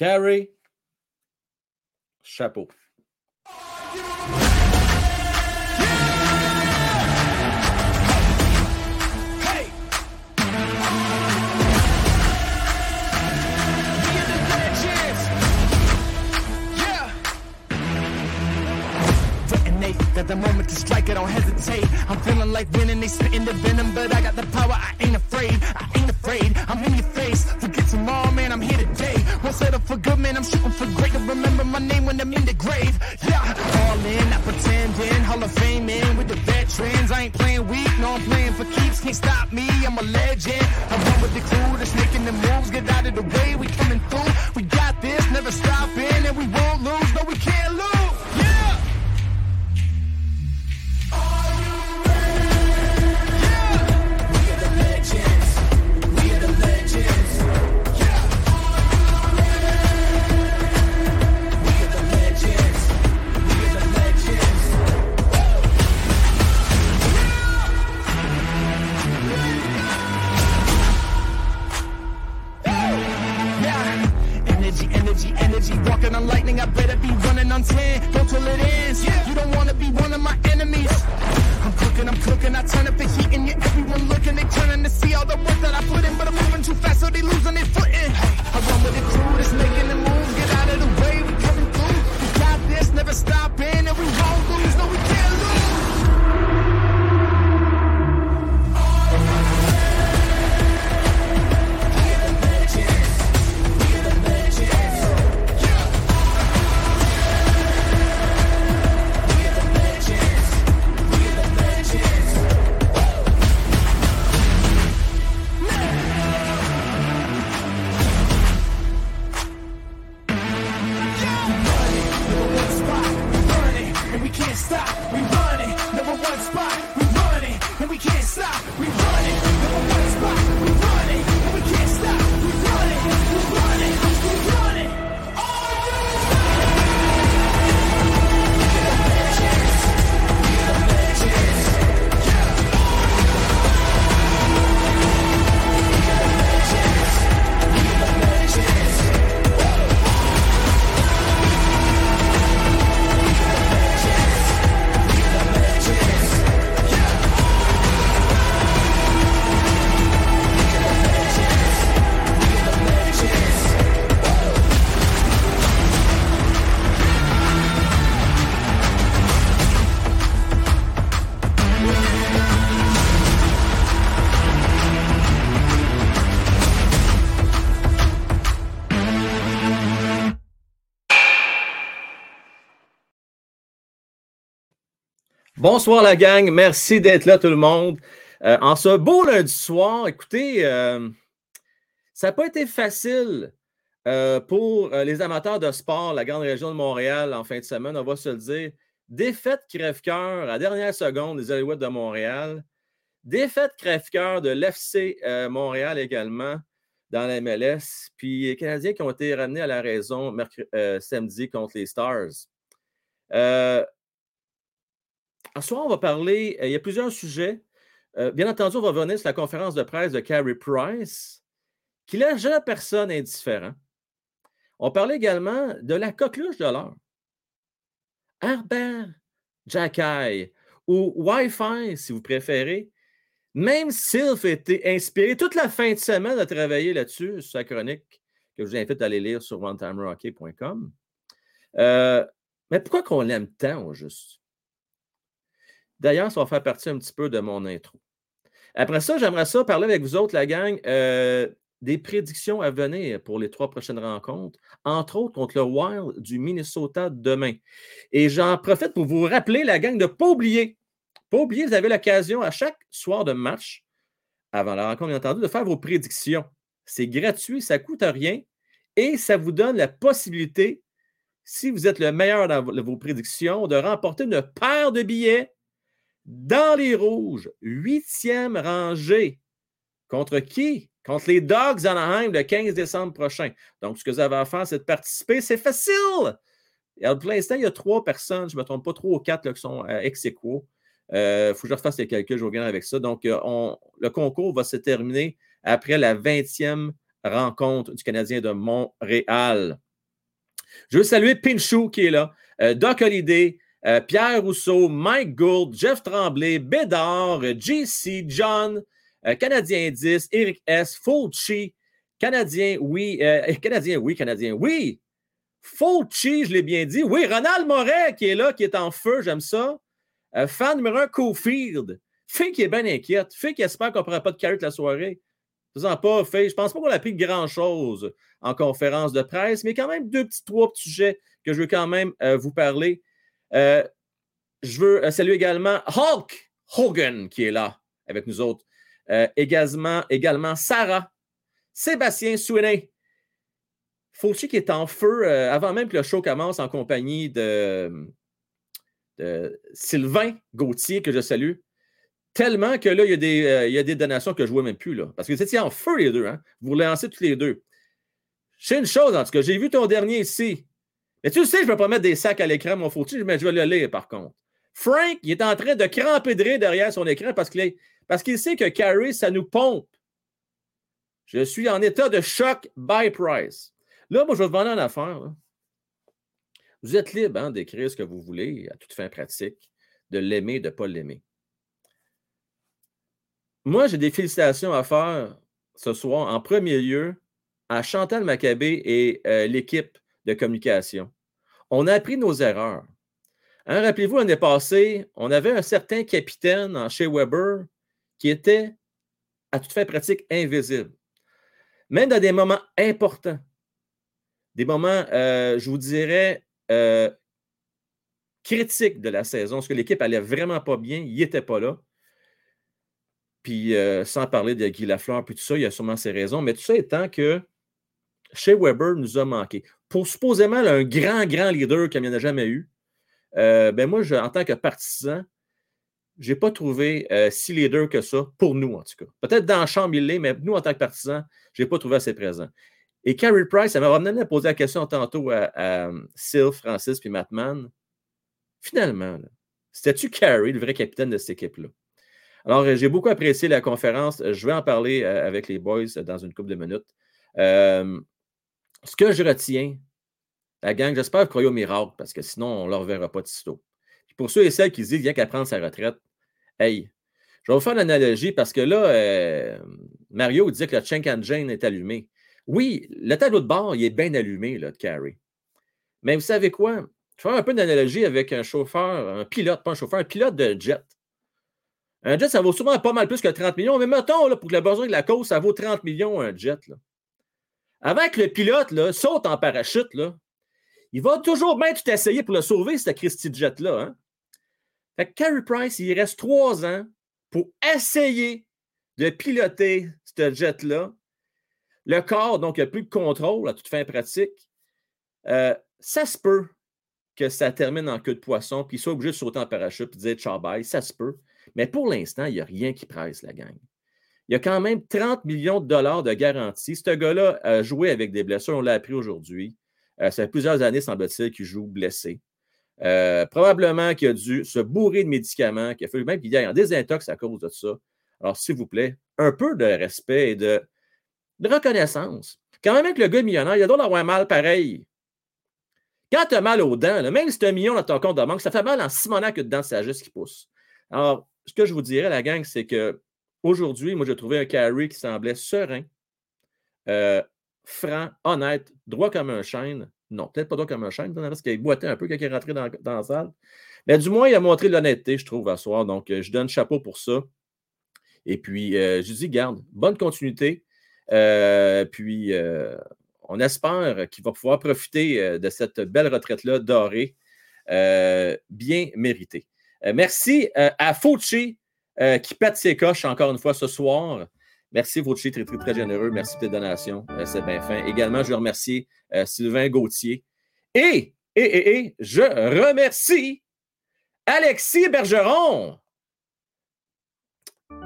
Carrie, chapeau. The moment to strike, I don't hesitate. I'm feeling like winning, they the venom, but I got the power, I ain't afraid. I ain't afraid, I'm in your face. Forget tomorrow, man, I'm here today. Won't settle for good, man, I'm shooting for great. To remember my name when I'm in the grave. Yeah, all in, not pretending. Hall of Fame in with the veterans. I ain't playing weak, no, I'm playing for keeps. Can't stop me, I'm a legend. I run with the crew that's making the moves. Get out of the way, we coming through. We got this, never stopping, and we won't lose. No, we can't lose. On lightning, I better be running on 10. Go till it ends. You don't wanna be one of my enemies. I'm cooking, I'm cooking. I turn up the heat and you everyone looking. They turning to see all the work that I put in, but I'm moving too fast, so they losing their footing. I run with the crew that's making the moves. Get out of the way, we coming through. We got this, never stopping, and we Bonsoir la gang, merci d'être là tout le monde. Euh, en ce beau lundi soir, écoutez, euh, ça n'a pas été facile euh, pour les amateurs de sport, la grande région de Montréal en fin de semaine, on va se le dire. Défaite crève-cœur à la dernière seconde des Alouettes de Montréal. Défaite crève-cœur de l'FC Montréal également dans la MLS. Puis les Canadiens qui ont été ramenés à la raison samedi contre les Stars. Ce soir, on va parler, euh, il y a plusieurs sujets. Euh, bien entendu, on va revenir sur la conférence de presse de Carey Price, qui laisse jamais personne indifférent. On parlait également de la coqueluche de l'heure. Herbert Jacky ou Wi-Fi, si vous préférez. Même Sylph a été inspiré toute la fin de semaine à travailler là-dessus, sur sa chronique, que je vous invite à aller lire sur onetimerocket.com. Euh, mais pourquoi qu'on l'aime tant, au juste? D'ailleurs, ça va faire partie un petit peu de mon intro. Après ça, j'aimerais ça parler avec vous autres, la gang, euh, des prédictions à venir pour les trois prochaines rencontres, entre autres contre le Wild du Minnesota demain. Et j'en profite pour vous rappeler, la gang, de ne pas oublier, pas oublier, vous avez l'occasion à chaque soir de match, avant la rencontre, bien entendu, de faire vos prédictions. C'est gratuit, ça ne coûte rien et ça vous donne la possibilité, si vous êtes le meilleur dans vos prédictions, de remporter une paire de billets dans les rouges, huitième rangée. Contre qui? Contre les Dogs Anaheim le 15 décembre prochain. Donc, ce que vous avez à faire, c'est de participer. C'est facile! Et pour l'instant, il y a trois personnes, je ne me trompe pas, trois ou quatre là, qui sont euh, ex. Il euh, faut que je refasse les calculs, je reviens avec ça. Donc, euh, le concours va se terminer après la 20e rencontre du Canadien de Montréal. Je veux saluer Pinchou qui est là, Doc Holiday, euh, Pierre Rousseau, Mike Gould, Jeff Tremblay, Bédard, JC, John, euh, Canadien 10, Eric S, Fulci, Canadien, oui, Canadien, oui, Canadien, oui. Fulci, je l'ai bien dit. Oui, Ronald Moret qui est là, qui est en feu, j'aime ça. fan numéro un, Cofield. Fait qui est bien inquiète. Fait qui espère qu'on ne prendra pas de carré la soirée. Faisant pas, fait, je pense pas qu'on a appris grand-chose en conférence de presse, mais quand même deux petits, trois petits sujets que je veux quand même euh, vous parler. Euh, je veux euh, saluer également Hulk Hogan qui est là avec nous autres. également, également Sarah, Sébastien Souenet, Fauci qui est en feu avant même que le show commence en compagnie de, Sylvain Gauthier, que je salue. Tellement que là, il y, a des, euh, il y a des donations que je ne vois même plus. Là. Parce que c'est en feu les deux. Hein? Vous lancez tous les deux. Sais une chose, en tout cas. J'ai vu ton dernier ici. Mais tu sais, je ne vais pas mettre des sacs à l'écran, mon faut mais je vais le lire par contre. Frank, il est en train de cramper derrière son écran parce qu'il parce qu'il sait que Carrie, ça nous pompe. Je suis en état de choc by price. Là, moi, je vais te demander une affaire. Vous êtes libre hein, d'écrire ce que vous voulez à toute fin pratique, de l'aimer, de ne pas l'aimer. Moi, j'ai des félicitations à faire ce soir, en premier lieu, à Chantal Maccabé et euh, l'équipe de communication. On a appris nos erreurs. Hein, rappelez-vous, l'année passée, on avait un certain capitaine chez Weber qui était, à toute fin pratique, invisible. Même dans des moments importants, des moments, euh, je vous dirais, euh, critiques de la saison, parce que l'équipe allait vraiment pas bien, il n'était pas là. Puis euh, sans parler de Guy Lafleur, puis tout ça, il y a sûrement ses raisons. Mais tout ça étant que chez Weber nous a manqué. Pour supposément un grand, grand leader comme il n'y en a jamais eu, euh, ben moi, en tant que partisan, je n'ai pas trouvé euh, si leader que ça, pour nous en tout cas. Peut-être dans le champ, il l'est, mais nous, en tant que partisans, je n'ai pas trouvé assez présent. Et Carrie Price, ça m'a ramené à poser la question tantôt à, à Sylph, Francis puis Mattman. Finalement, c'était-tu Carrie, le vrai capitaine de cette équipe-là? Alors, euh, j'ai beaucoup apprécié la conférence. Je vais en parler euh, avec les boys dans une couple de minutes. Euh, ce que je retiens, la gang, j'espère que vous croyez au miracle, parce que sinon, on ne le reverra pas de sitôt. pour ceux et celles qui se disent a qu'à prendre sa retraite, hey, je vais vous faire l'analogie parce que là, Mario disait que le Chink Jane est allumé. Oui, le tableau de bord, il est bien allumé, là, de Carrie. Mais vous savez quoi? Je vais faire un peu d'analogie avec un chauffeur, un pilote, pas un chauffeur, un pilote de jet. Un jet, ça vaut souvent pas mal plus que 30 millions, mais mettons, là, pour que le besoin de la cause, ça vaut 30 millions un jet. Avant que le pilote là, saute en parachute, là, il va toujours bien tout essayer pour le sauver, ce Christy Jet-là. Hein? Fait que Carey Price, il reste trois ans pour essayer de piloter ce jet-là. Le corps, donc, il a plus de contrôle à toute fin pratique. Euh, ça se peut que ça termine en queue de poisson, puis soit obligé de sauter en parachute et dire ciao bye. Ça se peut. Mais pour l'instant, il n'y a rien qui presse la gang. Il y a quand même 30 millions de dollars de garantie. Ce gars-là a joué avec des blessures, on l'a appris aujourd'hui. Euh, ça fait plusieurs années, semble-t-il, qu'il joue blessé. Euh, probablement qu'il a dû se bourrer de médicaments, qu'il a fallu même qu'il ait un désintox à cause de ça. Alors, s'il vous plaît, un peu de respect et de, reconnaissance. Quand même, avec le gars millionnaire, il a droit d'avoir mal pareil. Quand tu as mal aux dents, même si tu as un million dans ton compte de banque, ça fait mal en Simonac que dedans, c'est juste qui pousse. Alors, ce que je vous dirais, la gang, c'est que aujourd'hui, moi, j'ai trouvé un carry qui semblait serein, euh, franc, honnête, droit comme un chêne. Non, peut-être pas droit comme un chêne, parce qu'il boitait un peu quand il est rentré dans, la salle. Mais du moins, il a montré l'honnêteté, je trouve, à soir. Donc, euh, je donne chapeau pour ça. Et puis, euh, je dis, garde, bonne continuité. puis, on espère qu'il va pouvoir profiter de cette belle retraite-là dorée, bien méritée. Euh, merci euh, à Fauci euh, qui pète ses coches encore une fois ce soir. Merci Fauci, très, très, très généreux. Merci pour tes donations. C'est bien fin. Également, je veux remercier Sylvain Gauthier. Et, et, et, et, je remercie Alexis Bergeron.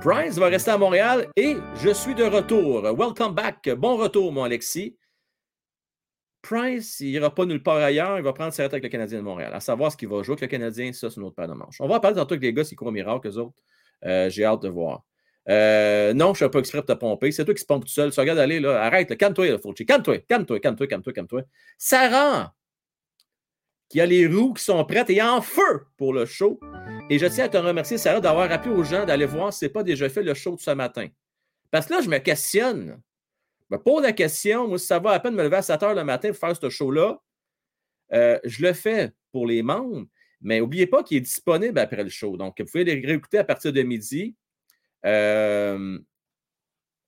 Price va rester à Montréal et je suis de retour. Welcome back. Bon retour, mon Alexis. Price, il n'ira pas nulle part ailleurs. Il va prendre sa avec le Canadien de Montréal. À savoir ce qu'il va jouer avec le Canadien, ça, c'est une autre paire de manche. On va parler tantôt avec les gars courent au miracle, eux autres. Euh, j'ai hâte de voir. Euh, non, je ne suis pas exprès de te pomper. C'est toi qui se pompe tout seul. Tu regardes aller, là. Arrête, calme-toi, Fauci. Calme-toi, calme-toi, calme-toi, calme-toi, calme-toi. Rend. qui a les roues qui sont prêtes et en feu pour le show. Et je tiens à te remercier, Sarah, d'avoir rappelé aux gens d'aller voir si ce n'est pas déjà fait le show de ce matin. Parce que là, je me questionne. Je me pose la question, moi, si ça va à peine me lever à 7 heures le matin pour faire ce show-là, euh, je le fais pour les membres, mais n'oubliez pas qu'il est disponible après le show. Donc, vous pouvez les réécouter à partir de midi. Euh,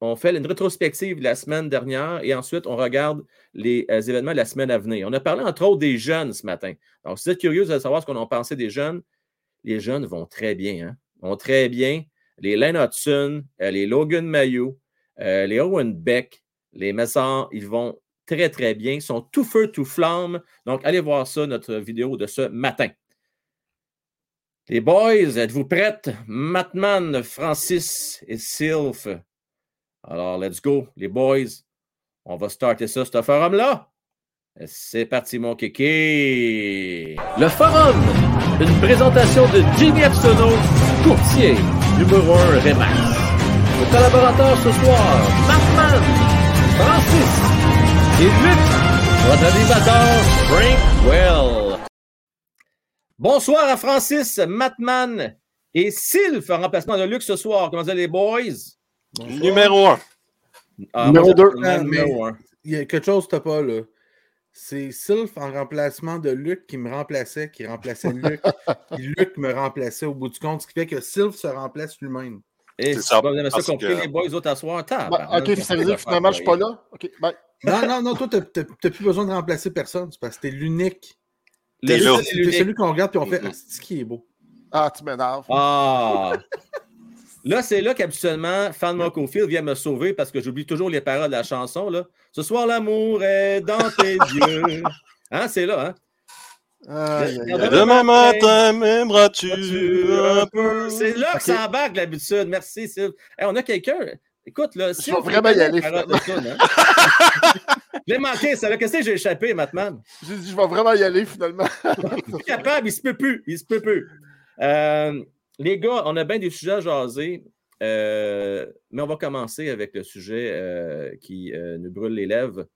on fait une rétrospective la semaine dernière et ensuite on regarde les euh, événements de la semaine à venir. On a parlé entre autres des jeunes ce matin. Donc, si vous êtes curieux de savoir ce qu'on a pensé des jeunes, les jeunes vont très bien. Hein? Vont très bien. Les Len Hudson, euh, les Logan Mayo, les Owen Beck, les Maisons, ils vont très, très bien. Ils sont tout feu, tout flamme. Donc, allez voir ça, notre vidéo de ce matin. Les boys, êtes-vous prêtes? Matman, Francis et Sylph alors, let's go, les boys. On va starter ça, ce forum-là. C'est parti, mon kéké. Le forum, une présentation de Jimmy Epsono, courtier, numéro 1 Remax. Le collaborateur ce soir, Markman, Francis et Luc, votre animateur, Frank Well. Bonsoir à Francis, Matman et Sylph en remplacement de Luc ce soir. Comment allez les boys? Numéro 1. Ah, numéro 2. Il y a quelque chose que tu pas là. C'est Sylph en remplacement de Luc qui me remplaçait, qui remplaçait Luc. puis Luc me remplaçait au bout du compte, ce qui fait que Sylph se remplace lui-même. Et c'est ça, vous ça compris, que... les boys autres à soir. Bah, ok, ça veut dire que finalement, je suis pas là? Ok, bye. Non, non, non, toi, tu n'as plus besoin de remplacer personne. C'est parce que tu C'est celui qu'on regarde et on fait Ah, c'est qui est beau. Ah, tu m'énerves. Ah! Là, c'est là qu'habituellement, Fan Mocofield vient me sauver parce que j'oublie toujours les paroles de la chanson. Là. Ce soir, l'amour est dans tes yeux. Hein, c'est là, hein? Demain matin, m'aimeras-tu un peu? C'est là que ça embarque l'habitude. Merci, Sylve. on a quelqu'un. Écoute, là. Je vais vraiment y aller. Hein? je l'ai manqué, ça. Qu'est-ce que j'ai échappé, Matman? J'ai dit, je vais vraiment y aller, finalement. il est capable, il se peut plus. Il se peut plus. Euh, les gars, on a bien des sujets à jaser, euh, mais on va commencer avec le sujet euh, qui nous brûle les lèvres.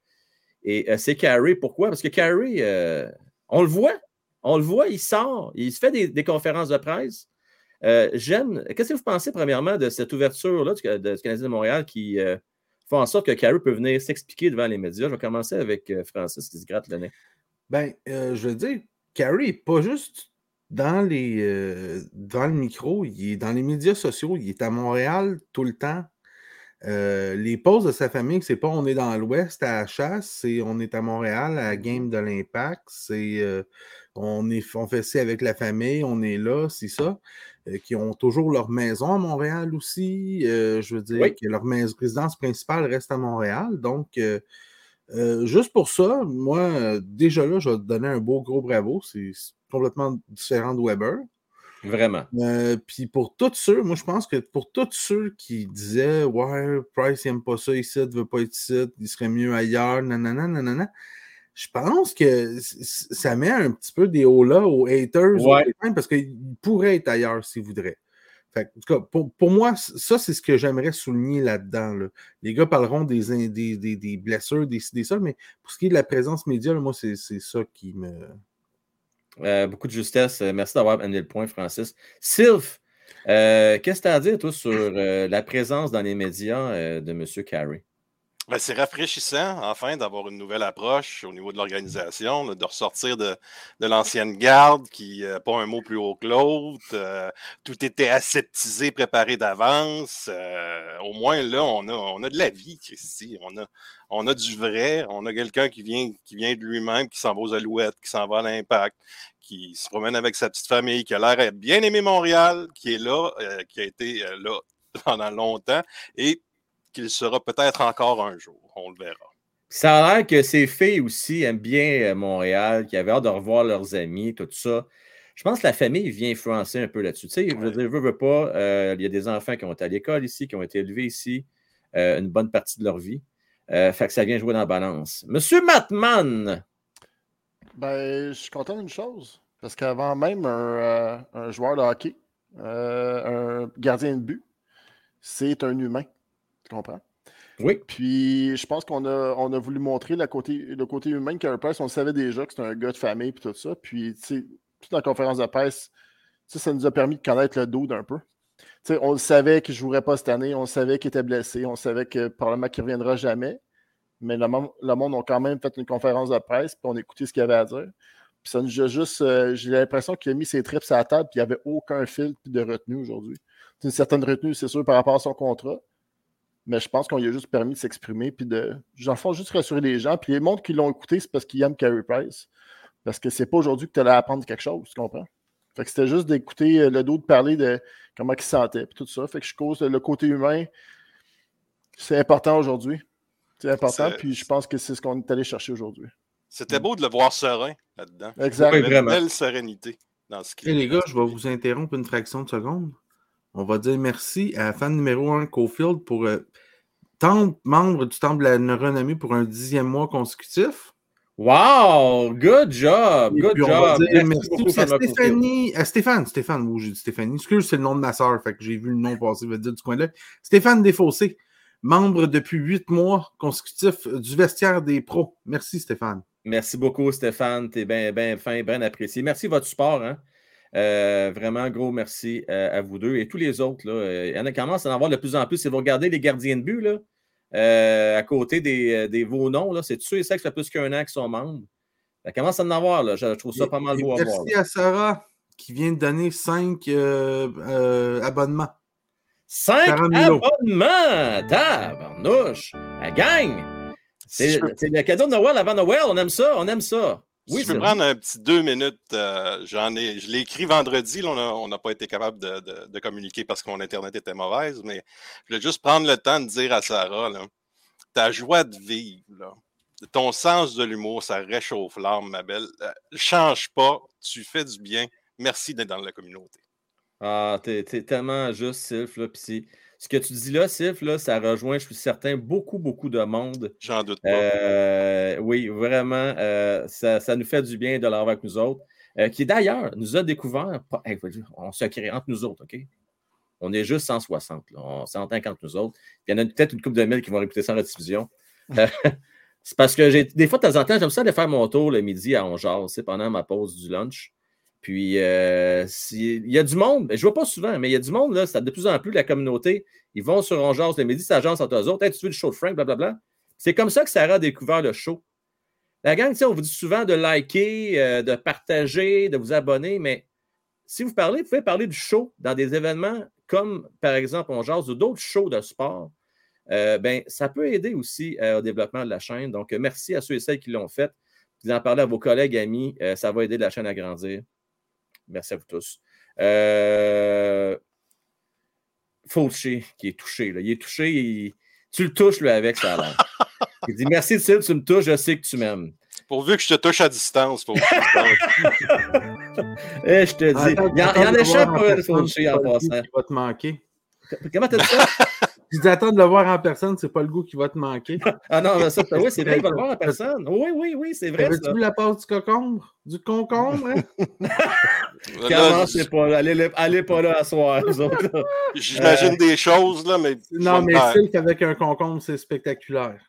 Et c'est Carrie. Pourquoi? Parce que Carrie, on le voit. On le voit, il sort, il se fait des, conférences de presse. J'aime. Qu'est-ce que vous pensez, premièrement, de cette ouverture-là du, de, Canadien de Montréal qui fait en sorte que Carrie peut venir s'expliquer devant les médias? Je vais commencer avec Francis qui se gratte le nez. Ben, je veux dire, Carrie n'est pas juste dans, les, euh, dans le micro, il est dans les médias sociaux, il est à Montréal tout le temps. Euh, les pauses de sa famille, c'est pas on est dans l'Ouest à la chasse, c'est on est à Montréal à la game de l'Impact, c'est euh, on, est, on fait ça avec la famille, on est là, c'est ça. qui ont toujours leur maison à Montréal aussi. je veux dire que leur résidence principale reste à Montréal. Donc, juste pour ça, moi, déjà là, je vais te donner un beau gros bravo. C'est complètement différent de Weber. Vraiment. Euh, puis pour tous ceux, moi je pense que pour tous ceux qui disaient Ouais, Price n'aime pas ça ici, ne veut pas être ici, il serait mieux ailleurs, nanana, nanana. Je pense que ça met un petit peu des hauts là aux haters parce qu'il pourrait être ailleurs s'il voudrait. Fait, en tout cas, pour, moi, ça, c'est ce que j'aimerais souligner là-dedans. Les gars parleront des, des, des, des blessures, des, des ça, mais pour ce qui est de la présence média, moi, c'est ça qui me, euh, beaucoup de justesse. Euh, merci d'avoir amené le point, Francis. Sylph, euh, qu'est-ce que tu as à dire, toi, sur la présence dans les médias de M. Carey? Ben, c'est rafraîchissant, enfin, d'avoir une nouvelle approche au niveau de l'organisation, de ressortir de, l'ancienne garde qui n'a pas un mot plus haut que l'autre. tout était aseptisé, préparé d'avance. au moins, là, on a, on a de la vie ici. On a, on a du vrai. On a quelqu'un qui vient, qui vient de lui-même, qui s'en va aux Alouettes, qui s'en va à l'Impact, qui se promène avec sa petite famille, qui a l'air bien aimé Montréal, qui est là, euh, qui a été euh, là pendant longtemps et qu'il sera peut-être encore un jour. On le verra. Ça a l'air que ces filles aussi aiment bien euh, Montréal, qui avaient hâte de revoir leurs amis, tout ça. Je pense que la famille vient influencer un peu là-dessus. Tu sais, je veux dire, veux, veux pas, il y a des enfants qui ont été à l'école ici, qui ont été élevés ici une bonne partie de leur vie. Euh, fait que ça vient jouer dans la balance. Monsieur Matman! Ben, je suis content d'une chose. Parce qu'avant même un, euh, joueur de hockey, euh, un gardien de but, c'est un humain. Tu comprends? Oui. Puis je pense qu'on a, on a voulu montrer la côté, le côté humain de Price. On savait déjà que c'était un gars de famille et tout ça. Puis, tu sais, toute la conférence de presse, ça nous a permis de connaître le dos d'un peu. Tu sais, on le savait qu'il ne jouerait pas cette année, on savait qu'il était blessé, on savait que probablement qu'il ne reviendra jamais. Mais le monde, le monde a quand même fait une conférence de presse, puis on a écouté ce qu'il avait à dire. Puis ça nous a juste. euh, J'ai l'impression qu'il a mis ses trips à la table, puis il n'y avait aucun fil de retenue aujourd'hui. C'est une certaine retenue, c'est sûr, par rapport à son contrat. Mais je pense qu'on lui a juste permis de s'exprimer, puis de. J'en fais juste rassurer les gens. Puis les mondes qui l'ont écouté, c'est parce qu'ils aiment Carey Price. Parce que c'est pas aujourd'hui que tu allais apprendre quelque chose, tu comprends? Fait que c'était juste d'écouter euh, le dos de parler de comment il se sentait, puis tout ça. Fait que je cause le côté humain, c'est important aujourd'hui. C'est important, puis je pense que c'est ce qu'on est allé chercher aujourd'hui. C'était beau de le voir serein là-dedans. Exact. Oui, Il y avait vraiment. une belle sérénité dans ce Et qu'il les gars, je vais vous interrompre une fraction de seconde. On va dire merci à fan numéro 1 Cofield pour euh, temple- membre du Temple de la Renommée pour un dixième mois consécutif. Wow! Good job! Et Good puis on va job! dire merci, à. Stéphanie, à Stéphane, Stéphane, oui, j'ai dit Stéphanie. Excuse, c'est le nom de ma soeur, fait que j'ai vu le nom passer, je vais dire du coin là. Stéphane Desfossés, membre depuis huit mois consécutifs du vestiaire des pros. Merci Stéphane. Merci beaucoup, Stéphane. T'es bien bien fin, bien apprécié. Merci de votre support. Hein? Euh, vraiment, gros merci euh, à vous deux et tous les autres. Là. Euh, Il y en a qui commencent à en avoir de plus en plus. Si vous regardez les gardiens de but, là, à côté des, des vos noms, là, c'est tous ceux et ceux qui fait plus qu'un an qui sont membres? Ça commence à en avoir. Là. Je, trouve ça pas mal et beau à voir. Merci à Sarah qui vient de donner cinq euh, euh, abonnements. Cinq Sarah Milo. abonnements! Tabarnouche! La gang! C'est le cadeau de Noël avant Noël. On aime ça. On aime ça. Oui, je peux c'est prendre un petit deux minutes, euh, j'en ai, je l'ai écrit vendredi, là, on n'a pas été capable de, de- de communiquer parce que mon Internet était mauvaise, mais je voulais juste prendre le temps de dire à Sarah, là, ta joie de vivre, là, ton sens de l'humour, ça réchauffe l'âme, ma belle. Euh, change pas, tu fais du bien. Merci d'être dans la communauté. Ah, t'es, t'es tellement juste, Sylph. Là, pis c'est- ce que tu dis là, Sylph, là, ça rejoint, je suis certain, beaucoup, beaucoup de monde. J'en doute pas. Euh, oui, vraiment, euh, ça, ça nous fait du bien de l'avoir avec nous autres. Euh, qui d'ailleurs nous a découvert, on se crée entre nous autres, OK? On est juste 160, là. on s'entend qu'entre nous autres. Il y en a peut-être une couple de mille qui vont écouter ça en rediffusion. C'est parce que j'ai des fois, de temps en temps, j'aime ça aller faire mon tour le midi à 11 pendant ma pause du lunch. Puis, euh, il y a du monde, je ne vois pas souvent, mais il y a du monde, là, ça, de plus en plus, la communauté, ils vont sur On Jase le midi, ça agence entre eux autres. Hey, tu veux le show de Frank, blablabla. C'est comme ça que Sarah a découvert le show. La gang, on vous dit souvent de liker, euh, de partager, de vous abonner, mais si vous parlez, vous pouvez parler du show dans des événements comme, par exemple, On ou d'autres shows de sport. Euh, ben, ça peut aider aussi au développement de la chaîne. Donc, merci à ceux et celles qui l'ont fait. Vous en parlez à vos collègues, amis. ça va aider la chaîne à grandir. Merci à vous tous. Euh... Fauché, qui est touché. là. Il est touché. il- Tu le touches, lui, avec ça. Là. Il dit Merci, tu me touches, je sais que tu m'aimes. Pourvu que je te touche à distance. Faut... Eh, je te dis. Attends, il y en, il en échappe pour en personne, Fauché en le goût passant. qui va te manquer. Comment t'as dit ça? Je dis attends de le voir en personne, c'est pas le goût qui va te manquer. Ah non, mais ça, oui, c'est vrai, il va le voir en personne. Oui, oui, oui, c'est vrai. Avais-tu vu la passe du concombre? Du concombre, hein? Là, Commencez pas, allez, allez pas là à soir, vous autres. là. J'imagine des choses, là, mais. Non, mais me taire. Sylph avec un concombre, c'est spectaculaire.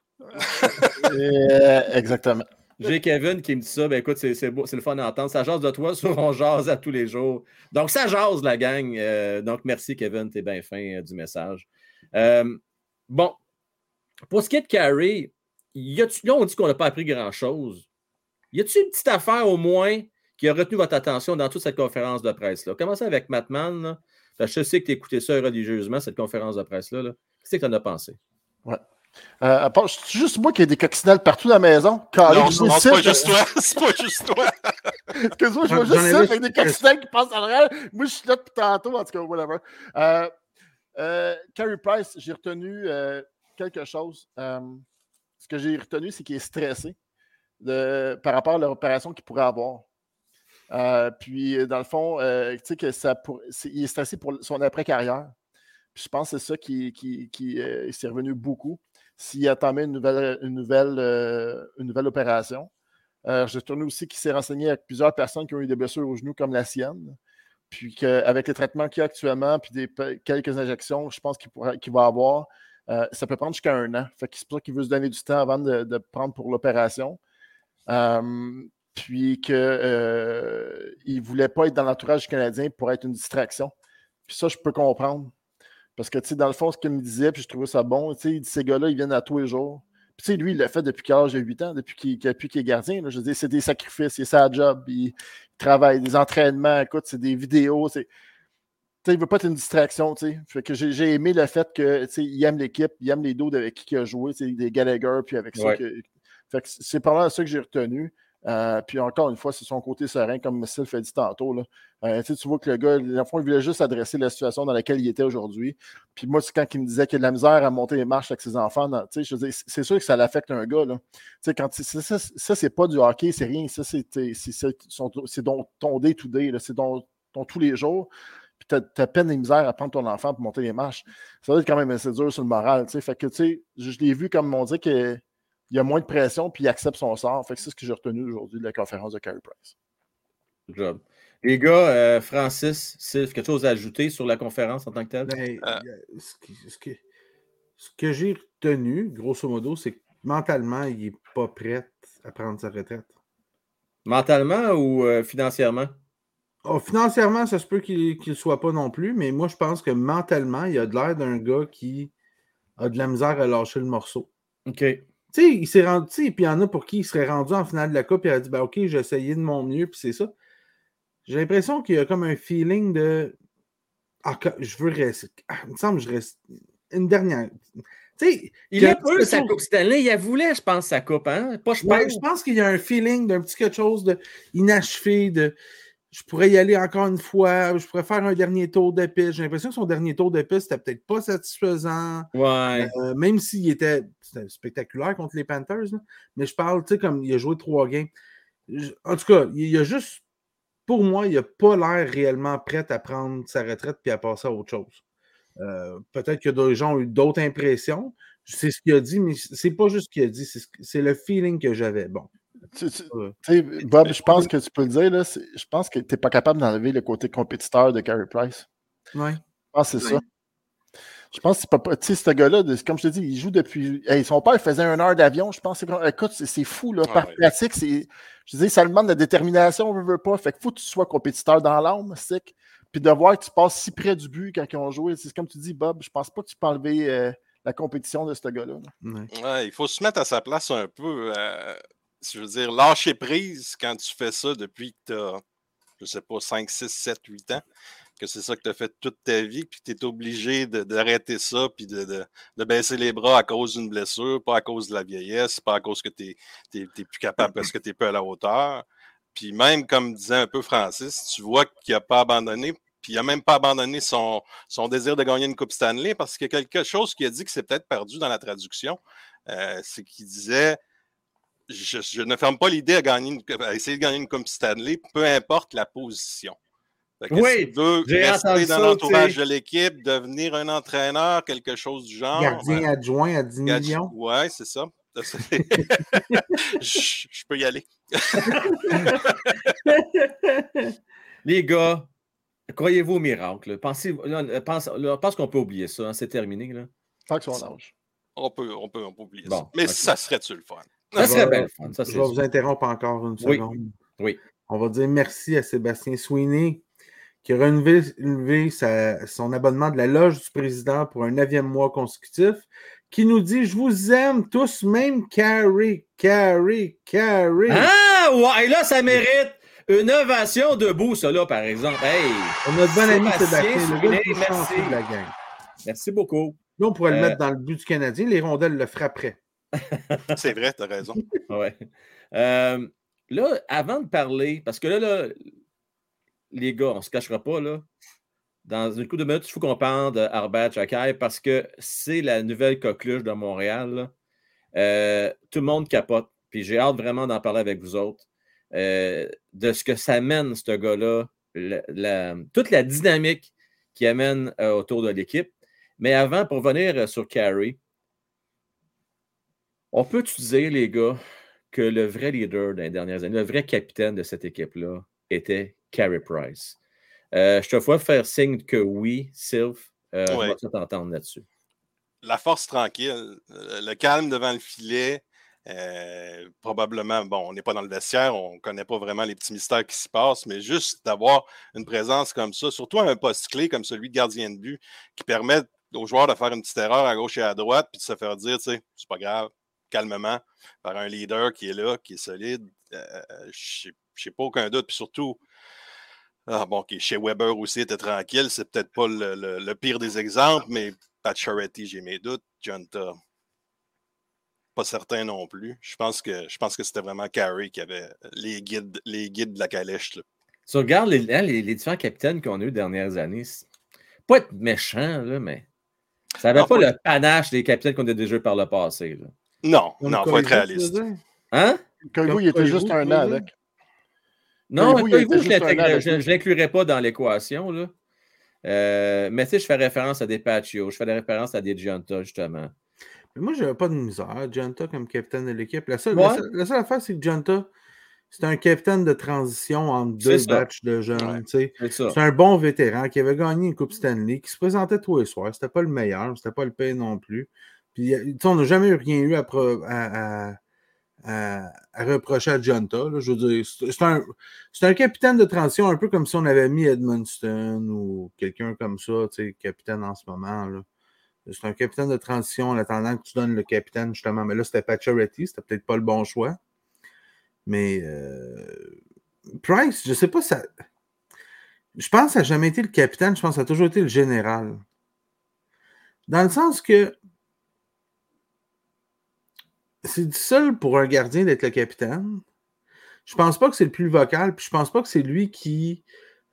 Euh, exactement. J'ai Kevin qui me dit ça. Ben écoute, c'est c'est beau, c'est le fun d'entendre. Ça jase de toi sur On jase à tous les jours. Donc, ça jase, la gang. Euh, donc, merci, Kevin. T'es bien fin euh, du message. Euh, bon. Pour ce qui est de Carrie, y a-tu- là, on dit qu'on n'a pas appris grand-chose. Y a-t-il une petite affaire au moins qui a retenu votre attention dans toute cette conférence de presse-là? Commencez avec Matman. Là. Je sais que tu écouté ça religieusement, cette conférence de presse-là. Là. Qu'est-ce que tu en as pensé? Euh, à part- c'est juste moi qui ai des coccinelles partout dans la maison? Calé, Non, je non, sais c'est pas juste toi. C'est pas juste toi. Excuse-moi, je vois juste ça avec des coccinelles qui passent en arrière. Moi, je suis là depuis tantôt, en tout cas, whatever. Euh, euh, Carey Price, j'ai retenu euh, quelque chose. Euh, ce que j'ai retenu, c'est qu'il est stressé par rapport à l'opération qu'il pourrait avoir. Euh, puis, dans le fond, tu sais que ça il est stressé pour son après-carrière. Je pense que c'est ça qui, s'est revenu beaucoup s'il attendait une nouvelle, une nouvelle, une nouvelle opération. J'ai retenu aussi qu'il s'est renseigné avec plusieurs personnes qui ont eu des blessures au genou comme la sienne. Puis qu'avec les traitements qu'il y a actuellement, puis des quelques injections, je pense qu'il qu'il va avoir, Euh, ça peut prendre jusqu'à un an. Fait c'est pour ça qu'il veut se donner du temps avant de, prendre pour l'opération. Euh, puis qu'il ne voulait pas être dans l'entourage canadien pour être une distraction. Puis ça, je peux comprendre. Parce que, tu sais, dans le fond, ce qu'il me disait, puis je trouvais ça bon, tu sais, ces gars-là, ils viennent à tous les jours. Puis, tu sais, lui, il l'a fait depuis qu'il a 8 ans, depuis qu'il est gardien. Je veux dire, c'est des sacrifices, c'est sa job, travaille, des entraînements, écoute, c'est des vidéos, c'est. Tu sais, il veut pas être une distraction, tu sais. Fait que j'ai aimé le fait que, tu sais, il aime l'équipe, il aime les dos avec qui il a joué, des Gallagher, puis avec ça. Que... Fait que c'est par là ça que j'ai retenu. Euh, puis encore une fois, c'est son côté serein, comme Sylph a dit tantôt. Là. Euh, tu vois que le gars, il voulait juste adresser la situation dans laquelle il était aujourd'hui. Puis moi, quand il me disait qu'il a de la misère à monter les marches avec ses enfants. c'est sûr que ça l'affecte un gars. Là. Quand ça, ça c'est pas du hockey, c'est rien. Ça, c'est ton, ton day-to-day. C'est ton, tous les jours. Puis tu as, peine et misère à prendre ton enfant pour monter les marches. Ça va être quand même assez dur sur le moral. Fait que, je l'ai vu comme on dit que il y a moins de pression, puis il accepte son sort. Fait c'est ce que j'ai retenu aujourd'hui de la conférence de Carey Price. Good job. Les gars, euh, Francis, Sylph, quelque chose à ajouter sur la conférence en tant que telle? Ben, ah. ce, que, j'ai retenu, grosso modo, c'est que mentalement, il n'est pas prêt à prendre sa retraite. Mentalement ou euh, financièrement? Oh, financièrement, ça se peut qu'il ne soit pas non plus, mais moi, je pense que mentalement, il a de l'air d'un gars qui a de la misère à lâcher le morceau. OK. Tu sais, il s'est rendu, puis il y en a pour qui il serait rendu en finale de la Coupe et il a dit ben, OK, j'ai essayé de mon mieux, puis c'est ça. J'ai l'impression qu'il y a comme un feeling de ah, je veux rester. Ah, il me semble que je reste. Une dernière. Tu il a peu sa Coupe Stanley, il a voulu, je pense, sa Coupe, hein? Pas, je, je pense qu'il y a un feeling d'un petit quelque chose d'inachevé, de je pourrais y aller encore une fois, je pourrais faire un dernier tour de piste. J'ai l'impression que son dernier tour de piste, c'était peut-être pas satisfaisant. Ouais. Euh, même s'il était spectaculaire contre les Panthers. Mais je parle, tu sais, comme il a joué trois games. En tout cas, il a juste, pour moi, il n'a pas l'air réellement prêt à prendre sa retraite puis à passer à autre chose. Euh, peut-être que d'autres gens ont eu d'autres impressions. C'est ce qu'il a dit, mais c'est pas juste ce qu'il a dit, c'est le feeling que j'avais. Bon. Tu, Bob, je pense que tu peux le dire, là, je pense que tu n'es pas capable d'enlever le côté compétiteur de Carey Price. Oui. Je pense que c'est ça. Je pense que c'est pas. Tu sais, ce gars-là, comme je te dis, il joue depuis. son père faisait un heure d'avion. Je pense écoute, c'est fou, là. Par pratique, c'est. Je dis, ça demande de la détermination, on ne veut pas. Fait qu'il faut que tu sois compétiteur dans l'âme, c'est Puis de voir que tu passes si près du but quand ils ont joué. C'est comme tu dis, Bob, je pense pas que tu peux enlever euh, la compétition de ce gars-là. Ouais, il faut se mettre à sa place un peu. Euh, je veux dire, lâcher prise quand tu fais ça depuis que tu as, je sais pas, 5, 6, 7, 8 ans, que c'est ça que tu as fait toute ta vie, puis tu es obligé d'arrêter ça, puis de, baisser les bras à cause d'une blessure, pas à cause de la vieillesse, pas à cause que tu n'es plus capable parce que tu n'es pas à la hauteur. Puis même, comme disait un peu Francis, tu vois qu'il n'a pas abandonné, puis il n'a même pas abandonné son, son désir de gagner une Coupe Stanley parce qu'il y a quelque chose qui a dit que c'est peut-être perdu dans la traduction. Euh, c'est qu'il disait je, ne ferme pas l'idée à, gagner essayer de gagner une Coupe Stanley, peu importe la position. oui, veut rester dans l'entourage de l'équipe, devenir un entraîneur, quelque chose du genre. Gardien adjoint à 10 millions. Oui, c'est ça. je, peux y aller. Les gars, croyez-vous au miracle? Pensez, pense, pense qu'on peut oublier ça. Hein, c'est terminé. Là. Tant que son âge. On peut, on peut, on peut oublier ça. Mais ça serait-tu le fun? Ça serait bien je vais vous interrompre encore une seconde. Oui. On va dire merci à Sébastien Sweeney qui a renouvelé son abonnement de la loge du président pour un neuvième mois consécutif, qui nous dit Je vous aime tous, même Carrie, Carrie, Carrie. Ah, ouais, et là, ça mérite une ovation debout, ça, là, par exemple. Hey, notre bon ami Sébastien, le gars merci. de la gang. Merci beaucoup. Nous, on pourrait le euh, mettre dans le but du Canadien, les rondelles le frapperaient. C'est vrai, tu as raison. ouais. Euh, là, avant de parler, parce que là, les gars, on ne se cachera pas, là. Dans une coup de minutes, il faut qu'on parle d'Arbat Chakai parce que c'est la nouvelle coqueluche de Montréal. Euh, tout le monde capote. Puis j'ai hâte vraiment d'en parler avec vous autres. Euh, de ce que ça mène, ce gars-là, toute la dynamique qui amène autour de l'équipe. Mais avant, pour venir sur Carrie, on peut utiliser, les gars, que le vrai leader des dernières années, le vrai capitaine de cette équipe-là était Carey Price. Euh, je te vois faire signe que oui, Sylph, euh, on va t'entendre là-dessus. la force tranquille, euh, le calme devant le filet. euh, probablement, bon, on n'est pas dans le vestiaire, on ne connaît pas vraiment les petits mystères qui s'y passent, mais juste d'avoir une présence comme ça, surtout à un poste clé comme celui de gardien de but, qui permet aux joueurs de faire une petite erreur à gauche et à droite, puis de se faire dire, tu sais, c'est pas grave, calmement, par un leader qui est là, qui est solide. Euh, Je n'ai pas aucun doute, puis surtout, ah, bon, chez Weber aussi était tranquille, c'est peut-être pas le, le- le pire des exemples, mais Pat Charity, j'ai mes doutes. Junta, pas certain non plus. Je pense que je pense que c'était vraiment Carey qui avait les guides, les guides de la calèche. là. Tu regardes les, hein, les- les différents capitaines qu'on a eu les dernières années. Pas être méchant, là, mais ça n'avait pas le panache des capitaines qu'on a déjà eu par le passé. là. Non, Comme non, faut être réaliste. Hein? Koivu, il était juste un an avec. Non, Koivu, je ne l'inclurais pas dans l'équation. là. Euh, mais tu sais, je fais référence à des Paccio, je fais des références à des Gianta, justement. Mais moi, j'avais pas de misère. Gianta comme capitaine de l'équipe. La Ouais. la, seule, la seule affaire, c'est que Gianta, c'est un capitaine de transition entre deux ça. batchs de jeunes. Ouais. C'est un bon vétéran qui avait gagné une Coupe Stanley, qui se présentait tous les soirs. C'était pas le meilleur, c'était pas le pire non plus. Puis, sais, on n'a jamais rien eu à, à- reprocher à Gianta. Je veux dire, c'est un, capitaine de transition, un peu comme si on avait mis Edmundston ou quelqu'un comme ça, capitaine en ce moment. C'est un capitaine de transition en attendant que tu donnes le capitaine, justement. Mais là, c'était Pacioretty, c'était peut-être pas le bon choix. Mais euh, Price, je sais pas, ça. Je pense que ça n'a jamais été le capitaine, je pense que ça a toujours été le général. Dans le sens que c'est difficile pour un gardien d'être le capitaine. Je pense pas que c'est le plus vocal, puis je pense pas que c'est lui qui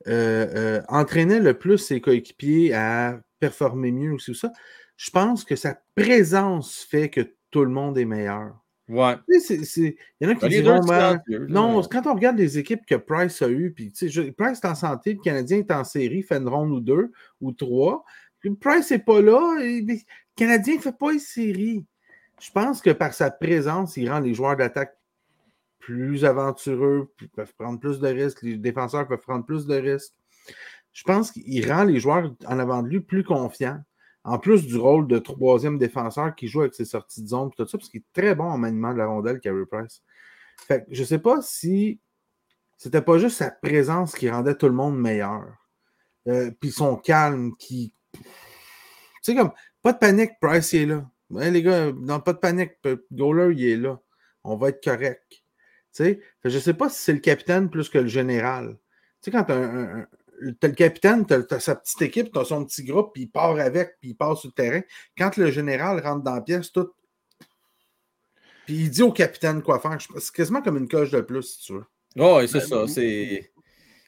euh, euh, entraînait le plus ses coéquipiers à performer mieux aussi. Ça. Je pense que sa présence fait que tout le monde est meilleur. Ouais. Il y en a qui Les disent ben, là. non, quand on regarde les équipes que Price a eues, puis je- Price est en santé, le Canadien est en série, fait une ronde ou deux ou trois. Puis Price n'est pas là, et, le Canadien ne fait pas une série. Je pense que par sa présence, il rend les joueurs d'attaque plus aventureux, puis peuvent prendre plus de risques, les défenseurs peuvent prendre plus de risques. Je pense qu'il rend les joueurs en avant de lui plus confiants. En plus du rôle de troisième défenseur qui joue avec ses sorties de zone tout ça, parce qu'il est très bon en maniement de la rondelle, Carey Price. Fait que je ne sais pas si c'était pas juste sa présence qui rendait tout le monde meilleur. Euh, Puis son calme qui. Tu sais, comme, pas de panique, Price est là. Les gars, non, pas de panique, Goaler, il est là. On va être correct. Tu je sais pas si c'est le capitaine plus que le général. Tu sais, quand un, un- t'as le capitaine, t'as as sa petite équipe, t'as son petit groupe, puis il part avec, puis il part sur le terrain. Quand le général rentre dans la pièce, tout. Puis il dit au capitaine quoi faire. C'est quasiment comme une coche de plus, si tu veux. Oh, c'est Ben, ça. C'est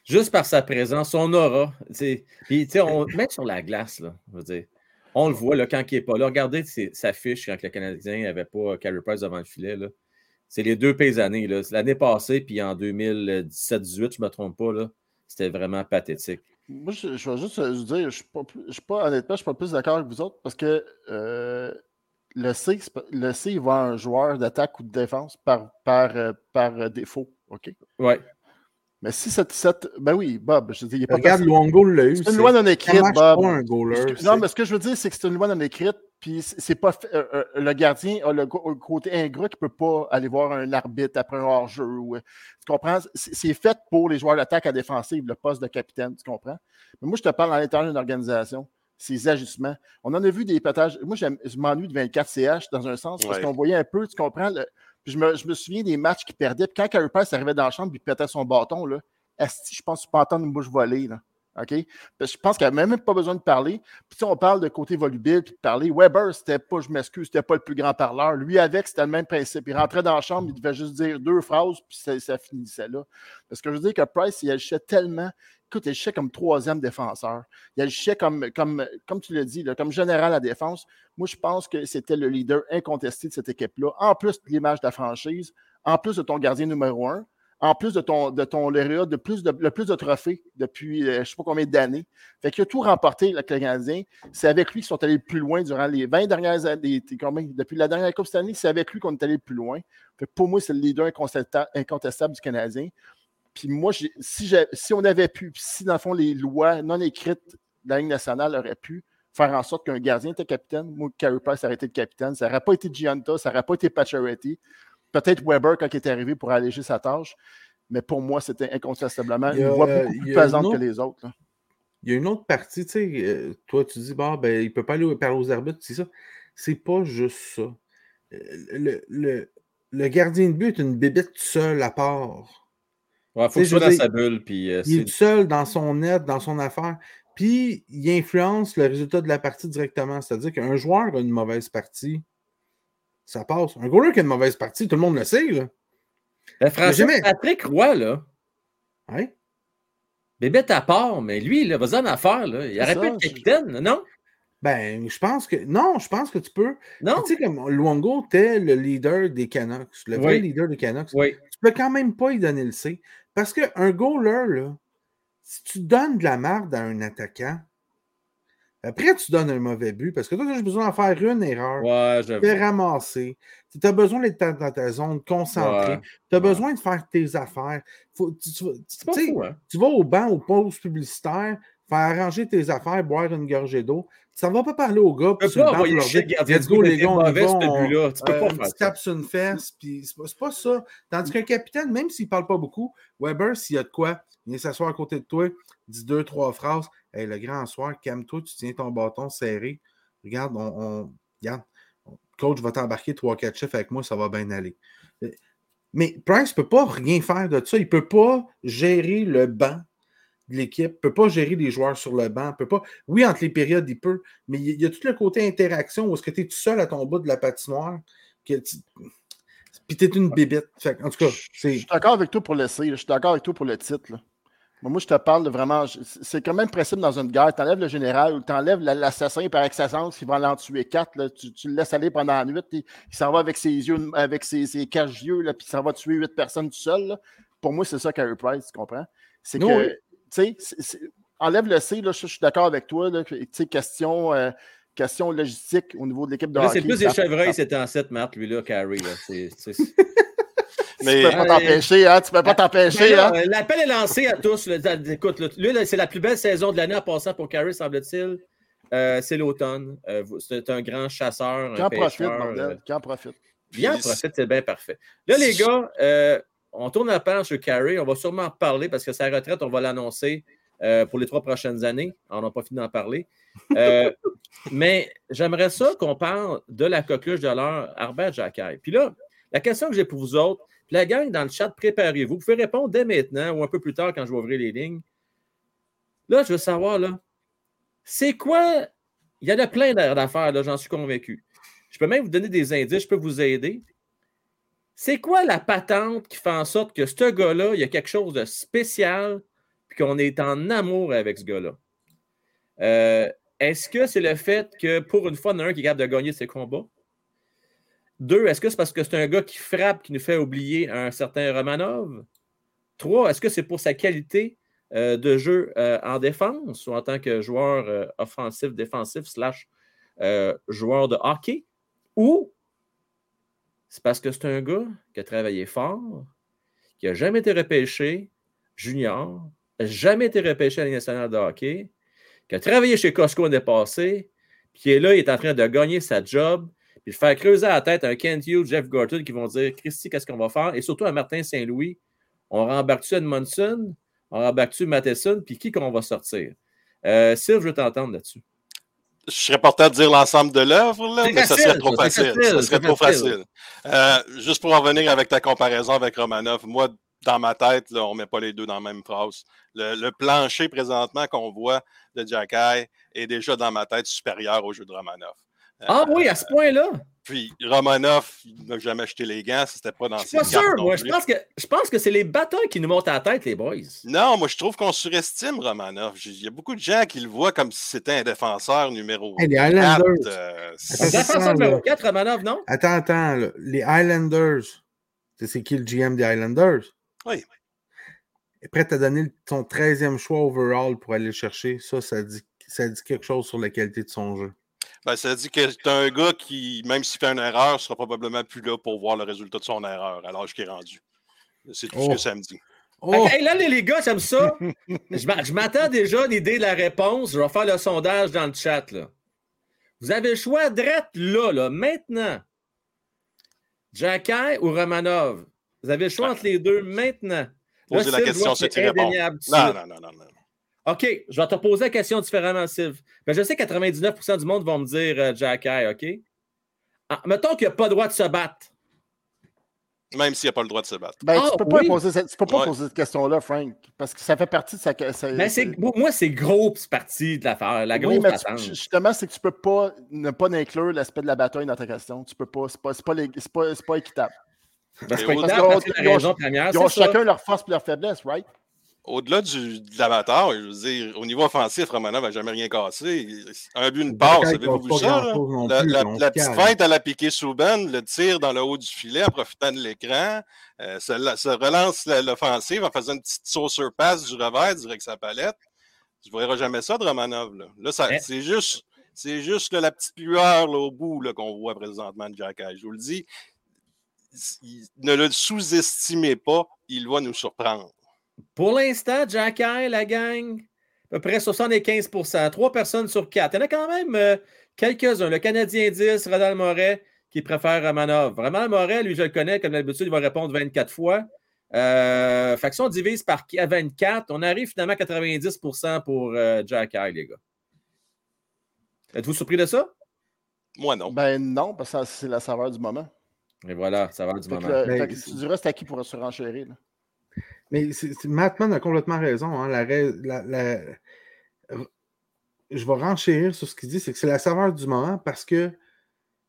juste par sa présence, son aura. tu. Puis, tu sais, on met sur la glace, là, je veux dire. On le voit là, quand il n'est pas là. Regardez sa fiche quand le Canadien n'avait pas Carey Price devant le filet. là. C'est les deux pires années. L'année passée, puis en 2017-18, je ne me trompe pas, là, c'était vraiment pathétique. Moi, je, je vais juste euh, vous dire, je suis pas, plus- je suis pas honnêtement, je suis pas plus d'accord avec vous autres parce que euh, le C, le C, il va à un joueur d'attaque ou de défense par, par, euh, par défaut. OK? Ouais. Mais si cette, cette. Ben oui, Bob, je dis, il est pas Regarde. Luongo l'a eu. C'est une loi non écrite, Bob. pas un goaler. Ce que- c'est- non, mais ce que je veux dire, c'est que c'est une loi non écrite, puis c'est pas fait- euh, euh, le gardien a le côté ingrat qui peut pas aller voir un arbitre après un hors-jeu. ou, euh, tu comprends? C'est fait pour les joueurs d'attaque à défensive, le poste de capitaine, tu comprends? Mais moi, je te parle à l'intérieur d'une organisation, ces ajustements. On en a vu des pétages. Moi, j'aime- je m'ennuie de 24 CH dans un sens, parce Ouais. qu'on voyait un peu, tu comprends? le- puis je me, je me souviens des matchs qu'il perdait. Puis quand Carey Price arrivait dans la chambre et pétait son bâton, là, je pense que entendre une bouche volée. Là. OK? Je pense qu'il n'y a même pas besoin de parler. Puis si on parle de côté volubile puis de parler, Weber, c'était pas, je m'excuse, c'était pas le plus grand parleur. Lui, avec, c'était le même principe. Il rentrait dans la chambre, il devait juste dire deux phrases, puis ça, ça finissait là. Parce que je veux dire que Price, il agissait tellement. Écoute, il agissait comme troisième défenseur. Il agissait comme, comme, comme tu l'as dit, comme général à défense. Moi, je pense que c'était le leader incontesté de cette équipe-là. En plus de l'image de la franchise, en plus de ton gardien numéro un, en plus de ton, de ton lauréat de plus de, le plus de trophées depuis euh, je ne sais pas combien d'années. Fait qu'il a tout remporté, le Canadien. C'est avec lui qu'ils sont allés plus loin durant les 20 dernières années. Depuis la dernière Coupe cette année, c'est avec lui qu'on est allé plus loin. Fait que pour moi, c'est le leader incontesta- incontestable du Canadien. Puis moi, si, on avait pu, puis si dans le fond, les lois non écrites de la Ligue nationale auraient pu, faire en sorte qu'un gardien était capitaine. Moi, Carey Price aurait été le capitaine. Ça n'aurait pas été Gianta, ça n'aurait pas été Pacioretty. Peut-être Weber quand il est arrivé pour alléger sa tâche. Mais pour moi, c'était incontestablement une voix beaucoup plus pesante que les autres. là. Il y a une autre partie, tu sais, euh, toi, tu dis, bon, ben, il ne peut pas aller parler aux arbitres, c'est ça. C'est pas juste ça. Euh, Le, le- le gardien de but est une bébête seule à part. Il faut soit dans dire, sa bulle. Puis, euh, Il est seul dans son net, dans son affaire. Puis, il influence le résultat de la partie directement. C'est-à-dire qu'un joueur a une mauvaise partie, ça passe. Un goaler qui a une mauvaise partie, tout le monde le sait, là. Ben, jamais- Patrick Roy, là, Ouais. bébête à part, mais lui, là, vas-y en affaire. Là. Il C'est aurait pu ça, être je- capitaine, non? Ben, je pense que. Non, je pense que tu peux. Non? Tu sais, comme Luongo, t'es le leader des Canucks, le vrai Oui. leader des Canucks. Oui. tu peux quand même pas y donner le C. Parce qu'un goaler, là, si tu donnes de la marde à un attaquant, après tu donnes un mauvais but, parce que toi, tu as juste besoin d'en faire une erreur, Ouais, te j'avoue. ramasser. Tu as besoin d'être dans ta zone, concentré. Ouais. Tu as Ouais. besoin de faire tes affaires. Faut, tu, tu tu fou, hein? tu vas au banc, aux pauses publicitaires, faire arranger tes affaires, boire une gorgée d'eau. Tu ne vas pas parler aux gars. Tu peux pas envoyer gardien Let's go, les gars, on mauvais va, ce but-là. Tu peux pas un faire ça. tape sur une fesse, puis c'est pas, ça. Tandis qu'un capitaine, même s'il parle pas beaucoup, Weber, s'il y a de quoi, il vient s'asseoir à côté de toi, dit deux, trois phrases. Hey, le grand soir, calme-toi, tu tiens ton bâton serré. Regarde, on, on- regarde, coach va t'embarquer trois, quatre chiffres avec moi, ça va bien aller. Mais Price ne peut pas rien faire de ça. Il ne peut pas gérer le banc de l'équipe, ne peut pas gérer les joueurs sur le banc, peut pas. Oui, entre les périodes, il peut, mais il y a- tout le côté interaction où est-ce que tu es tout seul à ton bout de la patinoire. Que tu... Puis tu es une bébête. En tout cas, Je c'est. suis d'accord avec toi pour le C, là. je suis d'accord avec toi pour le titre. là. Moi, je te parle de vraiment. je- C'est quand même principe dans une guerre. Tu enlèves le général ou tu enlèves l'assassin par excellence qui va en tuer quatre. là. Tu, tu le laisses aller pendant la nuit. Il s'en va avec ses yeux, avec ses, là, puis il s'en va tuer huit personnes tout seul. là. Pour moi, c'est ça Carey Price, tu comprends? C'est que, Oui. Tu sais, enlève le C, là, je, je suis d'accord avec toi. là, que, Tu sais, question, euh, question logistique au niveau de l'équipe de Là, hockey. c'est plus des chevreuils, c'est en 7, Marc, lui, là, Carrie. Mais Tu peux pas t'empêcher, hein? Tu peux pas t'empêcher, Ben là, hein? euh, L'appel est lancé à tous. là. Écoute, là, c'est la plus belle saison de l'année en passant pour Carrie, semble-t-il. Euh, c'est l'automne. Euh, c'est un grand chasseur. Qui un en profite, pêcheur, bordel. euh, Qui en profite. Bien profite, c'est bien parfait. Là, les gars, euh, on tourne la page sur Carey. On va sûrement en reparler parce que sa retraite, on va l'annoncer euh, pour les trois prochaines années. On n'a pas fini d'en parler. Euh, mais j'aimerais ça qu'on parle de la coqueluche de l'heure, Arbert Jacquet. Puis là, la question que j'ai pour vous autres, puis la gang dans le chat, préparez-vous. Vous pouvez répondre dès maintenant ou un peu plus tard quand je vais ouvrir les lignes. Là, je veux savoir, là, c'est quoi? Il y en a plein d'affaires, là, j'en suis convaincu. Je peux même vous donner des indices, je peux vous aider. C'est quoi la patente qui fait en sorte que ce gars-là, il y a quelque chose de spécial, puis qu'on est en amour avec ce gars-là? Euh, est-ce que c'est le fait que pour une fois, en a un qui est capable de gagner ses combats? Deux, est-ce que c'est parce que c'est un gars qui frappe qui nous fait oublier un certain Romanov? Trois, est-ce que c'est pour sa qualité euh, de jeu euh, en défense ou en tant que joueur offensif, défensif, slash joueur de hockey? Ou c'est parce que c'est un gars qui a travaillé fort, qui n'a jamais été repêché junior, jamais été repêché à nationale de hockey, qui a travaillé chez Costco l'année passée, puis qui est là, il est en train de gagner sa job, puis de faire creuser à la tête un Kent Hughes, Jeff Gorton qui vont dire Christy, qu'est-ce qu'on va faire? Et surtout à Martin Saint-Louis, on rembarque-tu Edmondson, on rembarque-tu Matheson, puis qui qu'on va sortir? Euh, Sylve, je veux t'entendre là-dessus. Je serais porté à dire l'ensemble de l'œuvre, mais ça serait trop ça, facile. facile, Ça serait trop facile. Euh, juste pour en revenir avec ta comparaison avec Romanov, moi, dans ma tête, là, on ne met pas les deux dans la même phrase. Le, le plancher présentement qu'on voit de Jacky est déjà dans ma tête supérieur au jeu de Romanov. Euh, Ah oui, à ce point-là? Puis Romanov, il n'a jamais jeté les gants, c'était pas dans Je suis ses pas sûr, non moi. Je pense que, je pense que c'est les batailles qui nous montent à la tête, les boys. Non, moi je trouve qu'on surestime Romanov. Il y a beaucoup de gens qui le voient comme si c'était un défenseur numéro Hey, les 4. Highlanders. euh, c'est- Attends, Défenseur attends, numéro là. 4, Romanov, non? Attends, attends. là. Les Highlanders, c'est qui le GM des Highlanders? Oui. Est prêt à donner son 13e choix overall pour aller le chercher. Ça, ça dit, ça dit quelque chose sur la qualité de son jeu. Ben, ça dit que c'est un gars qui, même s'il fait une erreur, sera probablement plus là pour voir le résultat de son erreur à l'âge qu'il est rendu. C'est tout ce Oh. que ça me dit. Oh! Hey, là, les, les gars, j'aime ça. je m'a- je m'attends déjà à l'idée de la réponse. Je vais faire le sondage dans le chat. Là. Vous avez le choix direct là, là, maintenant. Jacky ou Romanov? Vous avez le choix entre les deux maintenant. Poser Là, la question, c'est indéniable Non, non, non, non, non. OK, je vais te poser la question différemment, Sylve. Ben, je sais que 99% du monde vont me dire euh, Jacky, OK? Ah, mettons qu'il n'a pas le droit de se battre. Même s'il n'a pas le droit de se battre. Ben, Ah, tu peux pas, oui. poser cette, tu peux pas Ouais. poser cette question-là, Frank, parce que ça fait partie de sa. sa- Ben, c'est, moi, c'est gros, c'est parti de l'affaire. La grosse oui, mais tu- justement, c'est que tu peux pas ne pas inclure l'aspect de la bataille dans ta question. Tu peux pas. C'est pas, c'est pas, c'est pas, c'est pas équitable. Ben, c'est pas équitable parce parce que la ont- raison première, Ils ont c'est ça. chacun leur force et leur faiblesse, right? Au-delà du, de l'avatar, je veux dire, au niveau offensif, Romanov n'a jamais rien cassé. Un but, une passe, avez-vous vu ça? La, la- petite feinte à la piqué Souban, le tir dans le haut du filet en profitant de l'écran, euh, se relance la- l'offensive en faisant une petite saucer passe du revers direct sa palette. Tu ne verras jamais ça de Romanov. Là, Là, ça- Eh. c'est juste, c'est juste là, la petite lueur là, au bout qu'on voit présentement de Jack Je vous le dis, il- ne le sous-estimez pas, il va nous surprendre. Pour l'instant, Jacky, la gang, à peu près 75% Trois personnes sur quatre. Il y en a quand même euh, quelques-uns. Le Canadien 10, Rodal Moret, qui préfère Romanov. Vraiment, Moret, lui, je le connais, comme d'habitude, il va répondre 24 fois. Euh, fait que si on divise par à 24, on arrive finalement à 90% pour euh, Jacky, les gars. Êtes-vous surpris de ça? Moi, non. Ben non, parce que ça, c'est la saveur du moment. Et voilà, va du Fait moment. le- Ben, fait que tu diras c'est à qui pour se renchérir. là. Mais Mattman a complètement raison. hein. Je vais renchérir sur ce qu'il dit, c'est que c'est la saveur du moment parce que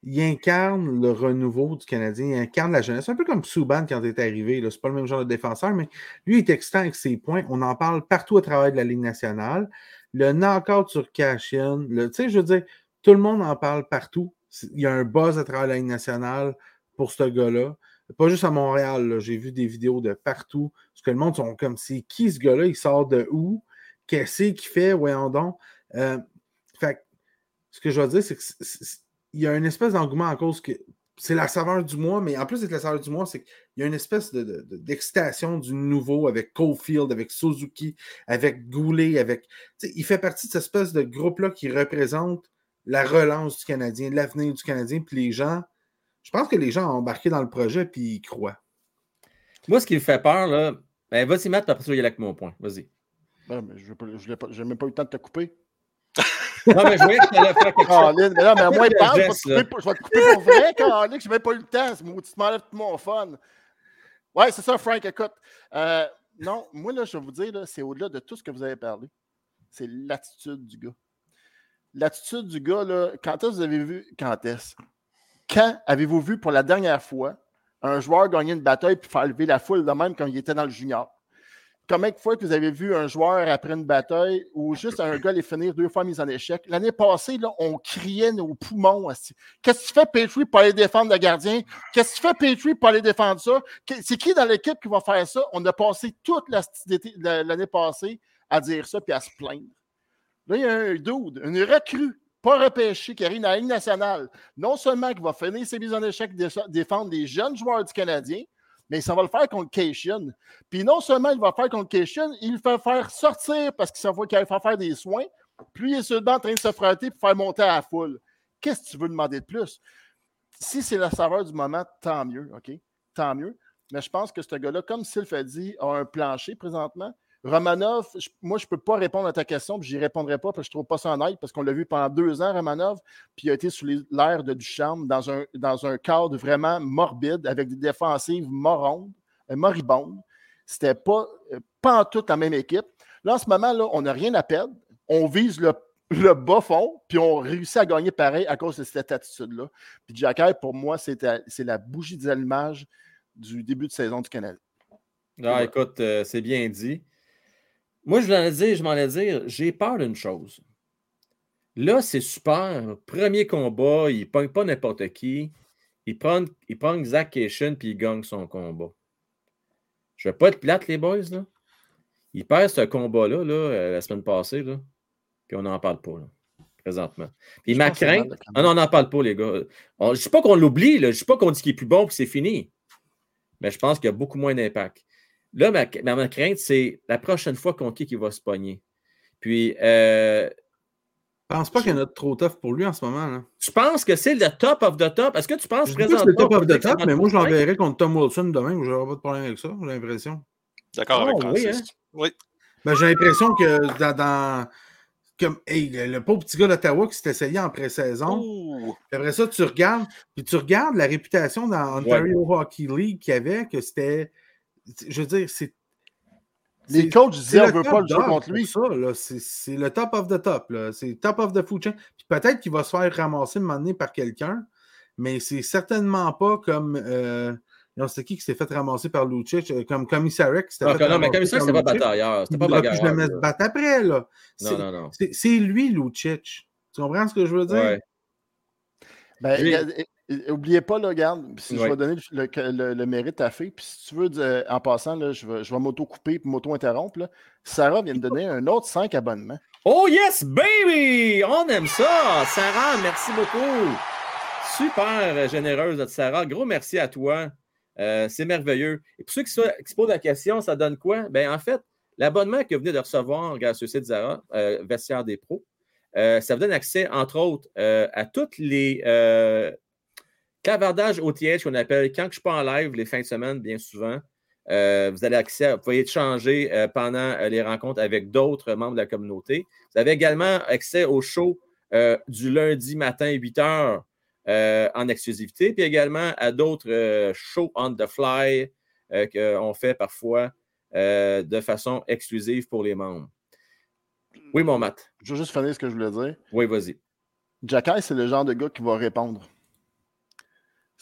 il incarne le renouveau du Canadien, il incarne la jeunesse. Un peu comme Souban quand il est arrivé. C'est pas le même genre de défenseur, mais lui il est excitant avec ses points. On en parle partout à travers de la Ligue nationale. Le knockout sur Cashin, tu sais, je veux dire, tout le monde en parle partout. Il y a un buzz à travers la Ligue nationale pour ce gars-là. Pas juste à Montréal, j'ai vu des vidéos de partout. Parce que le monde sont comme c'est qui ce gars-là? Il sort de où? Qu'est-ce qu'il fait? Voyons donc. Euh, fait ce que je veux dire, c'est qu'il y a une espèce d'engouement en cause que c'est la saveur du mois, mais en plus d'être la saveur du mois, c'est qu'il y a une espèce de- de- de- d'excitation du nouveau avec Caulfield, avec Suzuki, avec Goulet, avec. Il fait partie de cette espèce de groupe-là qui représente la relance du Canadien, l'avenir du Canadien, puis les gens. Je pense que les gens ont embarqué dans le projet puis ils croient. Moi, ce qui me fait peur, là, ben, vas-y, Matt, après ça, vais y aller avec mon point. Vas-y. Ben, mais je n'ai même pas eu le temps de te couper. Non, mais je voyais que tu allais faire quelque chose. Caroline, mais là, mais à moi, il de parle, je vais te couper pour- je vais te couper pour vrai, Caroline, que je n'ai même pas eu le temps. Tu m'enlèves tout mon fun. Ouais, c'est ça, Frank, écoute. Euh, non, moi, là, je vais vous dire, là, c'est au-delà de tout ce que vous avez parlé. C'est l'attitude du gars. L'attitude du gars, là, quand est-ce que vous avez vu, quand est-ce? Quand avez-vous vu pour la dernière fois un joueur gagner une bataille puis faire lever la foule de même quand il était dans le junior? Combien de fois que vous avez vu un joueur après une bataille ou juste un gars les finir deux fois mis en échec? L'année passée, là, on criait nos poumons. Qu'est-ce que tu fais, Petrie, pour aller défendre le gardien? Qu'est-ce que tu fais, Petrie, pour aller défendre ça? C'est qui dans l'équipe qui va faire ça? On a passé toute l'année passée à dire ça puis à se plaindre. Là, il y a un dude, une recrue, pas repêché, qui arrive dans la Ligue nationale. Non seulement qu'il va finir ses mises en échec, dé- défendre les jeunes joueurs du Canadien, mais ça va le faire contre Cation. Puis non seulement il va faire contre Cation, il fait faire sortir parce qu'il va qu'il va faire faire des soins. Puis il est sur le banc en train de se frotter pour faire monter à la foule. Qu'est-ce que tu veux demander de plus? Si c'est la saveur du moment, tant mieux, OK? Tant mieux. Mais je pense que ce gars-là, comme Sylph a dit, a un plancher présentement. Romanov, je- moi, je ne peux pas répondre à ta question, puis j'y répondrai pas, parce que je ne trouve pas ça honnête, parce qu'on l'a vu pendant deux ans, Romanov, puis il a été sous l'air de Duchamp dans un, dans un cadre vraiment morbide, avec des défensives morondes, euh, moribondes. C'était pas, euh, pas en toute la même équipe. Là, en ce moment, là, on n'a rien à perdre. On vise le, le bas fond, puis on réussit à gagner pareil à cause de cette attitude-là. Puis Jacky, pour moi, c'est la bougie des allumages du début de saison du Canada. Ah, écoute, euh, c'est bien dit. Moi, je voulais dire, je m'en allais dire, j'ai peur d'une chose. Là, c'est super. Premier combat, il ne pogne pas n'importe qui. Il prend, il prend Zach Cation puis il gagne son combat. Je vais pas être plate, les boys, là. Il perd ce combat-là, là, euh, la semaine passée, là. Puis on n'en parle pas, là, présentement. Puis Je ma crainte. Ah non, on n'en parle pas, les gars. On- je ne dis pas qu'on l'oublie, je ne dis pas qu'on dit qu'il est plus bon puis c'est fini. Mais je pense qu'il y a beaucoup moins d'impact. Là, ma, ma- ma crainte, c'est la prochaine fois qu'on kick, il va se pogner. Puis, euh, pense pas qu'il y en a de trop tough pour lui en ce moment. Là. Tu penses que c'est le top of the top? Est-ce que tu penses que c'est le présentement top of the top, mais moi, je l'enverrai. contre Tom Wilson demain. Je n'aurai pas de problème avec ça, j'ai l'impression. D'accord Oh, avec oui, Francis. hein? Oui. Ben, j'ai l'impression que dans. dans- comme, hey, le, le pauvre petit gars d'Ottawa qui s'est essayé en pré-saison. Après ça, tu regardes, puis tu regardes la réputation dans Ontario Hockey League qu'il y avait, que c'était. Je veux dire, c'est. Les coachs c'est disaient on le veut top pas le jouer contre lui. Ça, là. C'est, c'est le top of the top. C'est top of the food chain. Puis peut-être qu'il va se faire ramasser un moment donné par quelqu'un, mais c'est certainement pas comme. Euh, non, c'était qui qui s'est fait ramasser par Lucic? euh, Comme Commissarek non, mais par c'était pas batailleur. Il C'était pas bagarreur. jamais se battre après, là. Non, C'est, non, non. c'est- c'est lui, Lucic. Tu comprends ce que je veux dire? Ouais. Ben, J'ai- regarde, et- et- oubliez pas, là, regarde, si je vais donner le, le- le- le mérite à Fée, puis si tu veux, en passant, là, je vais, je vais m'auto-couper et m'auto-interrompre. Sarah vient de donner un autre 5 abonnements. Oh yes, baby! On aime ça! Sarah, merci beaucoup! Super euh, généreuse de Sarah. Gros merci à toi. Euh, c'est merveilleux. Et pour ceux qui se, qui se posent la question, ça donne quoi? Ben, en fait, l'abonnement que vous venez de recevoir grâce au site Zara, euh, Vestiaire des Pros, euh, ça vous donne accès, entre autres, euh, à toutes les clavardages OTH qu'on appelle quand je ne suis pas en live les fins de semaine, bien souvent. Euh, vous avez accès, à- vous pouvez échanger euh, pendant euh, les rencontres avec d'autres membres de la communauté. Vous avez également accès au show du lundi matin 8 h en exclusivité, puis également à d'autres shows on the fly qu'on fait parfois de façon exclusive pour les membres. Oui, mon Matt. Je veux juste finir ce que je voulais dire. Oui, vas-y. Jacky, c'est le genre de gars qui va répondre.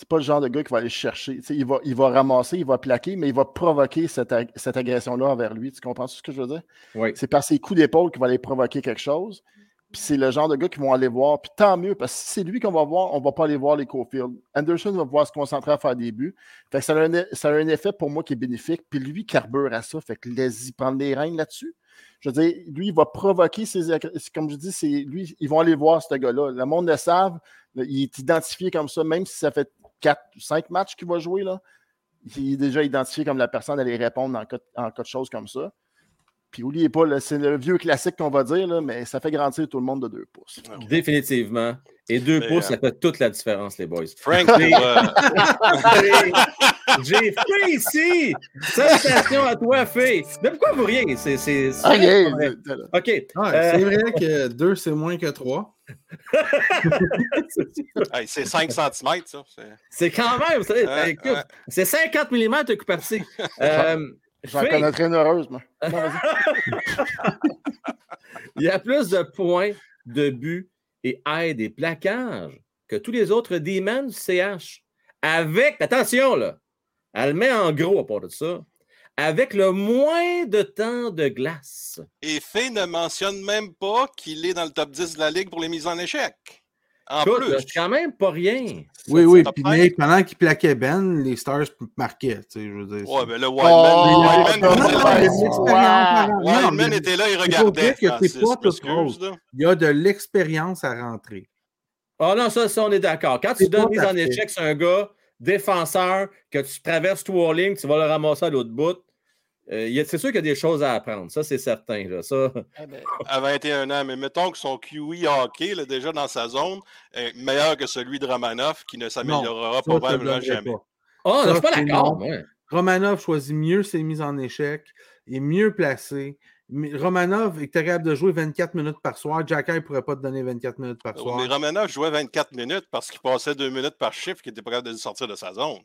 C'est pas le genre de gars qui va aller chercher. Il, va, il va ramasser, il va plaquer, mais il va provoquer cette, ag- cette agression-là envers lui. Tu comprends ce que je veux dire? Oui. C'est par ses coups d'épaule qu'il va aller provoquer quelque chose. Puis c'est le genre de gars qui vont aller voir. Puis tant mieux, parce que si c'est lui qu'on va voir, on ne va pas aller voir les Cofield. Anderson va pouvoir se concentrer à faire des buts. Fait que ça a, un, e- ça a un effet pour moi qui est bénéfique. Puis lui carbure à ça. Fait que laisse-y prendre les rênes là-dessus. Je veux dire, lui, il va provoquer ses. Comme je dis, c'est lui, ils vont aller voir ce gars-là. Le monde le savent. Il est identifié comme ça, même si ça fait 4 ou 5 matchs qu'il va jouer. Là, il est déjà identifié comme la personne à aller répondre en cas, en cas de choses comme ça. Puis oubliez pas, c'est le vieux classique qu'on va dire, là, mais ça fait grandir tout le monde de deux pouces. Définitivement. Et deux Mais, pouces, euh, ça fait toute la différence, les boys. Frank, pour, euh, J'ai fait ici! Salutations à toi, Fé! Mais pourquoi vous riez? C'est. c'est- c'est- Ok, vrai. euh. Ouais, Euh, C'est vrai que 2, c'est moins que 3. hey, c'est 5 cm, ça. c'est- C'est quand même, vous savez, Ouais, écoute, ouais. c'est 50 mm de coup parti. Euh, J'en connaîtrais une heureuse, moi. Il y a plus de points, de buts et aides et plaquages que tous les autres D-men du CH. Avec, attention là, elle met en gros à part de ça, avec le moins de temps de glace. Et Fay ne mentionne même pas qu'il est dans le top 10 de la Ligue pour les mises en échec. En Écoute, plus. c'est quand même pas rien. Oui, oui. Puis mais pendant qu'il plaquait Ben, les Stars marquaient. Tu sais, je veux dire. Ouais, ben le Oh, Wildman, était là. il mais il regardait. dire que c'est Francis, pas tout. Il y a de l'expérience à rentrer. Ah non, ça, ça, on est d'accord. Quand tu C'est donnes mise en échec sur un gars défenseur, que tu traverses trois lignes, tu vas le ramasser à l'autre bout, euh, il y a- c'est sûr qu'il y a des choses à apprendre. Ça, c'est certain. Là. Ça, Ah, ben, À 21 ans, mais mettons que son QE hockey, là, déjà dans sa zone, est meilleur que celui de Romanov, qui ne s'améliorera probablement jamais. pas. Oh, non, je suis pas c'est d'accord. Romanov choisit mieux ses mises en échec, est mieux placé. Mais Romanov est capable de jouer 24 minutes par soir. Jacky ne pourrait pas te donner 24 minutes par soir. Mais Romanov jouait 24 minutes parce qu'il passait 2 minutes par chiffre, qu'il était pas capable de sortir de sa zone.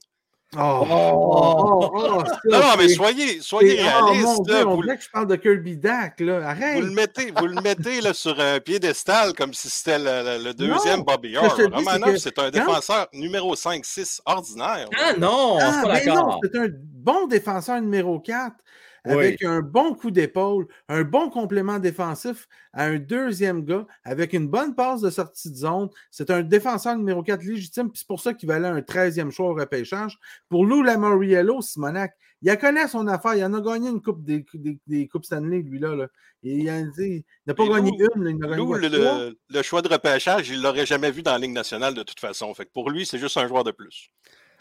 Oh, Oh! oh, oh, ça, Non, non, mais soyez, soyez oh, mon réalistes. Dieu, là, on vous, que je parle de Kirby Dack. Là. Arrête. vous le mettez, vous le mettez là, sur un piédestal comme si c'était le, le- le deuxième Non, Bobby Orr. Romanov, c'est un quand- défenseur numéro 5-6 ordinaire. Ah non, Ah, pas d'accord. c'est un bon défenseur numéro 4 Oui. avec un bon coup d'épaule, un bon complément défensif à un deuxième gars avec une bonne passe de sortie de zone. C'est un défenseur numéro 4 légitime, puis c'est pour ça qu'il valait un 13e choix au repêchage. Pour Lou Lamoriello, Simonac, il a connaît son affaire. Il en a gagné une coupe des, des, des Coupes Stanley, lui-là. là. Il n'a pas gagné Lou- une, il a gagné Lou, le, le- le choix de repêchage, il l'aurait jamais vu dans la Ligue nationale de toute façon. Fait que pour lui, c'est juste un joueur de plus.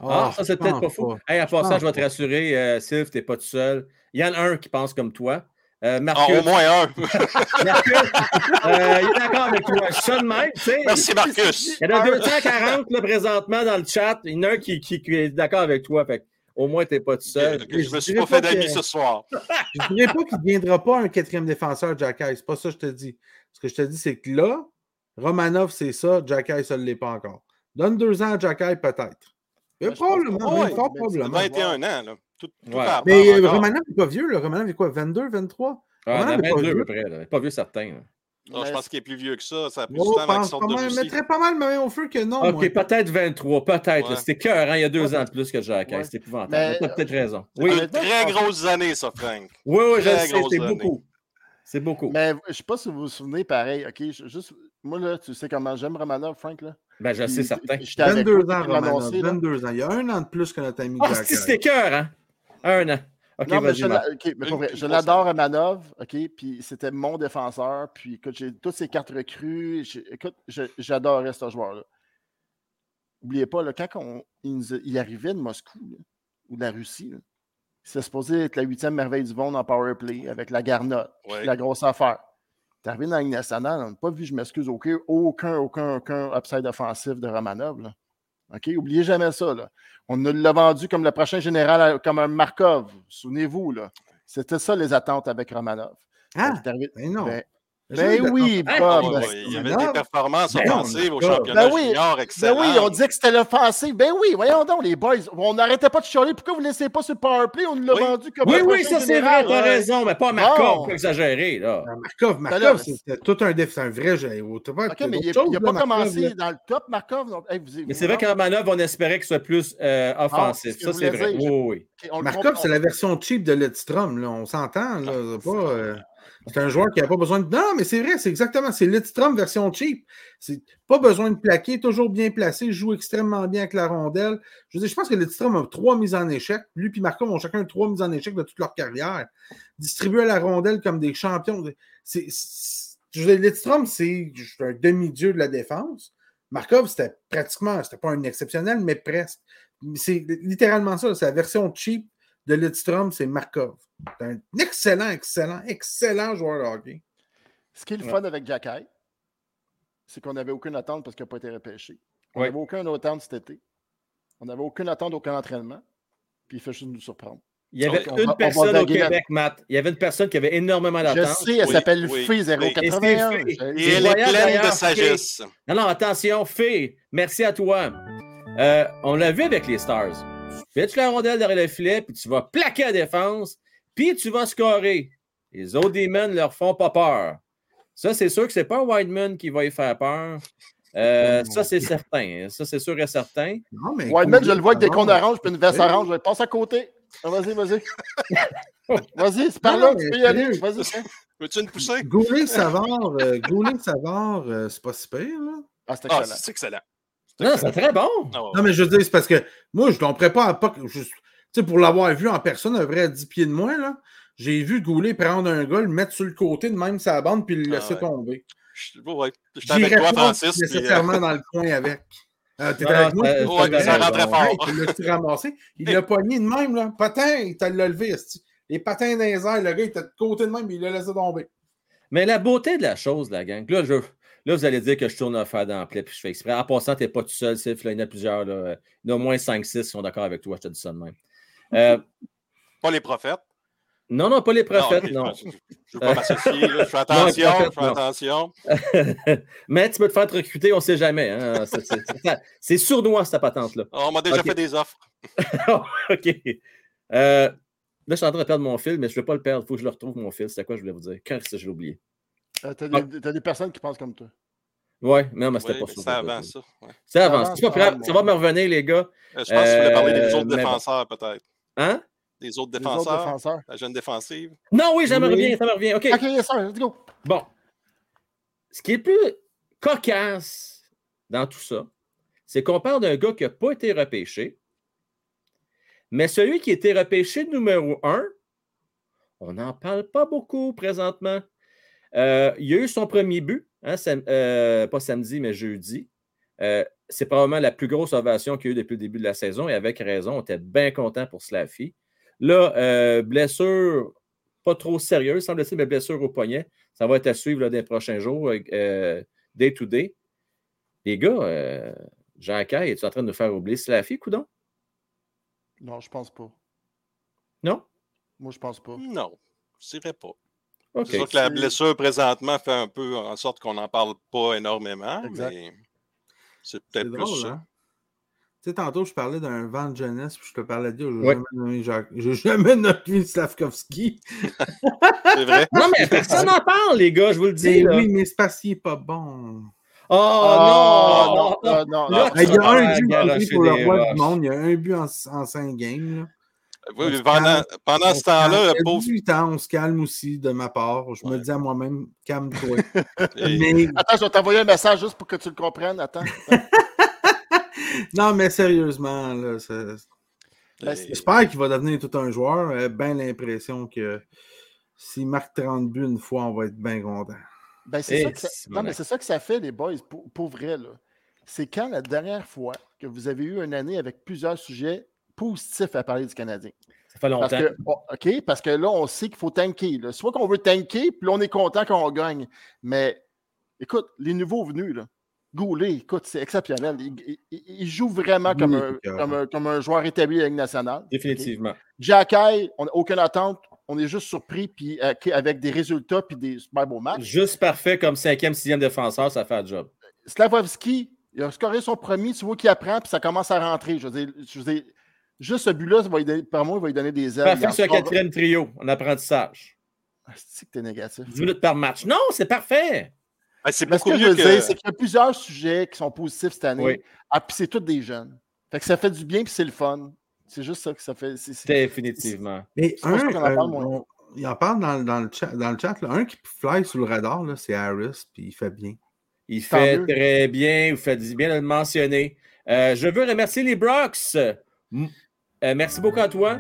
Ah, Ah, ça, c'est peut-être pas fou. Hey, à Je part ça, pense je vais te pas. rassurer, euh, Sylve, t'es pas tout seul. Il y en a un qui pense comme toi. Euh, Ah, au moins un. Marcus, euh, il est d'accord avec toi. Je suis de même, tu sais. Merci, Marcus. Il y en a 240 là, présentement dans le chat. Il y en a un qui, qui- qui est d'accord avec toi. Fait au moins, tu n'es pas tout seul. Je me suis pas fait pas d'amis ce soir. Je dirais pas qu'il ne deviendra pas un quatrième défenseur, Jack Ice. C'est pas ça que je te dis. Ce que je te dis, c'est que là, Romanov, c'est ça, Jack ça ne l'est pas encore. Donne deux ans à Jack peut-être. Mais je probablement, fort mais probablement. 21 ans, là. Tout, tout Ouais. à Mais euh, encore. Romanov n'est pas vieux, là. Romanov est quoi, 22, 23? Ah, Romanov est pas 22 à vieux. peu près. Là. Il n'est Pas vieux certain. là. Non, je pense qu'il est plus vieux que ça. Ça a plus Oh, de temps avant qu'il pense sorte pas de mal, Russie. mettrait pas mal main au feu que non. OK, peut-être 23, peut-être. Ouais. C'était cœur, hein, il y a deux Ouais. ans de plus que Jack. Ouais. C'est épouvantable. Mais- Tu as peut-être raison. C'est Oui, une très je pense- grosse année, ça, Frank. oui, oui, je sais, c'est beaucoup. C'est beaucoup. Mais je sais pas si vous vous souvenez, pareil, OK, je- juste, moi, là, tu sais comment j'aime Romanov, Frank, là? Ben, je sais certain. J'étais avec 22 toi, ans, puis il m'a Romanov. annoncé, là. 22 ans. Il y a un an de plus que notre ami Ah, Jack si, c'était cœur, hein? Un an. OK, non, mais vas-y, je, l'adore à Manov, OK, puis c'était mon défenseur, puis écoute, j'ai toutes ses cartes recrues, écoute, je- j'adorais ce joueur-là. N'oubliez pas, là, quand on- il, nous a- il arrivait de Moscou, là, ou de la Russie, là, c'est supposé être la huitième merveille du monde en power play avec la garnotte, Ouais. la grosse affaire. T'es arrivé dans la Ligue nationale, on n'a pas vu, je m'excuse, aucun, aucun, aucun, aucun upside offensif de Romanov. Là. OK? Oubliez jamais ça. Là. On l'a vendu comme le prochain général, comme un Markov. Souvenez-vous. là. C'était ça les attentes avec Romanov. Ah, ben non. Ben, ben oui, Bob. Ben, il y avait des performances Ben offensives au mais- championnat Ben oui, junior Ben excellent. oui, on disait que c'était l'offensive. Ben oui, voyons donc, les boys. On n'arrêtait pas de chialer. Pourquoi vous ne laissez pas sur le powerplay? On nous l'a Oui. vendu comme Oui, un oui, ça c'est vrai, t'as raison, mais pas Markov, Bon. pas exagéré, là. Markov, Ben là, Markov, c'était tout un défi, c'est un vrai jeu. OK, mais il n'a pas commencé dans le top, Markov. Donc, hey, vous- Mais c'est vrai qu'en manœuvre, on espérait qu'il soit plus euh, offensif. Ah, c'est ce que ça, c'est vrai. Oui, oui. Markov, c'est la version cheap de Lidstrom. On s'entend, là. C'est un joueur qui n'a pas besoin de. Non, mais c'est vrai, c'est exactement. C'est Lidstrom version cheap. C'est pas besoin de plaquer, toujours bien placé, joue extrêmement bien avec la rondelle. Je veux dire, je pense que Lidstrom a trois mises en échec. Lui et Markov ont chacun trois mises en échec de toute leur carrière. Distribuer la rondelle comme des champions. C'est, je Lidstrom, c'est un demi-dieu de la défense. Markov, c'était pratiquement, c'était pas un exceptionnel, mais presque. C'est littéralement ça, c'est la version cheap de Lidstrom, c'est Markov. C'est un excellent, excellent, excellent joueur de hockey. Ce qui est le Ouais. fun avec Jacky, c'est qu'on n'avait aucune attente parce qu'il n'a pas été repêché. On Ouais. n'avait aucune attente cet été. On n'avait aucune attente, aucun entraînement. Puis il fait juste nous surprendre. Il y avait On va- on une va personne au Québec, Matt. Il y avait une personne qui avait énormément Je d'attente. sais, elle Oui, s'appelle oui, Fée oui. 081. Et Fée. Je- elle est pleine de sagesse. Non, non, attention, Fée, merci à toi. Euh, on l'a vu avec les Stars. Tu pitches la rondelle derrière le filet, puis tu vas plaquer la défense, puis tu vas scorer. Les autres Demons leur font pas peur. Ça, c'est sûr que c'est pas un Wideman qui va y faire peur. Euh, ça, c'est certain. Ça, c'est sûr et certain. Non, mais Whiteman, je le vois avec des cônes va. orange puis une veste Oui. orange. Je passe à côté. Ah, Vas-y, vas-y. vas-y, c'est par là, non, tu peux y aller. Vas-y. Veux-tu une poussée? Goulet Savard, euh, Goulet Savard, euh, c'est pas si pire, là. Ah, c'est Ah, excellent. c'est excellent. C'est Non, c'est très bon. Ah. Non, mais je veux dire, c'est parce que moi, je ne prépare pas. Tu sais, pour l'avoir vu en personne, un vrai à 10 pieds de moi, là, j'ai vu Goulet prendre un gars, le mettre sur le côté de même sa bande, puis le Ah laisser ouais. tomber. Je ouais, j'étais avec toi, pas Francis. puis, euh, nécessairement dans le coin avec. Euh, T'étais Non, avec moi? ouais, ça rentrait fort. Hey, tu l'as-tu ramassé? Il l'a pogné de même, là. Patin, il t'a levé. Les patins dans les airs, le gars, il était de côté de même, il l'a laissé tomber. Mais la beauté de la chose, la gang, là, je- là vous allez dire que je tourne un fer dans la plaie puis je fais exprès. En passant, tu n'es pas tout seul, Sif, là, il y en a plusieurs. Là. Il y en a au moins 5-6 qui sont d'accord avec toi, je te dis ça de même. Euh, Pas les prophètes? non, non, pas les prophètes, non. Je je veux pas m'associer. là. Je fais attention. les prophètes, je fais non. attention. Mais tu peux te faire te recruter, on ne sait jamais. hein. C'est- sournois, cette patente-là. On m'a déjà fait des offres. OK. Euh, là, je suis en train de perdre mon fil, mais je ne vais pas le perdre. Il faut que je le retrouve, mon fil. C'était quoi, je voulais vous dire? Quand je l'ai oublié? Euh, T'as des, t'as des personnes qui pensent comme toi. Oui, mais non, mais c'était pas mais ça. c'est avant ça. ouais. C'est Ça avant. avance, C'est pas ça grave. avance, Ça va me revenir, les gars. Euh, Je pense que tu voulais parler des Euh, autres bon. défenseurs, peut-être. Hein? Des autres Les autres défenseurs? défenseurs. La jeune défensive? Non, oui, ça me Oui. revient, ça me revient. OK. Ok, yes, sir, let's go. Bon. Ce qui est plus cocasse dans tout ça, c'est qu'on parle d'un gars qui n'a pas été repêché, mais celui qui a été repêché numéro un, on n'en parle pas beaucoup présentement. Euh, il a eu son premier but, hein, sam- euh, pas samedi, mais jeudi. Euh, c'est probablement la plus grosse ovation qu'il y a eu depuis le début de la saison et avec raison, on était bien content pour Slaffy. Là, euh, blessure pas trop sérieuses, semble-t-il, mais blessure au poignet. Ça va être à suivre là, dans les prochains jours, euh, day to day. Les gars, euh, Jacques, es-tu en train de nous faire oublier Slaffy, coudon? Non, je pense pas. Non? Moi, je pense pas. Non, je dirais pas. C'est sûr que la blessure présentement fait un peu en sorte qu'on n'en parle pas énormément, Exact. mais c'est peut-être plus drôle, ça. hein? Tu sais, tantôt, je parlais d'un vent de jeunesse, puis je te parlais de Dieu. J'ai Ouais. jamais nommé Jacques. J'ai jamais nommé Slavkovski. C'est vrai? Non, mais personne n'en parle, les gars, je vous le dis. Là. oui, mais c'est parce qu'il est pas bon. Oh non! non, non, non, Ah, il y a un but pour le roi du monde. Il y a un but en, en cinq games. Là. Oui, mais pendant, ce temps-là, calme. le Il y a pauvre. 18 ans, on se calme aussi de ma part. Je me dis à moi-même, calme-toi. Et- mais, Attends, je vais t'envoyer un message juste pour que tu le comprennes. Attends. non, mais sérieusement, là, et- j'espère qu'il va devenir tout un joueur. J'ai bien l'impression que s'il marque 30 buts une fois, on va être bien content. Ben, c'est Eh, ça que ça... c'est Non, mais malade. c'est ça que ça fait, les boys, pour, pour vrai. C'est quand la dernière fois que vous avez eu une année avec plusieurs sujets positifs à parler du Canadien. Ça fait Parce longtemps. que, oh, OK, parce que là, on sait qu'il faut tanker. là. Soit qu'on veut tanker, puis on est content qu'on gagne. Mais écoute, les nouveaux venus, là, Goulet, écoute, c'est exceptionnel. Il, il- il- il joue vraiment Oui, comme un, comme, un, comme un joueur établi à la Ligue nationale. Définitivement. Jacky, on n'a aucune attente. On est juste surpris puis, euh, avec des résultats puis des super beaux matchs. Juste parfait comme cinquième, sixième défenseur, ça fait le job. Slavovski, il a scoré son premier, tu vois qu'il apprend, puis ça commence à rentrer. Je veux dire, je veux dire, juste ce but-là, par moi, il va lui donner des ailes. Parfait sur le quatrième trio en apprentissage. Ah, c'est que t'es négatif. 10 minutes par match. Non, c'est parfait. Ah, c'est Mais ce beaucoup que je mieux veux que. dire, c'est qu'il y a plusieurs sujets qui sont positifs cette année. Oui. Ah, puis c'est tous des jeunes. Fait que ça fait du bien, puis c'est le fun. C'est juste ça que ça fait. c'est- Définitivement. Mais un, qu'on en parle euh, on- il en parle dans, dans le chat, dans le chat là, un qui fly sous le radar, c'est Harris, puis il fait bien. Il Tant fait mieux. très bien. Vous faites bien de le mentionner. Euh, je veux remercier les Brox. Euh, merci beaucoup à toi.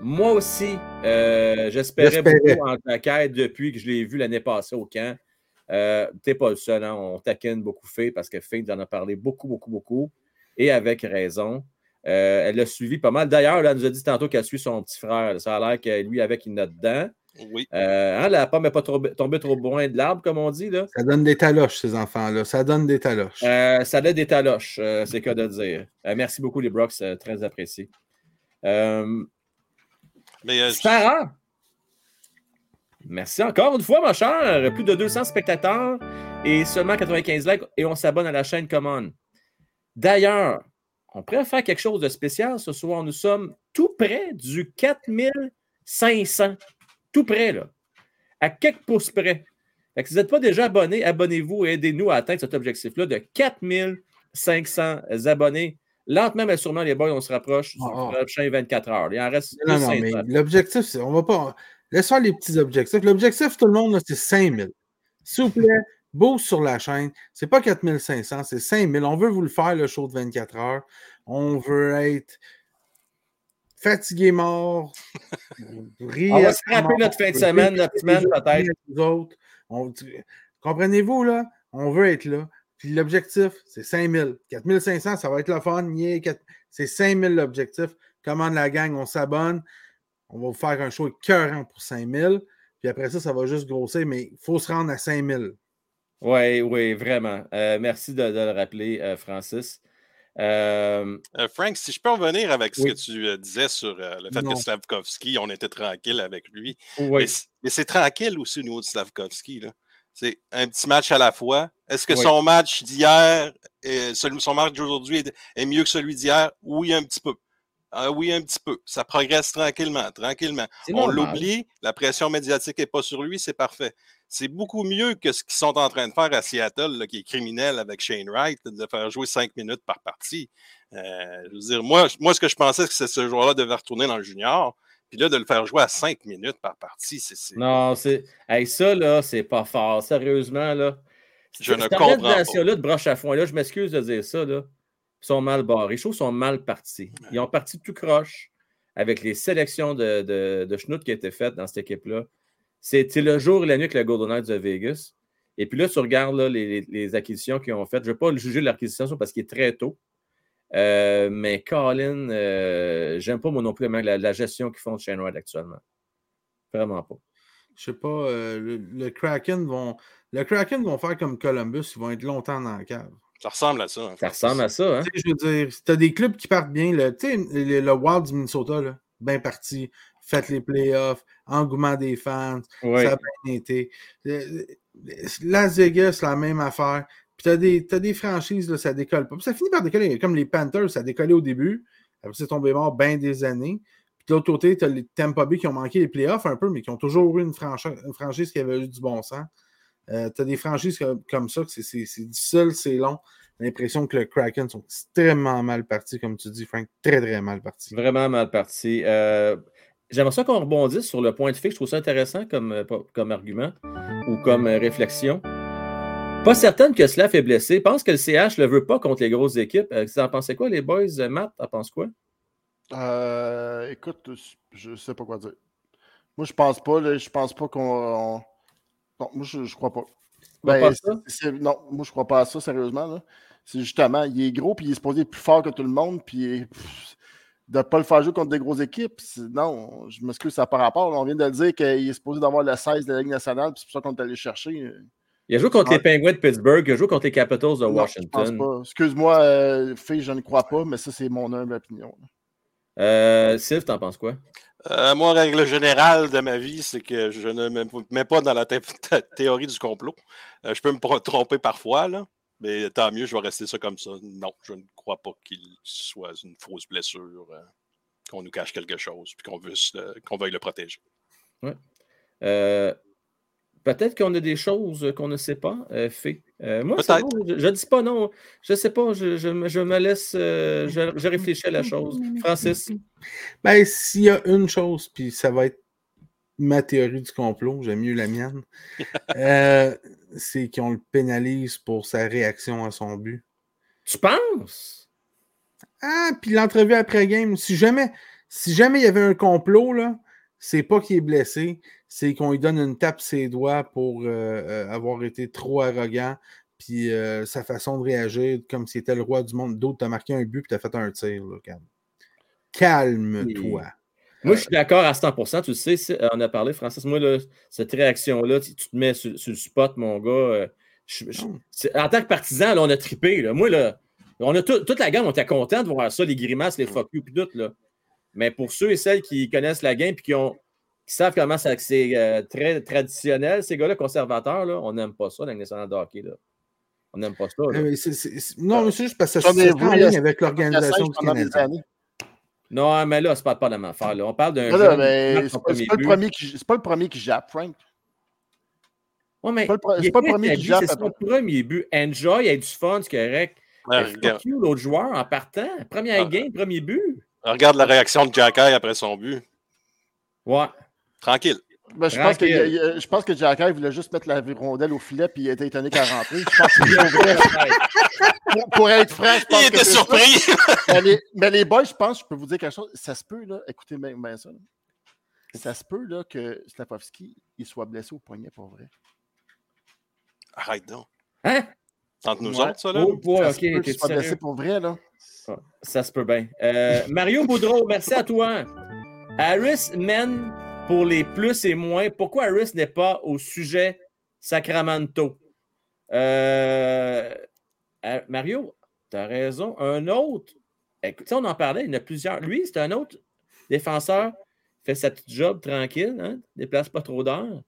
Moi aussi, euh, j'espérais beaucoup en ta quête depuis que je l'ai vu l'année passée au camp. Euh, T'es pas le seul, hein? on taquine beaucoup Faye parce que Faye nous en a parlé beaucoup, beaucoup, beaucoup, et avec raison. Euh, elle l'a suivi pas mal. D'ailleurs, là, elle nous a dit tantôt qu'elle suit son petit frère. Ça a l'air que lui, avec, il en a dedans. Oui. Euh, hein, la pomme n'est pas trop- tombée trop loin de l'arbre, comme on dit. Là. Ça donne des taloches, ces enfants-là. Ça donne des taloches. Euh, ça donne des taloches, euh, c'est le cas de dire. Euh, merci beaucoup, les Brox, euh, très apprécié. Euh, Mais euh, Sarah, merci encore une fois, ma chère. Plus de 200 spectateurs et seulement 95 likes et on s'abonne à la chaîne Common. D'ailleurs, on pourrait faire quelque chose de spécial ce soir. Nous sommes tout près du 4500. Tout près, là. À quelques pouces près. Fait que si vous n'êtes pas déjà abonné, abonnez-vous et aidez-nous à atteindre cet objectif-là de 4500 abonnés. Lentement, mais sûrement, les boys, on se rapproche du Oh, oh. prochain 24 heures. Il en reste non, non, 500. mais l'objectif, c'est. On va pas. Laisse faire les petits objectifs. L'objectif, tout le monde, c'est 5000. S'il vous plaît, boost sur la chaîne. C'est pas 4500, c'est 5000. On veut vous le faire, le show de 24 heures. On veut être fatigué mort. rire On va scraper mort, notre fin de semaine, notre semaine, peut-être. Comprenez-vous, là? On veut être là. Puis l'objectif, c'est 5000. 4500, ça va être le fun. Yeah, quatre- C'est 5000 l'objectif. Commande la gang, on s'abonne. On va vous faire un show écœurant pour 5000. Puis après ça, ça va juste grossir, mais il faut se rendre à 5000. Oui, oui, vraiment. Euh, merci de, de le rappeler, euh, Francis. Euh, euh, Frank, si je peux revenir avec ce Oui. que tu euh, disais sur euh, le fait Non. que Slavkovski, on était tranquille avec lui. oui. Mais c'est tranquille aussi au niveau de Slavkovski. là. C'est un petit match à la fois. Est-ce que Oui. son match d'hier, son match d'aujourd'hui est, est mieux que celui d'hier? Oui, un petit peu. Ah oui, un petit peu. Ça progresse tranquillement, tranquillement. On l'oublie, la pression médiatique n'est pas sur lui, c'est parfait. C'est beaucoup mieux que ce qu'ils sont en train de faire à Seattle, là, qui est criminel avec Shane Wright, de faire jouer cinq minutes par partie. Euh, je veux dire, moi, moi, ce que je pensais, c'est que ce joueur-là devait retourner dans le junior. Puis là, de le faire jouer à cinq minutes par partie, c'est. Non, c'est. Hey, ça, là, c'est pas fort. Sérieusement, là. Je ne comprends pas. organisation-là de broche à foin, là, je m'excuse de dire ça, là. Ils sont mal barrés. Je trouve qu'ils sont mal partis. Ils ont parti tout croche avec les sélections de, de, de schnout qui étaient faites dans cette équipe-là. C'était le jour et la nuit avec le Golden Knights de Vegas. Et puis là, tu regardes là, les, les- acquisitions qu'ils ont faites. Je ne vais pas le juger de l'acquisition parce qu'il est très tôt. Euh, mais Colin, euh, j'aime pas moi non plus la, la gestion qu'ils font de Shane Wright actuellement. Vraiment pas. Je sais pas, euh, le, le Kraken vont. Le Kraken vont faire comme Columbus, ils vont être longtemps dans la cave. Ça ressemble à ça. en Ça ressemble à ça, hein? Tu sais, je veux dire, tu as des clubs qui partent bien. là. Tu sais, le, le Wild du Minnesota, là, bien parti. Faites les playoffs, engouement des fans, Oui. ça a bien été. Las Vegas, la même affaire. Puis tu as des, t'as des franchises, là, ça décolle pas. Puis ça finit par décoller. Comme les Panthers, ça a décollé au début. Après, c'est tombé mort bien des années. Puis de l'autre côté, tu as les Tampa Bay qui ont manqué les playoffs un peu, mais qui ont toujours eu une, une franchise qui avait eu du bon sens. Euh, tu as des franchises comme, ça, que c'est- difficile, c'est long. L'impression que le Kraken sont extrêmement mal partis, comme tu dis, Frank. Très, très mal partis. Vraiment mal parti. Euh, J'aimerais ça qu'on rebondisse sur le point de fixe. Je trouve ça intéressant comme, euh, comme argument ou comme réflexion. Pas certaine que est blessé. Je pense que le CH ne le veut pas contre les grosses équipes. Euh, Vous en pensez quoi, les boys? Euh, Matt, t'en penses quoi? Euh, écoute, je sais pas quoi dire. Moi, je pense pas. là, je pense pas qu'on. on- Non, moi, je, je crois pas. Ben, pas ça? non, moi, je crois pas à ça, sérieusement. C'est justement, il est gros, puis il est supposé être plus fort que tout le monde, puis de ne pas le faire jouer contre des grosses équipes, non, je m'excuse, ça n'a pas rapport. là. On vient de le dire qu'il est supposé d'avoir le 16 de la Ligue nationale, puis c'est pour ça qu'on est allé chercher. Il a joué contre les Penguins de Pittsburgh, il a joué contre les Capitals de Non, je pense Washington. pas. Excuse-moi, euh, fille, je ne crois pas, mais ça, c'est mon humble opinion. Euh, Sylve, t'en penses quoi? Euh, moi, règle générale de ma vie, c'est que je ne me mets pas dans la thé- thé- théorie du complot. Euh, je peux me tromper parfois, là, mais tant mieux, je vais rester ça comme ça. Non, je ne crois pas qu'il soit une fausse blessure, euh, qu'on nous cache quelque chose, puis qu'on euh, qu'on veuille le protéger. Euh, Peut-être qu'on a des choses qu'on ne sait pas, euh, fait. Euh, moi, bon, je ne dis pas non. Je ne sais pas. Je, je me- je me laisse. euh, je, je réfléchis à la chose. Francis? Ben, s'il y a une chose, puis ça va être ma théorie du complot, j'aime mieux la mienne, euh, c'est qu'on le pénalise pour sa réaction à son but. Tu penses? Ah, puis l'entrevue après-game, si jamais, si jamais il y avait un complot, là, c'est pas qu'il est blessé, c'est qu'on lui donne une tape ses doigts pour euh, euh, avoir été trop arrogant, puis euh, sa façon de réagir comme s'il était le roi du monde. D'autres, t'as marqué un but, puis t'as fait un tir, là, calme. Calme-toi. Moi, je suis d'accord à 100% Tu le sais, on a parlé, Francis. Moi, là, cette réaction-là, tu, tu te mets sur, sur le spot, mon gars. je- je- en tant que partisan, là, on a trippé. là. Moi, là, on a tout- toute la gamme, on était content de voir ça, les grimaces, les fuck you, puis tout. Là. Mais pour ceux et celles qui connaissent la game et qui, ont, qui savent comment ça- que c'est euh, très traditionnel, ces gars-là, conservateurs, là, on n'aime pas ça dans le national de hockey. Là. On n'aime pas ça. là. C'est- non, mais c'est juste parce que ça se fait en ligne avec l'organisation du Canada. Non, mais là, c'est pas, pas la même affaire. là. On parle d'un c'est pas, pas le but. premier qui- c'est pas le premier qui jappe, Frank. Ouais, mais C'est pas le pas premier qui jappe C'est son premier but. Enjoy, il y a du fun, c'est correct. L'autre joueur, en partant. Première Ah. game, premier but. regarde la réaction de Jacky après son but. Ouais. Tranquille. Ben, je, pense que, Tranquille. il- il- je pense que Jack Eye voulait juste mettre la rondelle au filet puis il était étonné qu'elle rentrait. Je pense que pour, vrai, pour- pour être franc, je pense Il que était surpris. Mais les, mais les boys, je pense, je peux vous dire quelque chose. Ça se peut, là, écoutez bien, bien ça. là. Ça se peut là, que Slavovski il soit blessé au poignet pour vrai. Arrête donc. Hein? Entre nous Ouais. autres, ça, là? Oh boy, ça ok, se peut qu'il soit blessé pour vrai. Là. Ça se peut bien. Euh, Mario Boudreau, merci à toi. Harris mène pour les plus et moins. Pourquoi Harris n'est pas au sujet Sacramento? Euh, euh, Mario, tu as raison. Un autre, écoute, on en parlait, il y en a plusieurs. Lui, c'est un autre défenseur, fait sa petite job tranquille, hein, déplace pas trop d'heures.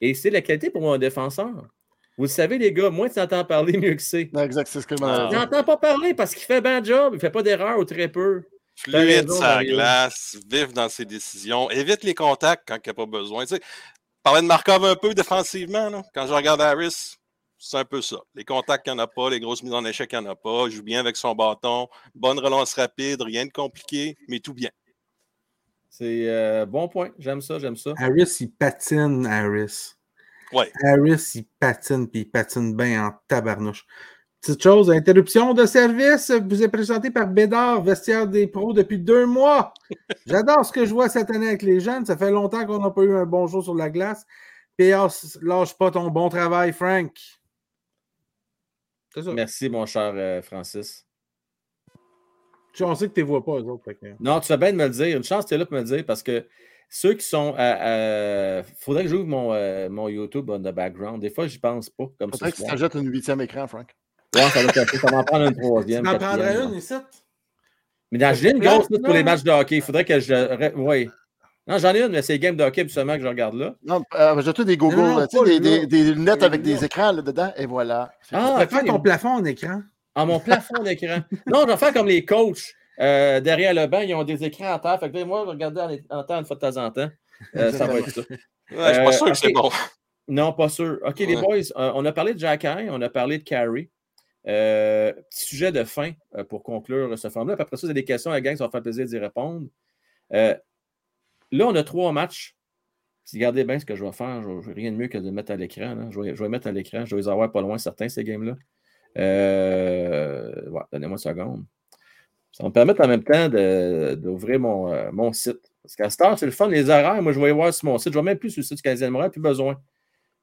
Et c'est la qualité pour moi, un défenseur. Vous le savez, les gars, moins tu entends parler, mieux que c'est. Non, exact, c'est ce que je m'en Ah. pas parler parce qu'il fait bien job, il fait pas d'erreur ou très peu. Fluide raison, sa Mario. glace, vif dans ses décisions, évite les contacts quand il n'y a pas besoin. Tu sais, parlais de Markov un peu défensivement. là. Quand je regarde Harris, c'est un peu ça. Les contacts, il n'y en a pas. Les grosses mises en échec, il n'y en a pas. Il joue bien avec son bâton. Bonne relance rapide, rien de compliqué, mais tout bien. C'est euh, bon point. J'aime ça, j'aime ça. Harris, il patine, Harris. Ouais. Harris, il patine, puis il patine bien en tabarnouche. Petite chose, interruption de service vous est présentée par Bédard, vestiaire des pros depuis deux mois. J'adore ce que je vois cette année avec les jeunes. Ça fait longtemps qu'on n'a pas eu un bon jour sur la glace. PA, lâche pas ton bon travail, Frank. C'est ça. Merci, mon cher euh, Francis. On sait que tu ne vois pas, eux autres. que- Non, tu fais bien de me le dire. Une chance que tu es là pour me le dire parce que Ceux qui sont. Il faudrait que j'ouvre mon, euh, mon YouTube on the background. Des fois, j'y pense pas. Comme Peut-être ce que soir. tu une huitième écran, Frank. Ouais, ça, va être- ça va en prendre une troisième. Tu en prendrais quatrième, une ici? Mais dans- j'ai une grosse liste pour les matchs de hockey. Il faudrait que je. Oui. Non, j'en ai une, mais c'est les games de hockey seulement que je regarde là. Non, euh, j'ai tout des goggles, Non, non, là, tu sais, pas des, là. des, des lunettes avec des écrans là, dedans, et voilà. Ah, Tu faire ton plafond en écran. En mon plafond d'écran. Non, je vais faire comme les coachs euh, derrière le banc, ils ont des écrans à terre. Fait que moi, je vais regarder en, en temps une fois de temps en temps. Euh, ça va être ça. Ouais, je suis pas Euh, sûr que c'est bon. Non, pas sûr. OK, les boys, euh, on a parlé de Jack High, on a parlé de Carrie. Euh, petit sujet de fin euh, pour conclure ce format. Puis après ça, vous avez des questions à la gang, ça va faire plaisir d'y répondre. Euh, là, on a trois matchs. Regardez bien ce que je vais faire. Je je- rien de mieux que de le mettre à l'écran. Je vais, je vais les mettre à l'écran. Je vais les avoir pas loin, certains, ces games-là. Ouais, Donnez-moi une seconde. Ça va me permettre en même temps de- d'ouvrir mon, mon site. Parce qu'à cette heure, c'est le fun, les horaires. Moi, je vais y voir sur mon site. Je ne vais même plus sur le site du Canadien de Montréal, plus besoin.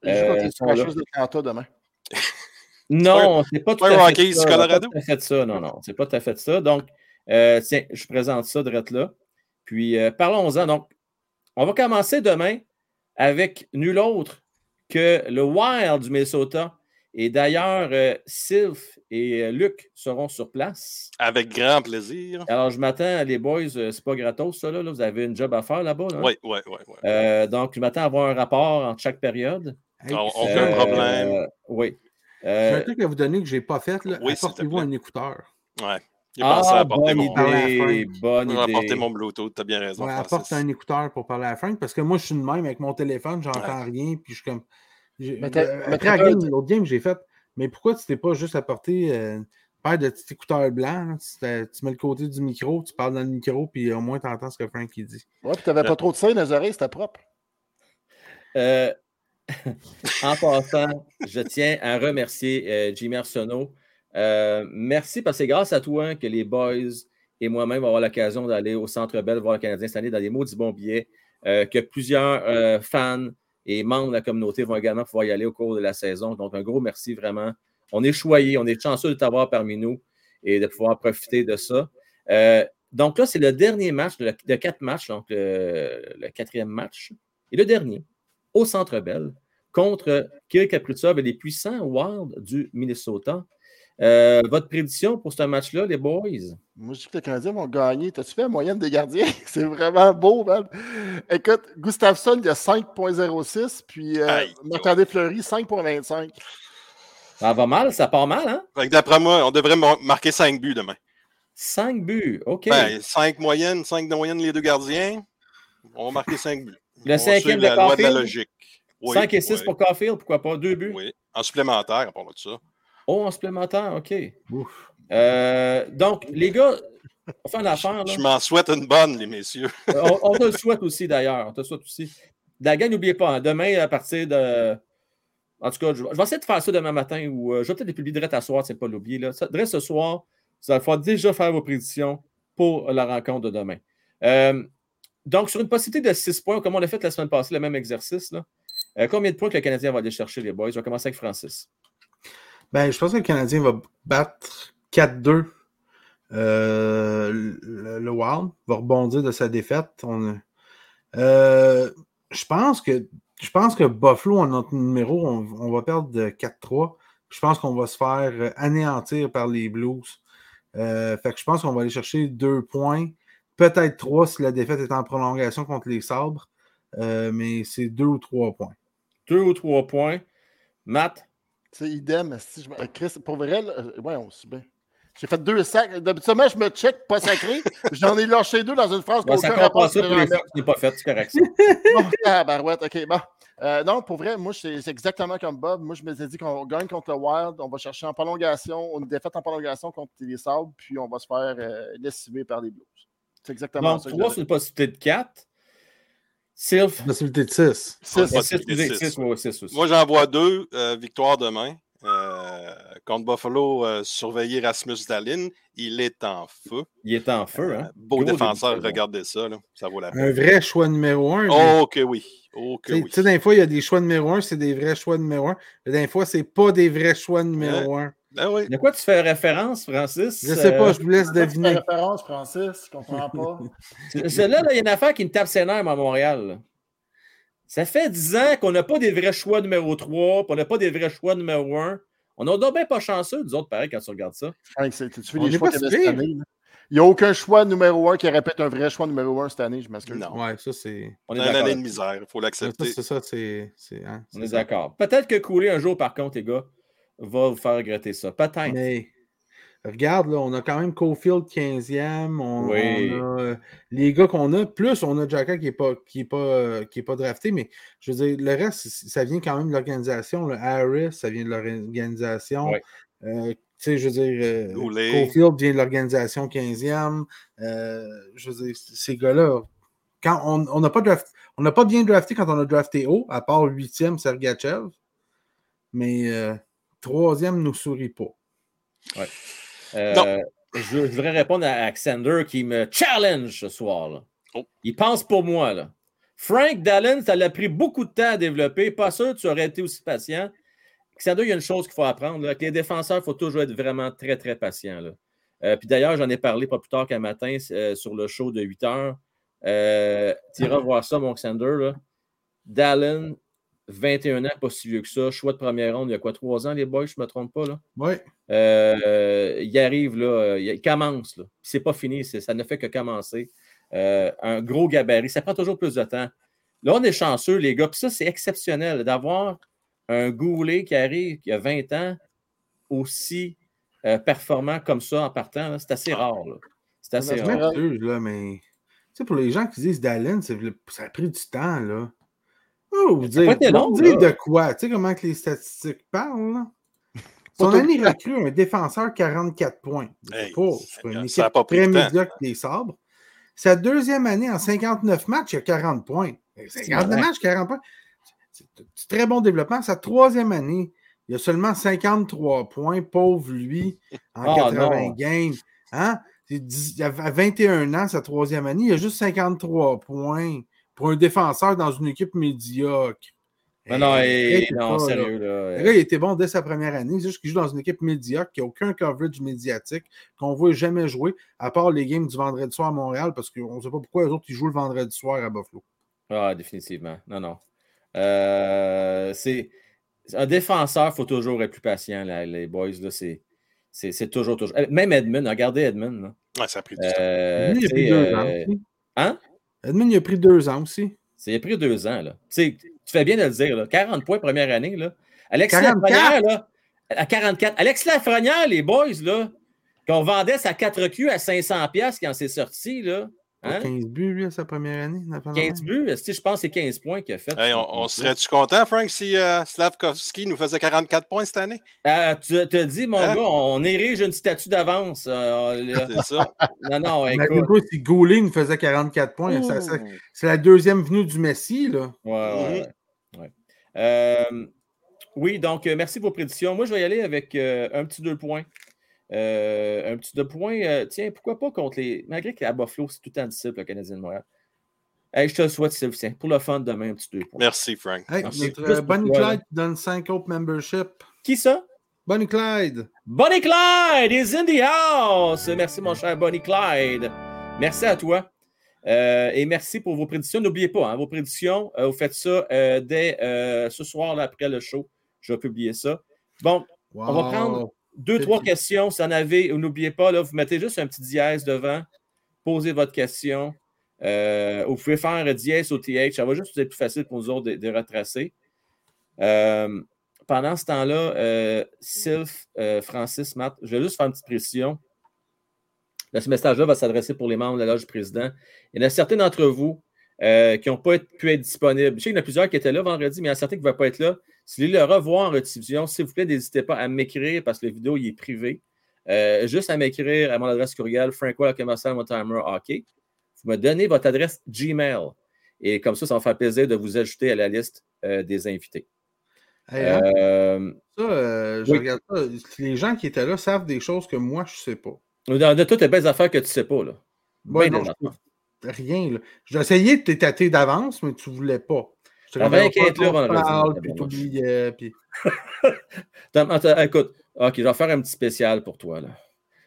Je les sont là. Smashers d'Atlanta demain. Non, c'est pas tout à fait ça. Colorado? Pas fait ça. Non, non, c'est pas tout à fait ça. Donc, euh, tiens, je présente ça direct là. Puis, euh, parlons-en. Donc, on va commencer demain avec nul autre que le Wild du Minnesota. Et d'ailleurs, euh, Sylph et euh, Luc seront sur place. Avec grand plaisir. Alors, je m'attends, les boys, euh, c'est pas gratos, ça, là, là. Vous avez une job à faire là-bas. là? Oui, oui, oui. oui. Euh, donc, je m'attends à avoir un rapport entre chaque période. Hey, On- on j'ai Euh. J'ai un truc à vous donner que je n'ai pas fait. Là. Oui, Apportez-vous un écouteur. Ouais. J'ai pensé à ah, apporter bonne mon, idée. Bonne à apporter idée. mon Bluetooth. T'as bien raison. Ouais, apporte un écouteur pour parler à Frank parce que moi, je suis de même avec mon téléphone, j'entends rien. Puis je suis comme. euh, Après la l'autre game, j'ai fait. Mais pourquoi tu t'es pas juste apporté euh, une paire de petits écouteurs blancs? là? Tu, mets le côté du micro, tu parles dans le micro, puis au moins tu entends ce que Frank il dit. Ouais, puis t'avais pas trop de sein dans les oreilles, c'était propre. Euh, en passant, je tiens à remercier euh, Jimmy Arsenault. Euh, merci parce que c'est grâce à toi que les boys et moi-même vont avoir l'occasion d'aller au Centre Bell voir le Canadien cette année dans des maudits bons billets, euh, que plusieurs euh, fans et membres de la communauté vont également pouvoir y aller au cours de la saison. Donc, un gros merci vraiment. On est choyés, on est chanceux de t'avoir parmi nous et de pouvoir profiter de ça. Donc là, c'est le dernier match de, quatre matchs, donc le quatrième match, et le dernier au Centre Bell contre Kirill Kaprizov et les puissants Wild du Minnesota. Euh, votre prédiction pour ce match-là, les boys? Moi, je dis que les Canadiens vont gagner. T'as-tu fait la moyenne des gardiens? C'est vraiment beau, man. Écoute, Gustafsson, il y a 5.06, puis euh. Marc-André Fleury, 5.25. Ça va mal, ça part mal, hein? D'après moi, on devrait mar- marquer 5 buts demain. Cinq buts, OK. Ben, 5 moyennes, 5 de moyenne les deux gardiens. On va marquer 5 buts. Le va cinquième de la loi de la Caulfield, logique. Oui, 5 et 6 oui, pour Caulfield, pourquoi pas? Deux buts? Oui. En supplémentaire, à part de ça. Oh, en supplémentaire, OK. Ouf. Euh, donc, les gars, on fait une affaire, là. Je m'en souhaite une bonne, les messieurs. on, on te le souhaite aussi, d'ailleurs. On te le souhaite aussi. La gang, n'oubliez pas, hein, demain, à partir de. En tout cas, je, je vais essayer de faire ça demain matin ou euh, je vais peut-être les publier direct à soir, c'est pas l'oublier. Là. Direct ce soir, vous allez pouvoir déjà faire vos prédictions pour la rencontre de demain. Euh, donc, sur une possibilité de 6 points, comme on l'a fait la semaine passée, le même exercice, euh, combien de points que le Canadien va aller chercher, les boys? Je vais commencer avec Francis. Ben, je pense que le Canadien va battre 4-2. Euh, le, Wild va rebondir de sa défaite. Euh, je pense que je pense que Buffalo, en notre numéro, on, va perdre de 4-3. Je pense qu'on va se faire anéantir par les Blues. Fait que je pense qu'on va aller chercher deux points, peut-être trois si la défaite est en prolongation contre les Sabres. Euh, mais c'est deux ou trois points. Deux ou trois points. Matt, C'est idem. Si je... me- euh, Chris, pour vrai, là, euh, ouais, on se bien. J'ai fait deux sacs. D'habitude, je me check pas sacré. J'en ai lâché deux dans une phrase ouais, ça compte pas ça pour les que pas fait, c'est correct. ça. Bon, ah, barouette, ok, bon. Euh, non, pour vrai, moi, c'est c'est exactement comme Bob. Moi, je me suis dit qu'on gagne contre le Wild, on va chercher en prolongation, une défaite en prolongation contre les Sabres, puis on va se faire euh, lessiver par les Blues. C'est exactement Donc, ça. que trois j'avais. sur une possibilité de quatre. Sylph, Possibilité de 6. Six. Ouais, six, possibilité de six, six. ouais, ouais, six aussi. Moi, j'en vois deux. euh, victoire demain. Euh, contre Buffalo, euh, surveiller Rasmus Dalin. Il est en feu. Il est en feu, hein? Euh, beau Gros défenseur, regardez ça. Là. Ça vaut la Un peine. vrai choix numéro un. Oh, que oui. Oh, que Tu sais, oui. tu sais, des fois, il y a des choix numéro un, c'est des vrais choix numéro un. Mais des fois, c'est pas des vrais choix numéro un. Ben oui. De quoi tu fais référence, Francis? Je sais pas, je vous laisse deviner. référence, Francis, je comprends pas. Celle-là, là, il y a une affaire qui me tape ses nerfs à Montréal. là. Ça fait 10 ans qu'on n'a pas des vrais choix numéro 3, puis on n'a pas des vrais choix numéro 1. On a bien pas chanceux, nous autres, pareil, quand tu regardes ça. Frank, tu fais les choix cette année. Il n'y a aucun choix numéro un qui répète un vrai choix numéro un cette année, je m'excuse. Non. Ouais, ça c'est. On est une année de misère, il faut l'accepter. C'est ça, c'est. hein, On est d'accord. Peut-être que couler un jour, par contre, les gars, va vous faire regretter ça. Peut-être. Mais regarde, là, on a quand même Cofield 15e. On, Oui. on a euh, les gars qu'on a, plus on a Jacka qui n'est pas, qui est pas, euh, qui est pas drafté, mais je veux dire, le reste, ça vient quand même de l'organisation. Le Harris, ça vient de l'organisation. Oui. Euh, tu sais, je veux dire, euh. Cofield vient de l'organisation 15e. Euh, je veux dire, ces gars-là, quand on on n'a pas draft- on n'a pas bien drafté quand on a drafté haut, à part 8e Sergachev. Mais euh, troisième nous sourit pas. Euh, je, je voudrais répondre à Alexander qui me challenge ce soir. là. Oh. Il pense pour moi. Là. Frank Dallin, ça l'a pris beaucoup de temps à développer. Pas sûr que tu aurais été aussi patient. Alexander, il y a une chose qu'il faut apprendre. là. Avec les défenseurs, il faut toujours être vraiment très, très patient. là. Euh, puis d'ailleurs, j'en ai parlé pas plus tard qu'un matin euh, sur le show de 8 heures. Euh, tu iras voir ça, mon Alexander. Là. Dallin, 21 ans, pas si vieux que ça. Choix de première ronde, il y a quoi, 3 ans, les boys, je ne me trompe pas. Là? Oui. Euh, il arrive, là, euh, il commence. Là. C'est pas fini, ça ne fait que commencer. Euh, un gros gabarit, ça prend toujours plus de temps. Là, on est chanceux, les gars. Puis ça, c'est exceptionnel d'avoir un goulet qui arrive, qui a 20 ans, aussi euh, performant comme ça en partant. C'est assez rare. là. C'est assez rare. là, mais. Tu sais, pour les gens qui disent le- ça a pris du temps, là. Oh, vous dire, long, de quoi? Tu sais comment que les statistiques parlent, là? Son année recrue un défenseur 44 points. Hey, pas, ça a très médiocre des sabres. Sa deuxième année en 59 matchs, il a 40 points. 59 vrai. matchs, 40 points. C'est très bon développement. Sa troisième année, il a seulement 53 points, pauvre lui, en Ah, 80 non. games. Hein? À 21 ans, sa troisième année, il a juste 53 points pour un défenseur dans une équipe médiocre. Non, non, et- arrêtez non, pas, là. sérieux. Là, gars, il était bon dès sa première année. C'est juste qu'il joue dans une équipe médiocre, qui n'a aucun coverage médiatique, qu'on ne voit jamais jouer, à part les games du vendredi soir à Montréal, parce qu'on ne sait pas pourquoi les autres ils jouent le vendredi soir à Buffalo. Ah, définitivement. Non, non. Euh, c'est un défenseur, il faut toujours être plus patient, là, les boys. Là, c'est, c'est, c'est toujours, toujours. Eh, Même Edmund, regardez Edmund. Là. Ouais, ça a pris du temps. Euh, Lui, il a pris deux euh, ans aussi. hein? Edmund, il a pris deux ans aussi. Il a pris deux ans. Là. Tu sais, tu fais bien de le dire. Là. 40 points première année. Là. Alex 44. Lafrenière, là, à 44. Alex Lafrenière, les boys, là, qu'on vendait sa 4Q à 500$ quand c'est sorti, là. Hein? 15 buts, lui, à sa première année. n'a pas 15 buts, je pense que c'est 15 points qu'il a fait. Hey, on, on serait-tu content, Frank, si euh, Slavkovski nous faisait 44 points cette année? Euh, tu te dis, mon Hein? gars, on érige une statue d'avance. euh. C'est ça. non, non, écoute. Imagine-toi si Goulet nous faisait 44 points. ça- ça- Ouh. C'est la deuxième venue du Messi, là. Ouais. Ouais. Euh, oui, donc, euh, merci pour vos prédictions. Moi, je vais y aller avec euh, un petit deux points. Euh, un petit deux points. euh, tiens, pourquoi pas contre les. Malgré qu'à Buffalo, c'est tout le temps difficile, le Canadien de Montréal. Hey, je te le souhaite, Sylvain. Pour le fun, demain, un petit deux points. Merci, Frank. Hey, Merci. notre Plus euh, Bonnie toi. Clyde qui donne 5 autres memberships. Qui ça? Bonnie Clyde. Bonnie Clyde is in the house. Merci, mon cher Bonnie Clyde. Merci à toi. Euh, et merci pour vos prédictions. N'oubliez pas, hein, vos prédictions, euh, vous faites ça euh, dès euh, ce soir, là, après le show. Je vais publier ça. Bon, on va prendre deux, trois questions. Si vous en avez, ou n'oubliez pas, là, vous mettez juste un petit dièse devant. Posez votre question. Euh, vous pouvez faire un dièse au TH. Ça va juste être plus facile pour nous autres de, de retracer. Euh, pendant ce temps-là, euh, Sylph, Francis, Matt, je vais juste faire une petite précision. Là, ce message-là va s'adresser pour les membres de la loge du président. Il y en a certains d'entre vous euh, qui n'ont pas être- pu être disponibles. Je sais qu'il y en a plusieurs qui étaient là vendredi, mais il y en a certains qui ne vont pas être là. Si vous voulez le revoir en rediffusion, s'il vous plaît, n'hésitez pas à m'écrire parce que la vidéo il est privée. Euh, juste à m'écrire à mon adresse courriel, hockey. Vous me donnez votre adresse Gmail. Et comme ça, ça va me faire plaisir de vous ajouter à la liste euh, des invités. Hey, hein, Euh, ça, euh, je oui. regarde ça. Les gens qui étaient là savent des choses que moi, je ne sais pas. de, de toutes les belles affaires que tu ne sais pas. Là. Non, je-. Rien. J'ai essayé de t'étater d'avance, mais tu ne voulais pas. Vendredi, parle, c'est puis t'oubliais, puis- écoute, OK, je vais faire un petit spécial pour toi. Là.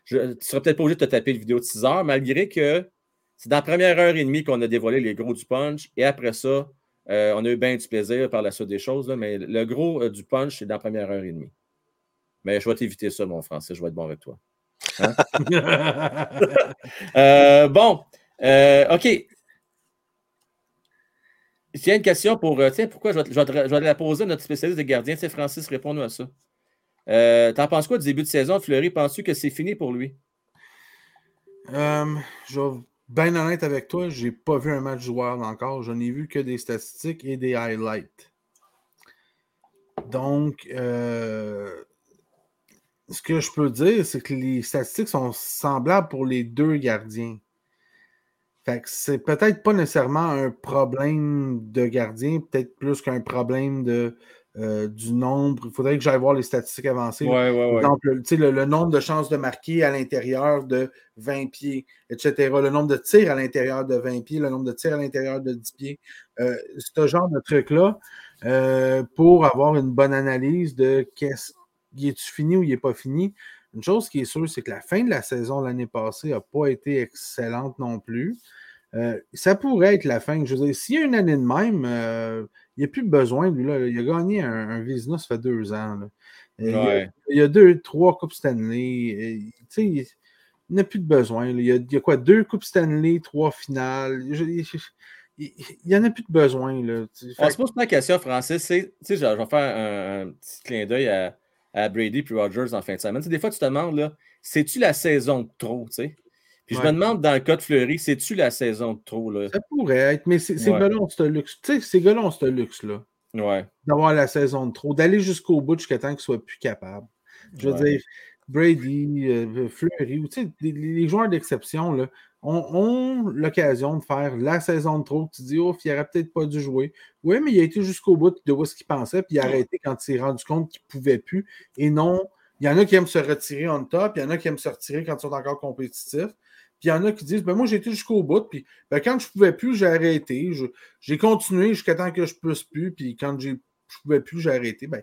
Je, tu ne seras peut-être pas obligé de te taper une vidéo de 6 heures, malgré que c'est dans la première heure et demie qu'on a dévoilé les gros du punch. Et après ça, euh, on a eu bien du plaisir par la suite des choses. Là, mais le gros euh, du punch, c'est dans la première heure et demie. Mais je vais t'éviter ça, mon français. Je vais être bon avec toi. Hein? Euh, bon. OK. Il y a une question pour. tiens, pourquoi je vais, vais, la poser à notre spécialiste de gardien. C'est Francis, réponds-nous à ça. T'en penses quoi du début de saison, Fleury? Penses-tu que c'est fini pour lui? je vais bien honnête avec toi, j'ai pas vu un match joueur encore. Je n'ai vu que des statistiques et des highlights. Donc, euh, ce que je peux dire, c'est que les statistiques sont semblables pour les deux gardiens. C'est peut-être pas nécessairement un problème de gardien, peut-être plus qu'un problème de euh, du nombre. Il faudrait que j'aille voir les statistiques avancées. Par exemple, le, nombre de chances de marquer à l'intérieur de 20 pieds, etc. Le nombre de tirs à l'intérieur de 20 pieds, le nombre de tirs à l'intérieur de 10 pieds. Euh, ce genre de truc-là, euh, pour avoir une bonne analyse de qu'est-ce est-tu fini ou il n'est pas fini. Une chose qui est sûre, c'est que la fin de la saison l'année passée n'a pas été excellente non plus. ça pourrait être la fin. Je veux dire, s'il y a une année de même, il n'y a plus besoin, lui. Là. Il a gagné un, un Vizina, ça fait deux ans. Il, y a, deux, trois Coupes Stanley. il n'a plus de besoin. Il y, a, quoi? Deux Coupes Stanley, trois finales. il n'y en a plus de besoin. Là. On se pose la question, Francis. Je, je vais faire un, petit clin d'œil à, Brady et Rogers en fin de semaine. des fois, tu te demandes, c'est-tu la saison de trop? sais? Puis je me demande, dans le cas de Fleury, c'est-tu la saison de trop? Là? Ça pourrait être, mais c'est ouais. galon, ce luxe. Tu sais, c'est galon, ce luxe-là. Ouais. D'avoir la saison de trop, d'aller jusqu'au bout jusqu'à temps qu'il soit plus capable. Je veux dire, Brady, euh, Fleury, tu sais, les, joueurs d'exception, là, ont, l'occasion de faire la saison de trop. Tu dis, oh, il n'aurait peut-être pas dû jouer. Oui, mais il a été jusqu'au bout de ce qu'il pensait, puis il a arrêté quand il s'est rendu compte qu'il ne pouvait plus. Et non, il y en a qui aiment se retirer en top, il y en a qui aiment se retirer quand ils sont encore compétitifs. Puis il y en a qui disent ben Moi, j'ai été jusqu'au bout. Puis ben, quand je ne pouvais plus, j'ai arrêté. J'ai continué jusqu'à temps que je ne puisse plus. Puis quand je ne pouvais plus, j'ai arrêté. Ben,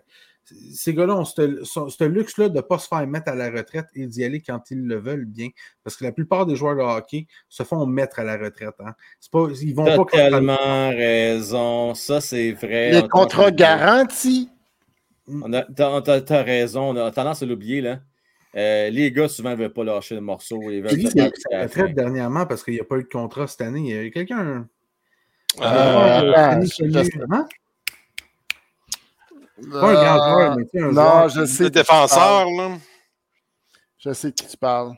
ces gars-là ont ce, luxe-là de ne pas se faire mettre à la retraite et d'y aller quand ils le veulent bien. Parce que la plupart des joueurs de hockey se font mettre à la retraite. Hein. Pas, ils vont T'as tellement raison. Ça, c'est vrai. Les contrats garantis. T'as raison. On a tendance à l'oublier. là. Euh, les gars, souvent, ne veulent pas lâcher le morceau. Ils veulent il a retraite dernièrement parce qu'il n'y a pas eu de contrat cette année. Il y a eu quelqu'un. Euh, euh, pas un grand joueur, mais tu sais, un non, je sais. Défenseur, là. Je sais de qui tu parles.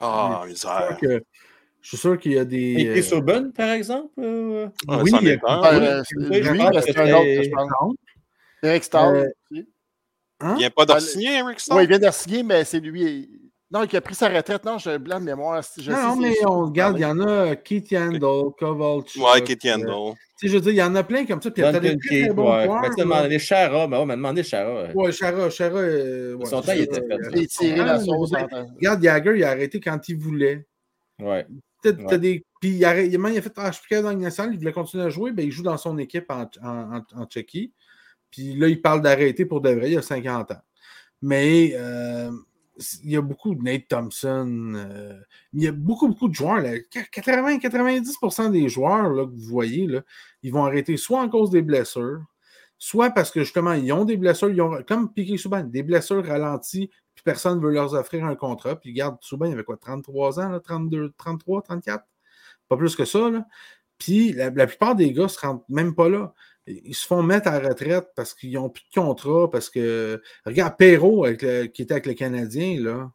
Ah, oh, misère. Je suis sûr qu'il y a des. Et Chris par exemple? oui, il y a. Lui, c'est un autre que je pense. Eric Stahl. Hein? Il vient pas de signer, Eric Oui, il vient de signer, mais c'est lui. Non, qui a pris sa retraite. Non, j'ai un blanc de mémoire. Je non, mais on regarde, il y en a Keith Yandel, Kovalchuk. Ouais, Keith Yandel. Euh, tu sais, je veux dire, il y en a plein comme ça. Puis il y a des très bons ouais. joueurs. Mais demandé Chara, mais on m'a demandé Chara. Ouais, Chara, Chara. Euh, ouais, Son temps, il était fait. Il a tiré la sauce. Regarde, Jagger, il a arrêté quand il voulait. Ouais. T'as des... Puis il a, il a fait ah, je suis dans une salle, il voulait continuer à jouer, ben, il joue dans son équipe en, en, en, en Tchéquie. Puis là, il parle d'arrêter pour de vrai, il a 50 ans. Mais euh, il y a beaucoup de Nate Thompson. Euh, il y a beaucoup, beaucoup de joueurs. 80-90% des joueurs là, que vous voyez, là, ils vont arrêter soit en cause des blessures, soit parce que justement, ils ont des blessures, ils ont, comme Piqué Souban, des blessures ralenties, puis personne ne veut leur offrir un contrat. Puis regarde, Souban, il avait quoi, 33 ans, là, 32, 33, 34? Pas plus que ça. Là. Puis la, la, plupart des gars ne se rendent même pas là ils se font mettre à la retraite parce qu'ils n'ont plus de contrat, parce que. Regarde, Perrault, qui était avec le Canadien, là.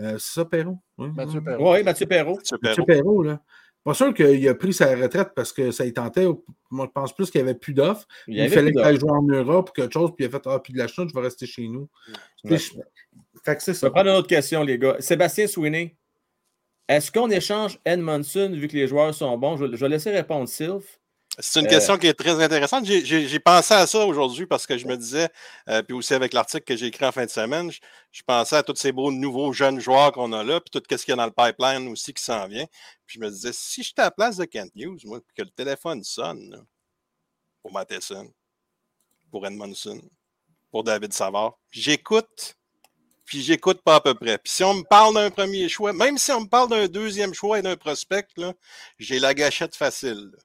Euh, c'est ça, Perrault? Oui, Mathieu Perrault. Oui, Mathieu Perrault. Mathieu Perrault, là. Pas sûr qu'il a pris sa retraite parce que ça y tentait. Moi, je pense plus qu'il n'y avait plus d'offres. Il, il fallait qu'il aille jouer en Europe ou quelque chose, puis il a fait Ah, puis de la chute, je vais rester chez nous. Ouais. Fait que c'est ça. Je vais prendre une autre question, les gars. Sébastien Sweeney, est-ce qu'on échange Edmondson vu que les joueurs sont bons? Je, je vais laisser répondre Sylph. C'est une question qui est très intéressante. J'ai pensé à ça aujourd'hui parce que je me disais, euh, puis aussi avec l'article que j'ai écrit en fin de semaine, je, pensais à tous ces beaux nouveaux jeunes joueurs qu'on a là, puis tout ce qu'il y a dans le pipeline aussi qui s'en vient. Puis je me disais, si j'étais à la place de Kent News, moi, puis que le téléphone sonne pour Matheson, pour Edmondson, pour David Savard. J'écoute, puis j'écoute pas à peu près. Puis si on me parle d'un premier choix, même si on me parle d'un deuxième choix et d'un prospect, j'ai la gâchette facile. là.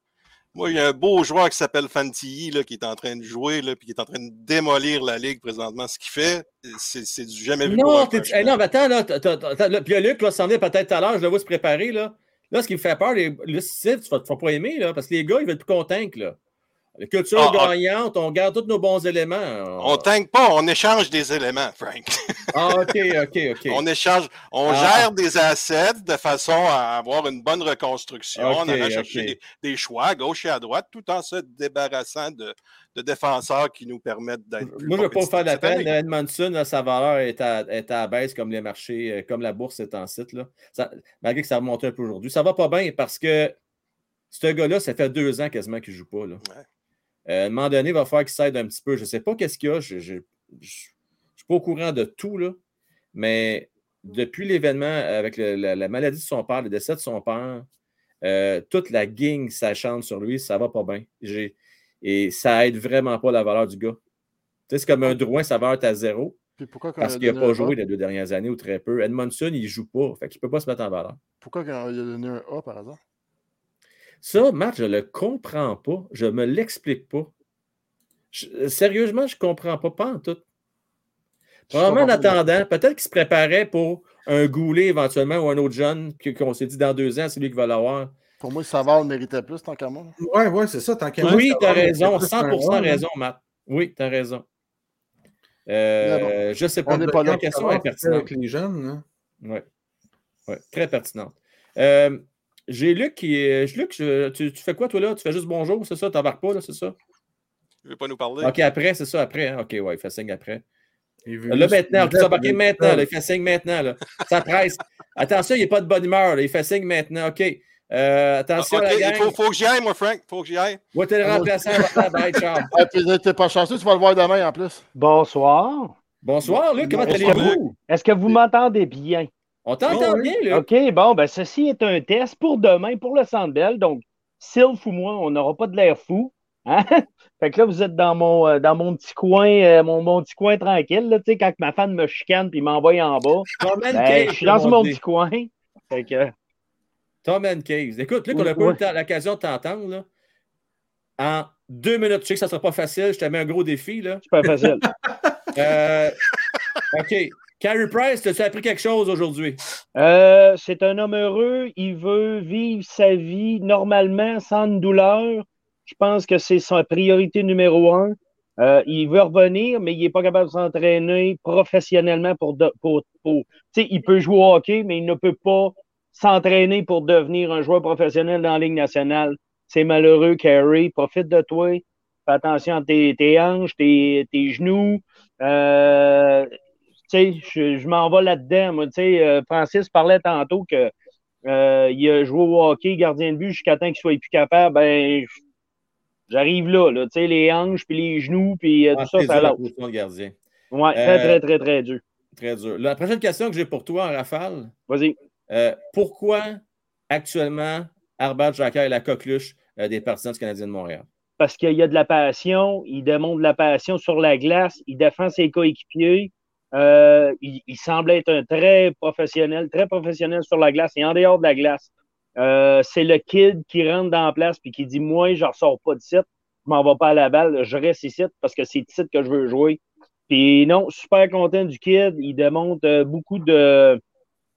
Moi, il y a un beau joueur qui s'appelle Fantilly là, qui est en train de jouer, là, puis qui est en train de démolir la ligue présentement. Ce qu'il fait, c'est du jamais vu. pour Non, hey, mais attends, là, puis Luc, là, s'en est peut-être tout à l'heure, je le vois se préparer, là. Là, ce qui me fait peur, les, le Steve, tu vas, vas pas aimer, là, parce que les gars, ils plus contents que, là. La culture Ah, ah. gagnante, on garde tous nos bons éléments. On tank pas, on échange des éléments, Frank. Ah, OK, OK, OK. On échange, on Ah. gère des assets de façon à avoir une bonne reconstruction, Ok, en allant chercher ok. des, des choix à gauche et à droite, tout en se débarrassant de, de défenseurs qui nous permettent d'être plus Moi, je ne veux pas vous faire de la peine. Edmondson, là, sa valeur est à, est à la baisse comme les marchés, euh, comme la bourse est en site. Là. Ça- malgré que ça a remonté un peu aujourd'hui. Ça va pas bien parce que ce gars-là, ça fait deux ans quasiment qu'il ne joue pas. Là. Ouais. Euh, à un moment donné, il va falloir qu'il s'aide un petit peu. Je ne sais pas qu'est-ce qu'il y a. Je ne suis pas au courant de tout, là. mais depuis l'événement avec le- la, la maladie de son père, le décès de son père, euh, toute la gang s'achante sur lui, ça va pas bien. Et ça aide vraiment pas la valeur du gars. Tu sais, c'est comme un Drouin, sa valeur est à zéro Puis pourquoi qu'on parce qu'il n'a pas joué les deux dernières années ou très peu. Edmondson, il ne joue pas. Fait qu'il ne peut pas se mettre en valeur. Pourquoi qu'on a donné un A par hasard? Ça, Matt, je ne le comprends pas. Je ne me l'explique pas. Je- sérieusement, je ne comprends pas, pas en tout. Probablement en attendant, peut-être qu'il se préparait pour un Goulet éventuellement ou un autre jeune que- qu'on s'est dit dans deux ans, c'est lui qui va l'avoir. Pour moi, Savard le méritait plus tant qu'à moi. Ouais, ouais, c'est ça. Tant qu'à moi, Oui, ça tu as va, raison, c'est plus un 100% rôle, hein. raison, Matt. Oui, tu as raison. Euh, Je ne sais pas. On n'est pas là La question est pertinente. Avec les jeunes, là. Oui. Ouais, très pertinente. Euh, J'ai Luc qui est. Luc, je- tu, tu fais quoi, toi, là? Tu fais juste bonjour, c'est ça? Tu n'embarques pas, là, c'est ça? Tu veux pas nous parler? OK, après, c'est ça, après. hein? OK, ouais, il fait signe après. Il veut Là, maintenant, il tu embarqué veut- maintenant, là, il fait signe maintenant, là. Ça presse. Attention, il n'est pas de bonne humeur, là, il fait signe maintenant. OK. Euh, attention, Ah, il gang. faut, faut que j'y aille, moi, Frank. Faut que j'y aille. Ouais, t'es le remplaçant. bye, ciao. Ah, puis t'es pas chanceux, tu vas le voir demain en plus. Bonsoir. Bonsoir, Luc, comment allez-vous? vous, est-ce que vous m'entendez bien? On t'entend bien, Luc. OK, bon, ben ceci est un test pour demain, pour le Centre Bell. Donc, Sylph ou moi, on n'aura pas de l'air fou. Hein? Fait que là, vous êtes dans mon, euh, dans mon petit coin, euh, mon, mon petit coin tranquille. Là, tu sais, quand ma femme me chicane puis m'envoie en bas, Tom and ben, Cave, je suis dans mon petit coin. Fait que, Tom and Caves. Écoute, Luc, on n'a pas eu l'occasion de t'entendre. là. En deux minutes, je sais que ça ne sera pas facile. Je te mets un gros défi. Là. c'est pas facile. Euh, OK. Carey Price, as-tu appris quelque chose aujourd'hui? Euh, c'est un homme heureux. Il veut vivre sa vie normalement, sans douleur. Je pense que c'est sa priorité numéro un. Euh, il veut revenir, mais il n'est pas capable de s'entraîner professionnellement pour. de- pour, pour tu sais, il peut jouer au hockey, mais il ne peut pas s'entraîner pour devenir un joueur professionnel dans la Ligue nationale. C'est malheureux, Carey. Profite de toi. Fais attention à tes, tes hanches, tes, tes genoux. Euh, sais, je, je m'en vais là-dedans. Tu sais, euh, Francis parlait tantôt que euh, il a joué au hockey, gardien de but, jusqu'à temps qu'il soit plus capable. Ben, j'arrive là, là. Tu sais, les hanches, puis les genoux, puis euh, Ah, tout ça, très ça dur, la lâche. position de gardien. Ouais, très, très, très, très dur. Très dur. La prochaine question que j'ai pour toi, en rafale, Vas-y. pourquoi actuellement Arbad Jacquet est la coqueluche des partisans du Canadien de Montréal? Parce qu'il y a de la passion, il démontre de la passion sur la glace, il défend ses coéquipiers. Euh, il, il semble être un très professionnel, très professionnel sur la glace et en dehors de la glace. Euh, c'est le kid qui rentre dans la place puis qui dit Moi, je ne ressors pas de site, je m'en vais pas à la balle, je reste ici parce que c'est ici que je veux jouer. Puis non, super content du kid. Il démontre euh, beaucoup de.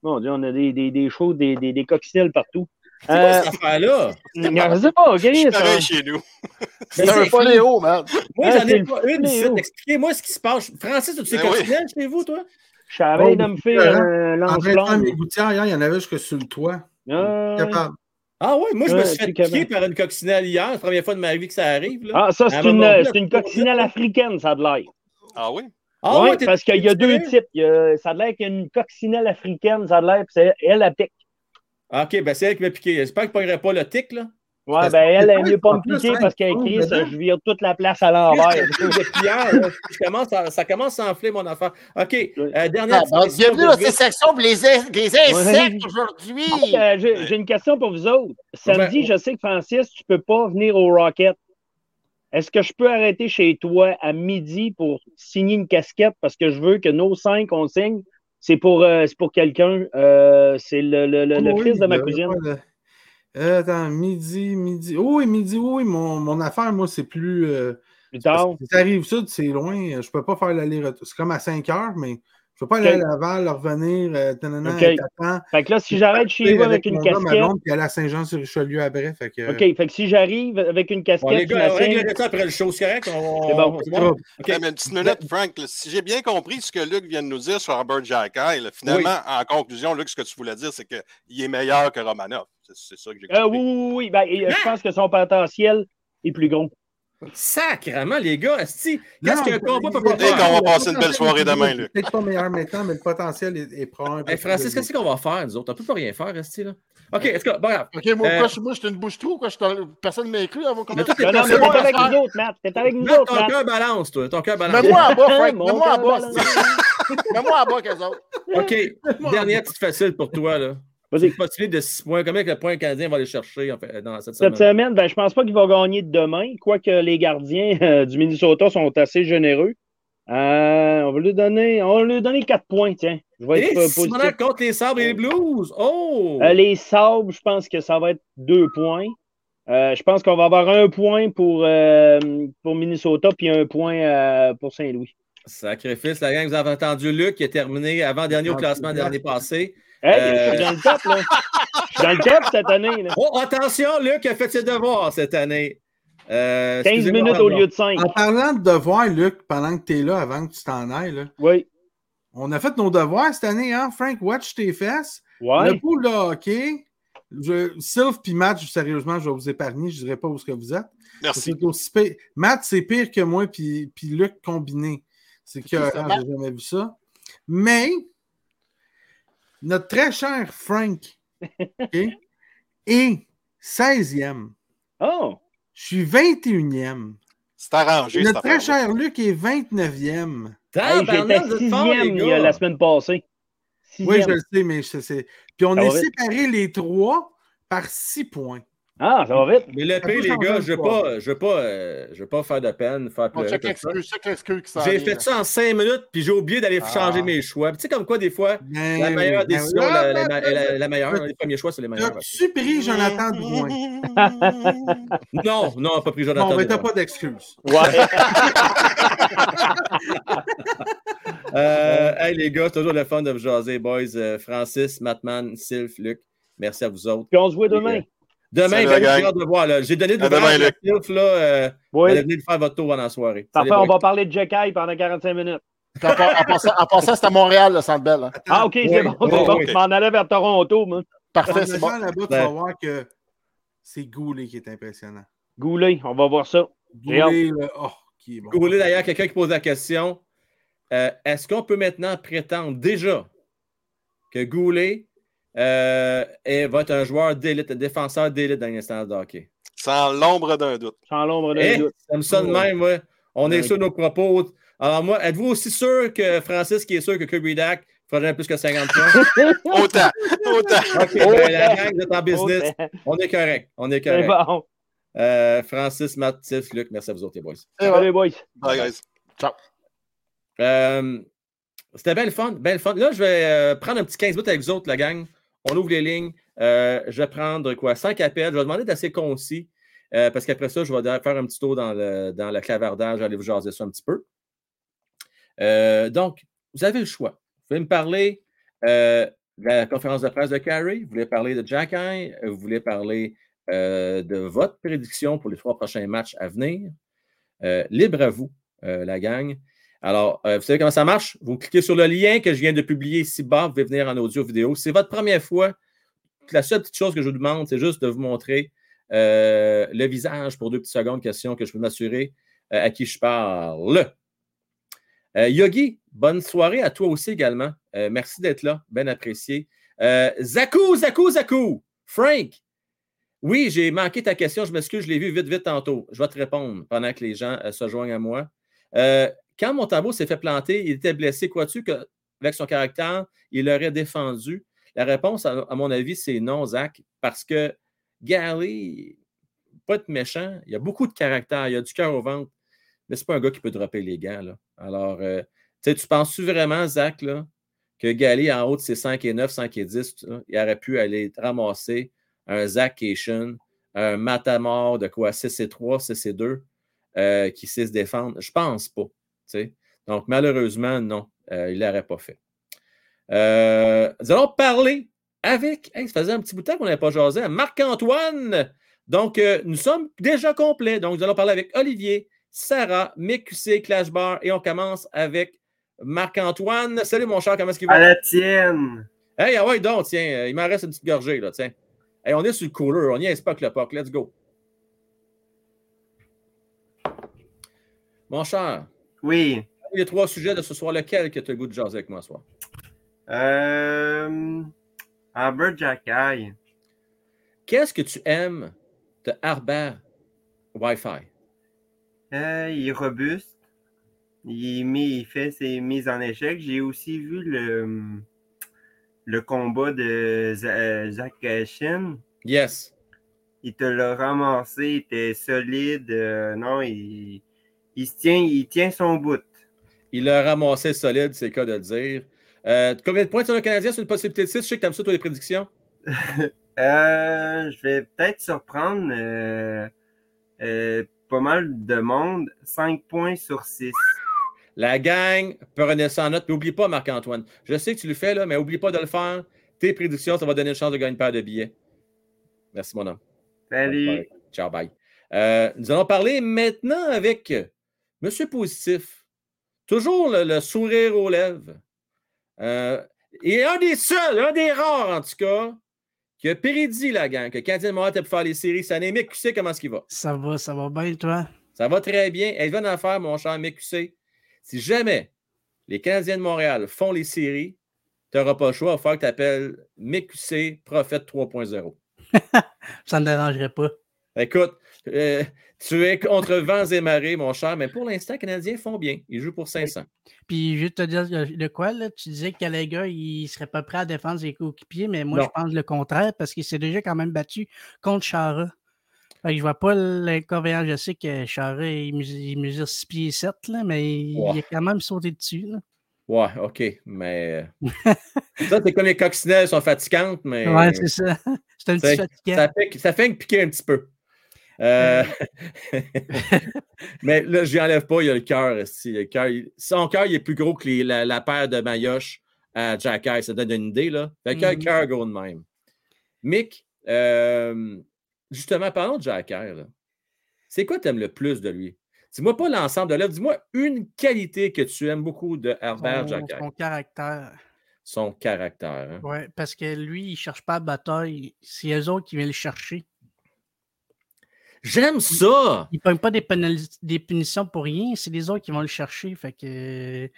Mon Dieu, on a des, des, des shows, des, des, des partout. C'est quoi Euh, cette affaire-là? je sais pas, ok. Je suis ça- pareil chez nous. C'est un c'est- poléo, man. Moi, j'en c'est ai pas une ici. Expliquez-moi ce qui se passe. Francis, as-tu des Ben oui. chez vous, toi? Je suis à la veille Oh, de me faire dans lance-flamme. mes gouttières, hier, il y en avait jusque sur le toit. Ah, Capable. Ah oui, moi, je me suis fait c'est piquer par une coccinelle hier. C'est la première fois de ma vie que ça arrive. Là. Ah, ça, c'est un une, c'est coccinelle africaine, ça a de l'air. Ah oui? Ah oui, ouais, parce qu'il y a deux types. Il y a- ça a de l'air qu'il y a une coccinelle africaine, ça a de l'air, puis c'est elle, la pique. Ah, OK, ben c'est elle qui m'a piqué. J'espère qu'il ne pognerait pas le tic, là. Ouais, ben elle, elle mieux pas me piquer hein, parce qu'elle dedans. ça, je vire toute la place à l'envers. Ça commence à enfler mon affaire. OK, euh, dernière Ah, petite question bienvenue dans vite. sections pour les, in- les insectes aujourd'hui. Euh, J'ai une question pour vous autres. Samedi, je sais que Francis, tu peux pas venir au Rocket. est-ce que je peux arrêter chez toi à midi pour signer une casquette? Parce que je veux que nos cinq, on signe? C'est pour, euh, pour quelqu'un. euh, c'est le, le, le, le Oh, fils de ma cousine. Euh, attends, midi, midi. Oh, oui, midi, oui, mon, mon affaire, moi, c'est plus. Plus tard. que ça arrive sud, c'est loin. Je peux pas faire l'aller-retour. C'est comme à 5 heures, mais je peux pas aller Ok. à Laval, revenir, euh, tanana, Ok. être à temps. Fait que là, si j'arrête chez vous avec une casquette. blonde, puis aller à Saint-Jean-sur-Richelieu après. Fait que, OK, fait que si j'arrive avec une Bon, les casquette, gars, on règle ça après le show, c'est correct? On- C'est bon. c'est bon? OK. Ouais, mais une petite minute, Frank. là, si j'ai bien compris ce que Luc vient de nous dire sur Robert Jacky, finalement, en conclusion, Luc, ce que tu voulais dire, c'est qu'il est meilleur que Romanov. C'est c'est ça que j'ai Euh, compris. oui, oui, oui. Ben, euh, je pense que son potentiel est plus gros. Sacrement, les gars, qu'est-ce qu'un combat peut pas Et qu'on faire? va passer une belle soirée demain, Luc. Peut-être pas meilleur maintenant, mais le potentiel est, est probable. Hey, Francis, qu'est-ce qu'on va faire, nous autres? On peut pas rien faire, asti, là. OK, est-ce que. Bon, bref. OK, moi, Euh, quoi, je- moi, j'étais une bouche-trou, quoi. Personne ne m'a écrit avant qu'on Mais toi, commence. t'es avec faire. nous autres, Matt. T'es avec nous autres, ton cœur balance, toi. Ton cœur balance. Mets-moi à bas, Frank. Mets-moi à bas. Mets-moi à bas qu'eux autres. OK, dernière petite facile pour toi, là. Vas-y. Possibilité de 6 points. Combien que le point canadien va aller chercher en fait, dans cette semaine? Cette semaine, ben, je pense pas qu'il va gagner demain, quoique les gardiens euh, du Minnesota sont assez généreux. Euh, on va lui donner, on va lui donner 4 points, tiens. Je vais Et être euh, Simonac positif. contre les Sabres et les Blues. Oh! Euh, les Sabres, je pense que ça va être 2 points. Euh, je pense qu'on va avoir un point pour, pour Minnesota puis un point pour Saint-Louis. Sacrifice, la gang, vous avez entendu Luc qui est terminé avant-dernier au classement dernier passé. Hey, Euh, je suis dans le top, là. Je suis dans le top cette année. Là. Oh, attention, Luc a fait ses devoirs cette année. Euh, 15 excusez-moi, minutes au lieu de 5. En parlant de devoirs, Luc, pendant que tu es là, avant que tu t'en ailles, là, Oui. on a fait nos devoirs cette année, hein, Frank? Watch tes fesses. Ouais. Le pool de hockey, je, Sylph puis Matt, sérieusement, je vais vous épargner, je ne dirai pas où ce que vous êtes. Merci. C'est aussi pire. Matt, c'est pire que moi, puis, puis Luc combiné. C'est que j'ai jamais vu ça. Mais notre très cher Frank est 16e. Oh! Je suis 21e. C'est arrangé, Notre très cher Luc est 29e. Hey, J'étais vous êtes forts, les sixième il y a gars. la semaine passée. Oui, je le sais, mais je sais. Puis on est vite. séparés les trois par 6 points. Ah, ça va vite. Mais le pire, les gars, je ne veux pas, je veux pas, euh, je veux pas faire de peine, faire pleurer. J'ai fait ça en cinq minutes, puis j'ai oublié d'aller Ah. changer mes choix. Puis Tu sais, comme quoi, des fois, Ben, la meilleure ben, décision, la, la- ben, la- la meilleure, les premiers choix, c'est les meilleurs. As-tu pris Jonathan Drouin? Non, non, pas pris Non, Jonathan. mais t'as Drouin. pas d'excuses. Ouais. Euh, hey, les gars, toujours le fun de vous jaser, boys. Euh, Francis, Matman, Sylph, Luc, merci à vous autres. Puis on se voit demain. Demain, ben, j'ai hâte de voir. là. J'ai donné de l'ouvrage là. Euh, Oui. Allez venir faire votre tour pendant la soirée. Parfait, on va parler de Jekai pendant 45 minutes. En, passant, c'est à Montréal, le Centre Bell. hein. Ah, OK, c'est Oui, bon, oui, bon. Je m'en allais vers Toronto, moi. Parfait, c'est bon. là-bas, tu Ben. vas voir que c'est Goulet qui est impressionnant. Goulet, on va voir ça. Goulet, oh, qui est bon. Goulet, d'ailleurs, quelqu'un qui pose la question euh, est-ce qu'on peut maintenant prétendre déjà que Goulet euh, est- va être un joueur d'élite, un défenseur d'élite dans l'instance de hockey Sans l'ombre d'un doute. Sans l'ombre d'un Eh, doute. Ça me sonne même, ouais. On est Ouais. sur nos propos. Alors, moi, êtes-vous aussi sûr que Francis, qui est sûr que Kirby Dak fera jamais plus que 50 points? Autant, autant. OK, ben, la gang, vous êtes en business. On est correct. On est C'est correct. bon. Euh, Francis, Matt, Tiff, Luc, merci à vous autres, les boys. Et voilà. Allez, boys. Bye, guys. Euh, C'était bien le fun, bien le fun. Là, je vais euh, prendre un petit 15 minutes avec vous autres, la gang. On ouvre les lignes. Euh, je vais prendre quoi? 5 appels. Je vais demander d'être assez concis. euh, parce qu'après ça, je vais faire un petit tour dans le, dans le clavardage, aller vous jaser ça un petit peu. Euh, donc, vous avez le choix. Vous pouvez me parler de la conférence de presse de Carey, vous voulez parler de Jack Eye, vous voulez parler de votre prédiction pour les trois prochains matchs à venir. Libre à vous, la gang. Alors, euh, vous savez comment ça marche? Vous cliquez sur le lien que je viens de publier ici bas, vous pouvez venir en audio vidéo. C'est votre première fois. La seule petite chose que je vous demande, c'est juste de vous montrer euh, le visage pour deux petites secondes, question que je peux m'assurer euh, à qui je parle. Yogi, bonne soirée à toi aussi également. Merci d'être là, bien apprécié. Zakou, Zakou, Zakou, Frank, oui, j'ai manqué ta question, je m'excuse, je l'ai vu vite, vite tantôt. Je vais te répondre pendant que les gens se joignent à moi. Quand Montembeau s'est fait planter, il était blessé, crois-tu qu'avec son caractère, il aurait défendu? La réponse, à, mon avis, c'est non, Zach, parce que Gary, pas être méchant. Il a beaucoup de caractère. Il a du cœur au ventre. Mais c'est pas un gars qui peut dropper les gants. Alors, euh, tu penses-tu vraiment, Zach, que Gali, en haut de ses 5 et 9, 5 et 10, là, il aurait pu aller ramasser un Zach Cation, un Matamor de quoi 6 et 3, 6 et 2, euh, qui sait se défendre? Je pense pas. Donc, malheureusement, non, euh, il ne l'aurait pas fait. Euh, nous allons parler avec, hey, ça faisait un petit bout de temps qu'on n'avait pas jasé, à Marc-Antoine. Donc, euh, nous sommes déjà complets. Donc, nous allons parler avec Olivier, Sarah, MQC, Clash Bar et on commence avec Marc-Antoine. Salut mon cher, comment est-ce qu'il va? À la tienne. Hey, ah ouais, donc, tiens, il m'en reste une petite gorgée, là, tiens. Hey, on est sur le cooler, on y est pas que le puck, let's go. Mon cher, Oui. les trois sujets de ce soir, lequel que tu as le goût de jaser avec moi ce soir? Euh... Albert Jackay. Qu'est-ce que tu aimes de Harbert Wi-Fi? Euh, il est robuste. Il, il fait ses mises en échec. J'ai aussi vu le, le combat de euh, Zach Shin. Yes. Il te l'a ramassé, il était solide. euh, non, il, il se tient, il tient son bout. Il a ramassé solide, c'est le cas de le dire. Euh, combien de points tu as le Canadien sur une possibilité de 6? Je sais que tu aimes ça, toi, les prédictions. Euh, je vais peut-être surprendre euh, euh, pas mal de monde. 5 points sur 6. La gang, prenez ça en note. Mais oublie pas, Marc-Antoine. Je sais que tu le fais, là, mais oublie pas de le faire. Tes prédictions, ça va donner une chance de gagner une paire de billets. Merci, mon homme. Salut. Ciao, bye. Nous allons parler maintenant avec Monsieur Positif. Toujours le, le sourire aux lèvres. Euh, et un des seuls, un des rares en tout cas, qui a prédit la gang que Canadien de Montréal était pour faire les séries cette année. Mick, tu sais comment est-ce qu'il va? Ça va, ça va bien, toi? Ça va très bien. Elle vient d'en faire, mon cher MQC. Si jamais les Canadiens de Montréal font les séries, tu n'auras pas le choix. Il va falloir que tu appelles MQC Prophète 3.0. Ça ne me dérangerait pas. Écoute, euh, tu es contre vents et marées, mon cher, mais pour l'instant, les Canadiens font bien. Ils jouent pour 500. Puis, vais te dire de de quoi, là, tu disais que Gallagher, il serait pas prêt à défendre ses coéquipiers, mais moi, Non. je pense le contraire parce qu'il s'est déjà quand même battu contre Chara. Fait que je vois pas l'inconvénient. Je sais que Chara, il mesure, il mesure 6 pieds 7, là, mais il Ouais. a quand même sauté dessus. Là. Ouais, OK, mais. euh, ça, c'est comme les coccinelles sont fatigantes, mais. Ouais, c'est ça. C'est un petit ça, fatigant. ça fait, ça fait que piquer un petit peu. Euh, mais là, je n'y enlève pas, il y a le cœur. Son cœur, il est plus gros que les- la, la paire de maillotches à Jack Eye. Ça donne une idée, là. Fait que le Mhm. cœur gros de même. Mick, euh, justement, parlons de Jack Eye, là. C'est quoi que tu aimes le plus de lui? Dis-moi pas l'ensemble de l'œuvre, dis-moi une qualité que tu aimes beaucoup de Herbert Jack Eye. son caractère. Son caractère. hein. Ouais, parce que lui, il cherche pas la bataille. C'est eux autres qui viennent le chercher. J'aime ça! Ils ne prennent pas des, des punitions pour rien, c'est les autres qui vont le chercher. Fait que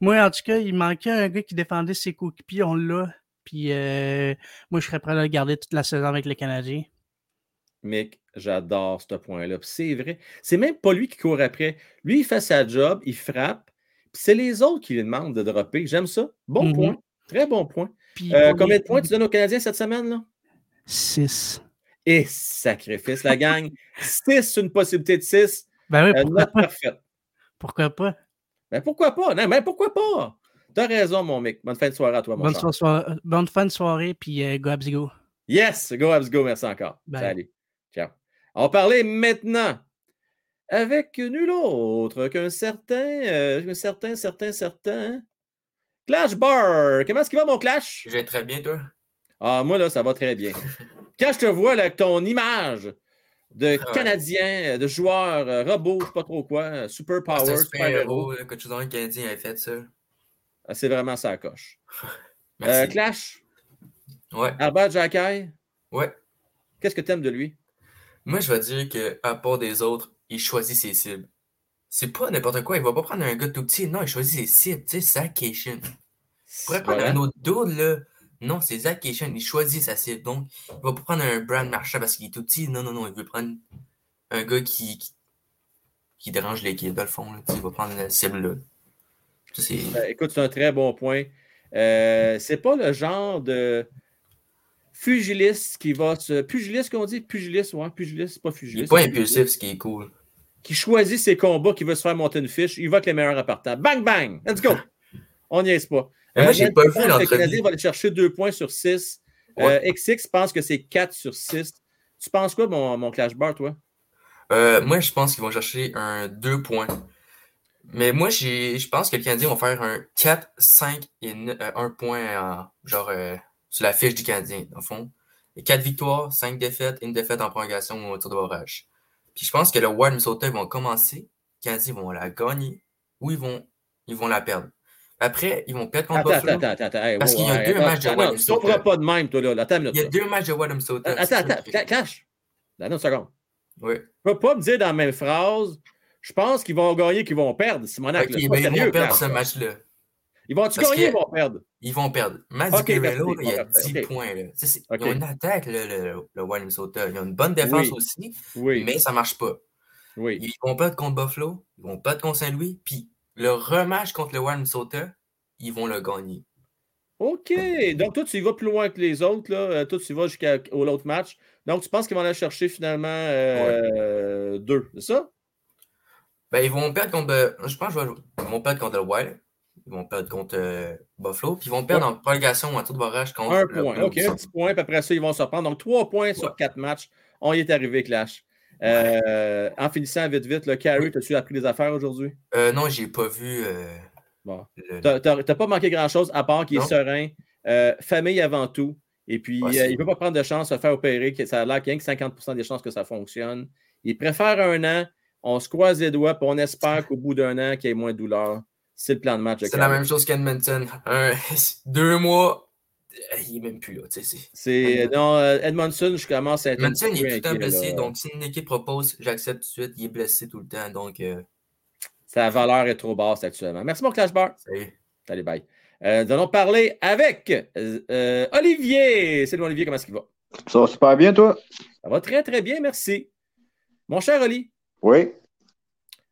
moi, en tout cas, il manquait un gars qui défendait ses coéquipiers, on l'a. Puis euh, moi, je serais prêt à le garder toute la saison avec les Canadiens. Mick, j'adore ce point-là. C'est vrai. C'est même pas lui qui court après. Lui, il fait sa job, il frappe. Puis c'est les autres qui lui demandent de dropper. J'aime ça. Bon Mhm. point. Très bon point. Puis Euh, combien de points tu donnes aux Canadiens cette semaine? là? 6. Et sacrifice, la gang. 6, une possibilité de 6. Ben oui, pourquoi pas? parfaite. Pourquoi pas? Ben pourquoi pas? Non, mais pourquoi pas? T'as raison, mon Mick. Bonne fin de soirée à toi, mon Bonne, cher. soir- soir- bonne fin de soirée, puis euh, go Habs go. Yes, go Habs go, merci encore. Bye. Salut. Ciao. On va parler maintenant avec nul autre qu'un certain, euh, un certain, certain, certain Clash Bar. Comment est-ce qu'il va, mon Clash? Je vais très bien, toi. Ah, moi, là, ça va très bien. Quand je te vois, là, avec ton image de Ah ouais. Canadien, de joueur, euh, robot, je sais pas trop quoi, euh, super C'est power, super super héros, héros, là, que dans le Canadien a fait ça. Ah, c'est vraiment ça coche. Merci. Euh, Clash, Ouais, Albert Jacquet, ouais. qu'est-ce que tu aimes de lui? Moi, je vais dire que à part des autres, il choisit ses cibles. C'est pas n'importe quoi. Il va pas prendre un gars tout petit. Non, il choisit ses cibles. Tu sais. Il pourrait prendre un autre dude, là. Non, c'est Zach Cation. Il choisit sa cible. Donc, il va pas prendre un Brand Marchand parce qu'il est tout petit. Non, non, non. Il veut prendre un gars qui, qui, qui dérange l'équipe, dans le fond. là. Il va prendre la cible là. Ça, c'est. Ben, écoute, c'est un très bon point. Euh, c'est pas le genre de pugiliste qui va se. Pugiliste qu'on dit? Pugiliste, ouais, pugiliste, pas Il pugiliste. est pas impulsif, ce qui est cool. Qui choisit ses combats, qui veut se faire monter une fiche. Il va avec les meilleurs appartements. Bang, bang! Let's go! On n'y est pas. Mais moi, Euh, j'ai pas vu le l'entrevue. Canadien va aller chercher 2 points sur 6. Ouais. XX pense que c'est 4 sur 6. Tu penses quoi, mon, mon Clash Bar, toi? Euh, moi, je pense qu'ils vont chercher un 2 points. Mais moi, je pense que les Canadiens vont faire un 4, 5 et 1 point en- genre, euh, sur la fiche du Canadien, dans le fond. 4 victoires, 5 défaites, une défaite en prolongation au tour de barrage. Puis je pense que le Wild Minnesota, ils vont commencer. Les Canadiens vont la gagner ou ils vont, ils vont la perdre. Après, ils vont perdre contre Attends, Buffalo. attends, attends, attends. Parce qu'il y a deux matchs de Wild non, Tu ne pas de même, toi, là. Attends. Il y a deux matchs de Wild Minnesota. Attends, attends, Clash. Attends une seconde. Oui. Tu ne peux pas me dire dans la même phrase, je pense qu'ils vont gagner, qu'ils vont perdre. Simonac, ils vont perdre ce match-là. Ils vont-tu gagner ils vont perdre? Ils vont perdre. Matt il a Ok, 10 ok. points. Ils ont une attaque, le, Wild Minnesota. Ils ont une bonne défense aussi, mais ça marche pas. Ils vont perdre contre Buffalo, ils vont perdre contre Saint-Louis, puis le rematch contre le Wild Minnesota, ils vont le gagner. OK. Donc, toi, tu y vas plus loin que les autres. Là. Euh, Toi, tu y vas jusqu'au l'autre match. Donc, tu penses qu'ils vont aller chercher finalement euh, deux, c'est ça? Ben, ils vont perdre contre. euh, Je pense qu'ils vont perdre contre le Wild. Ils vont perdre contre euh, Buffalo. Puis ils vont perdre en prolongation ou en tour de barrage contre Un point. OK, un petit point. Puis après ça, ils vont se reprendre. Donc, trois points sur quatre matchs. On y est arrivé, Clash. Euh, en finissant vite, vite, le Carrie, as-tu appris des affaires aujourd'hui? Euh, non, j'ai pas vu. euh, Bon. le- T'as pas manqué grand-chose à part qu'il est serein. Euh, famille avant tout. Et puis, Ouais, euh, il ne peut pas prendre de chance de se faire opérer. que Ça a l'air qu'il y a que 50% des chances que ça fonctionne. Il préfère un an. On se croise les doigts, puis on espère qu'au bout d'un an, qu'il y ait moins de douleur. C'est le plan de match. C'est la même chose qu'Edmonton. Un- Deux mois, il est même plus là. tu sais, c'est- C'est non, euh, Edmondson, je commence à être. petit il est tout le temps blessé. là. Donc, si une équipe propose, j'accepte tout de suite. Il est blessé tout le temps. Donc, euh, Sa valeur est trop basse actuellement. Merci, mon Clash Bar. salut. Allez, bye. Euh, nous allons parler avec euh, euh, Olivier. Salut, Olivier, comment est-ce qu'il va? Ça va super bien, toi? Ça va très, très bien, merci. Mon cher Oli, Oui.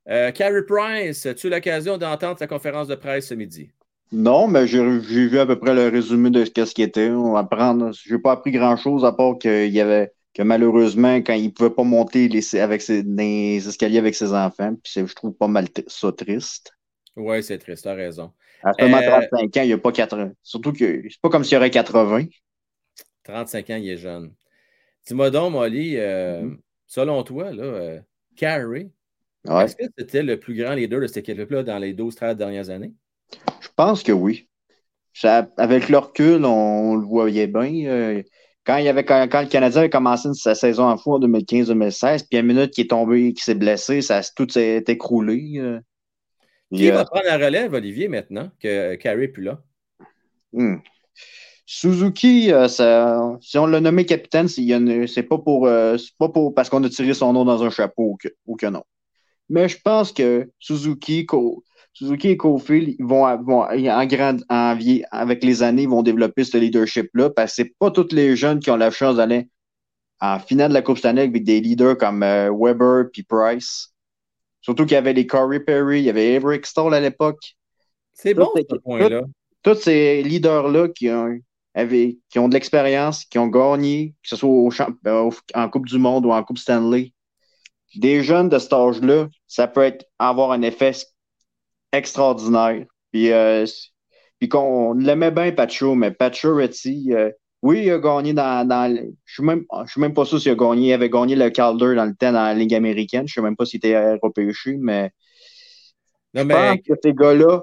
euh, Carey Price, as-tu l'occasion d'entendre sa conférence de presse ce midi? Non, mais j'ai vu à peu près le résumé de ce qu'il était. On va apprendre. J'ai pas appris grand-chose à part qu'il y avait que malheureusement, quand il pouvait pas monter les, avec ses, les escaliers avec ses enfants, puis je trouve pas mal ça triste. Oui, c'est triste, tu as raison. À seulement Euh, 35 ans, il n'y a pas 80. Surtout que c'est pas comme s'il y aurait 80. 35 ans, il est jeune. Dis-moi donc, Molly, euh, Mhm. selon toi, là, euh, Ouais. est-ce que c'était le plus grand leader de cette équipe-là dans les 12-13 dernières années? Je pense que oui. Ça- avec le recul, on, le voyait bien. euh, quand, il avait, quand, quand le Canadien avait commencé sa saison en fou en 2015-2016, puis à une minute qui est tombé, qui s'est blessé, ça tout s'est écroulé. euh. Qui va euh, prendre la relève, Olivier, maintenant que Carey n'est plus là? hmm. Suzuki, euh, ça- si on l'a nommé capitaine, c'est pas pour, euh, pas pour parce qu'on a tiré son nom dans un chapeau ou que, ou que non. Mais je pense que Suzuki, Suzuki et Cofield, ils vont, vont en grand, en vie- avec les années, ils vont développer ce leadership-là parce que c'est pas tous les jeunes qui ont la chance d'aller en finale de la Coupe Stanley avec des leaders comme euh, Weber puis Price. Surtout qu'il y avait les Corey Perry, il y avait Eric Stoll à l'époque. C'est bon, ce point-là. Tous ces leaders-là qui ont, avaient- qui ont de l'expérience, qui ont gagné, que ce soit au champ- euh, en Coupe du Monde ou en Coupe Stanley, des jeunes de cet âge-là, ça peut être, avoir un effet extraordinaire. Puis, euh, puis qu'on l'aimait bien, Pacho, mais Pacho Retty, euh, oui, il a gagné dans. je ne suis, même- je suis même pas sûr s'il a gagné. Il avait gagné le Calder dans le temps dans la Ligue américaine. Je ne sais même pas s'il était repêché, mais Non, je mais pense que ces gars-là,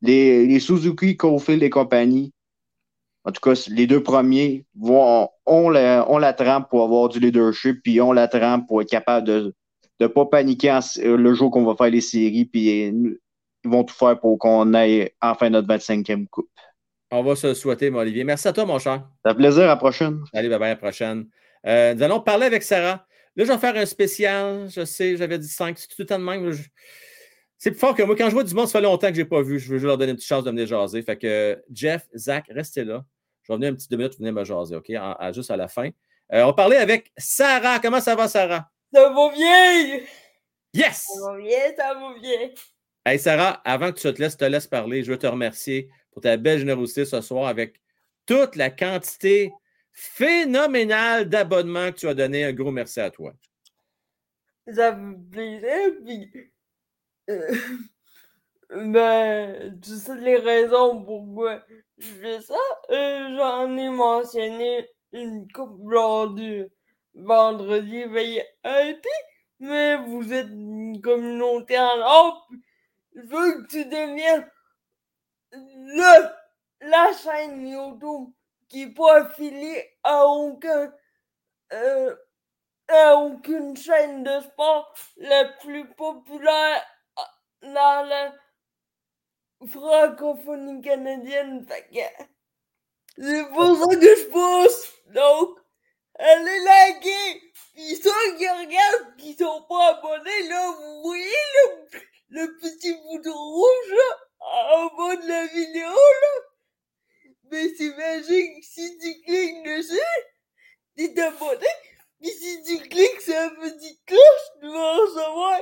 les, les Suzuki, Cofield et compagnie, en tout cas, les deux premiers, vont, ont, la, ont la trempe pour avoir du leadership, puis ont la trempe pour être capable de ne pas paniquer en- le jour qu'on va faire les séries, puis euh, ils vont tout faire pour qu'on ait enfin notre 25e coupe. on va se le souhaiter, mon Olivier. Merci à toi, mon cher. Ça fait plaisir, à la prochaine. Allez, bye bye, à la prochaine. Euh, nous allons parler avec Sarah. Là, je vais faire un spécial. Je sais, j'avais dit 5. C'est tout le temps de même. Je- C'est plus fort que moi. Quand je vois du monde, ça fait longtemps que je n'ai pas vu. Je veux juste leur donner une petite chance de venir jaser. Fait que Jeff, Zach, restez là. Je vais venir une petite deux minutes, venir me jaser, OK? En- à- juste à la fin. Euh, on va parler avec Sarah. Comment ça va, Sarah? Ça va bien! Yes! Ça va bien, ça va bien. Hey, Sarah, avant que tu te laisses, te laisse parler, je veux te remercier pour ta belle générosité ce soir avec toute la quantité phénoménal d'abonnement que tu as donné. Un gros merci à toi. Ça me plaisir, puis. ben, tu sais les raisons pourquoi je fais ça? Euh, J'en ai mentionné une couple lors du vendredi veille été, mais vous êtes une communauté en or, puis veux que tu deviennes le, la chaîne YouTube qui n'est pas affiliée à aucun. euh, à aucune chaîne de sport la plus populaire ah, dans la francophonie canadienne. C'est pour ça que je pousse. Donc, allez liker. Puis ceux qui regardent qui sont pas abonnés, là, vous voyez le, le petit bouton rouge en bas de la vidéo là. Mais c'est magique. Si tu cliques dessus, t'es abonné. Puis si tu cliques sur la petite cloche, tu vas recevoir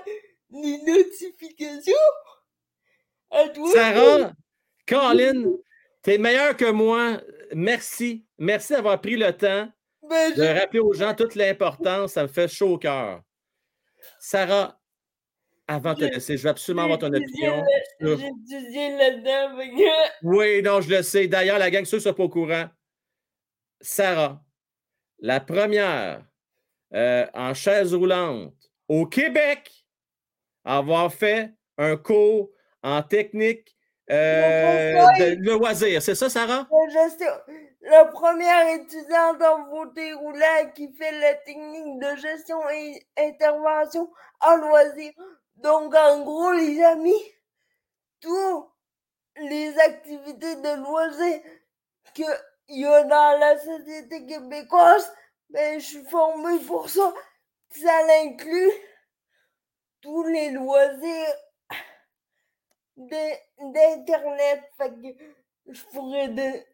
les notifications. À toi. Sarah, Colin, t'es meilleur que moi. Merci. Merci d'avoir pris le temps Ben, de rappeler aux gens toute l'importance. Ça me fait chaud au cœur. Sarah, avant de te laisser, je veux absolument avoir ton opinion. J'ai étudié là-dedans. Oui, non, je le sais. D'ailleurs, la gang, ceux qui ne sont pas au courant, Sarah, la première euh, en chaise roulante au Québec à avoir fait un cours en technique euh, conseil. de loisir. C'est ça, Sarah? La première étudiante en fauteuil roulant qui fait la technique de gestion et intervention en loisir. Donc, en gros, les amis, toutes les activités de loisir qu'il y a dans la société québécoise, ben, je suis formée pour ça. Ça inclut tous les loisirs d'Internet. Que je pourrais,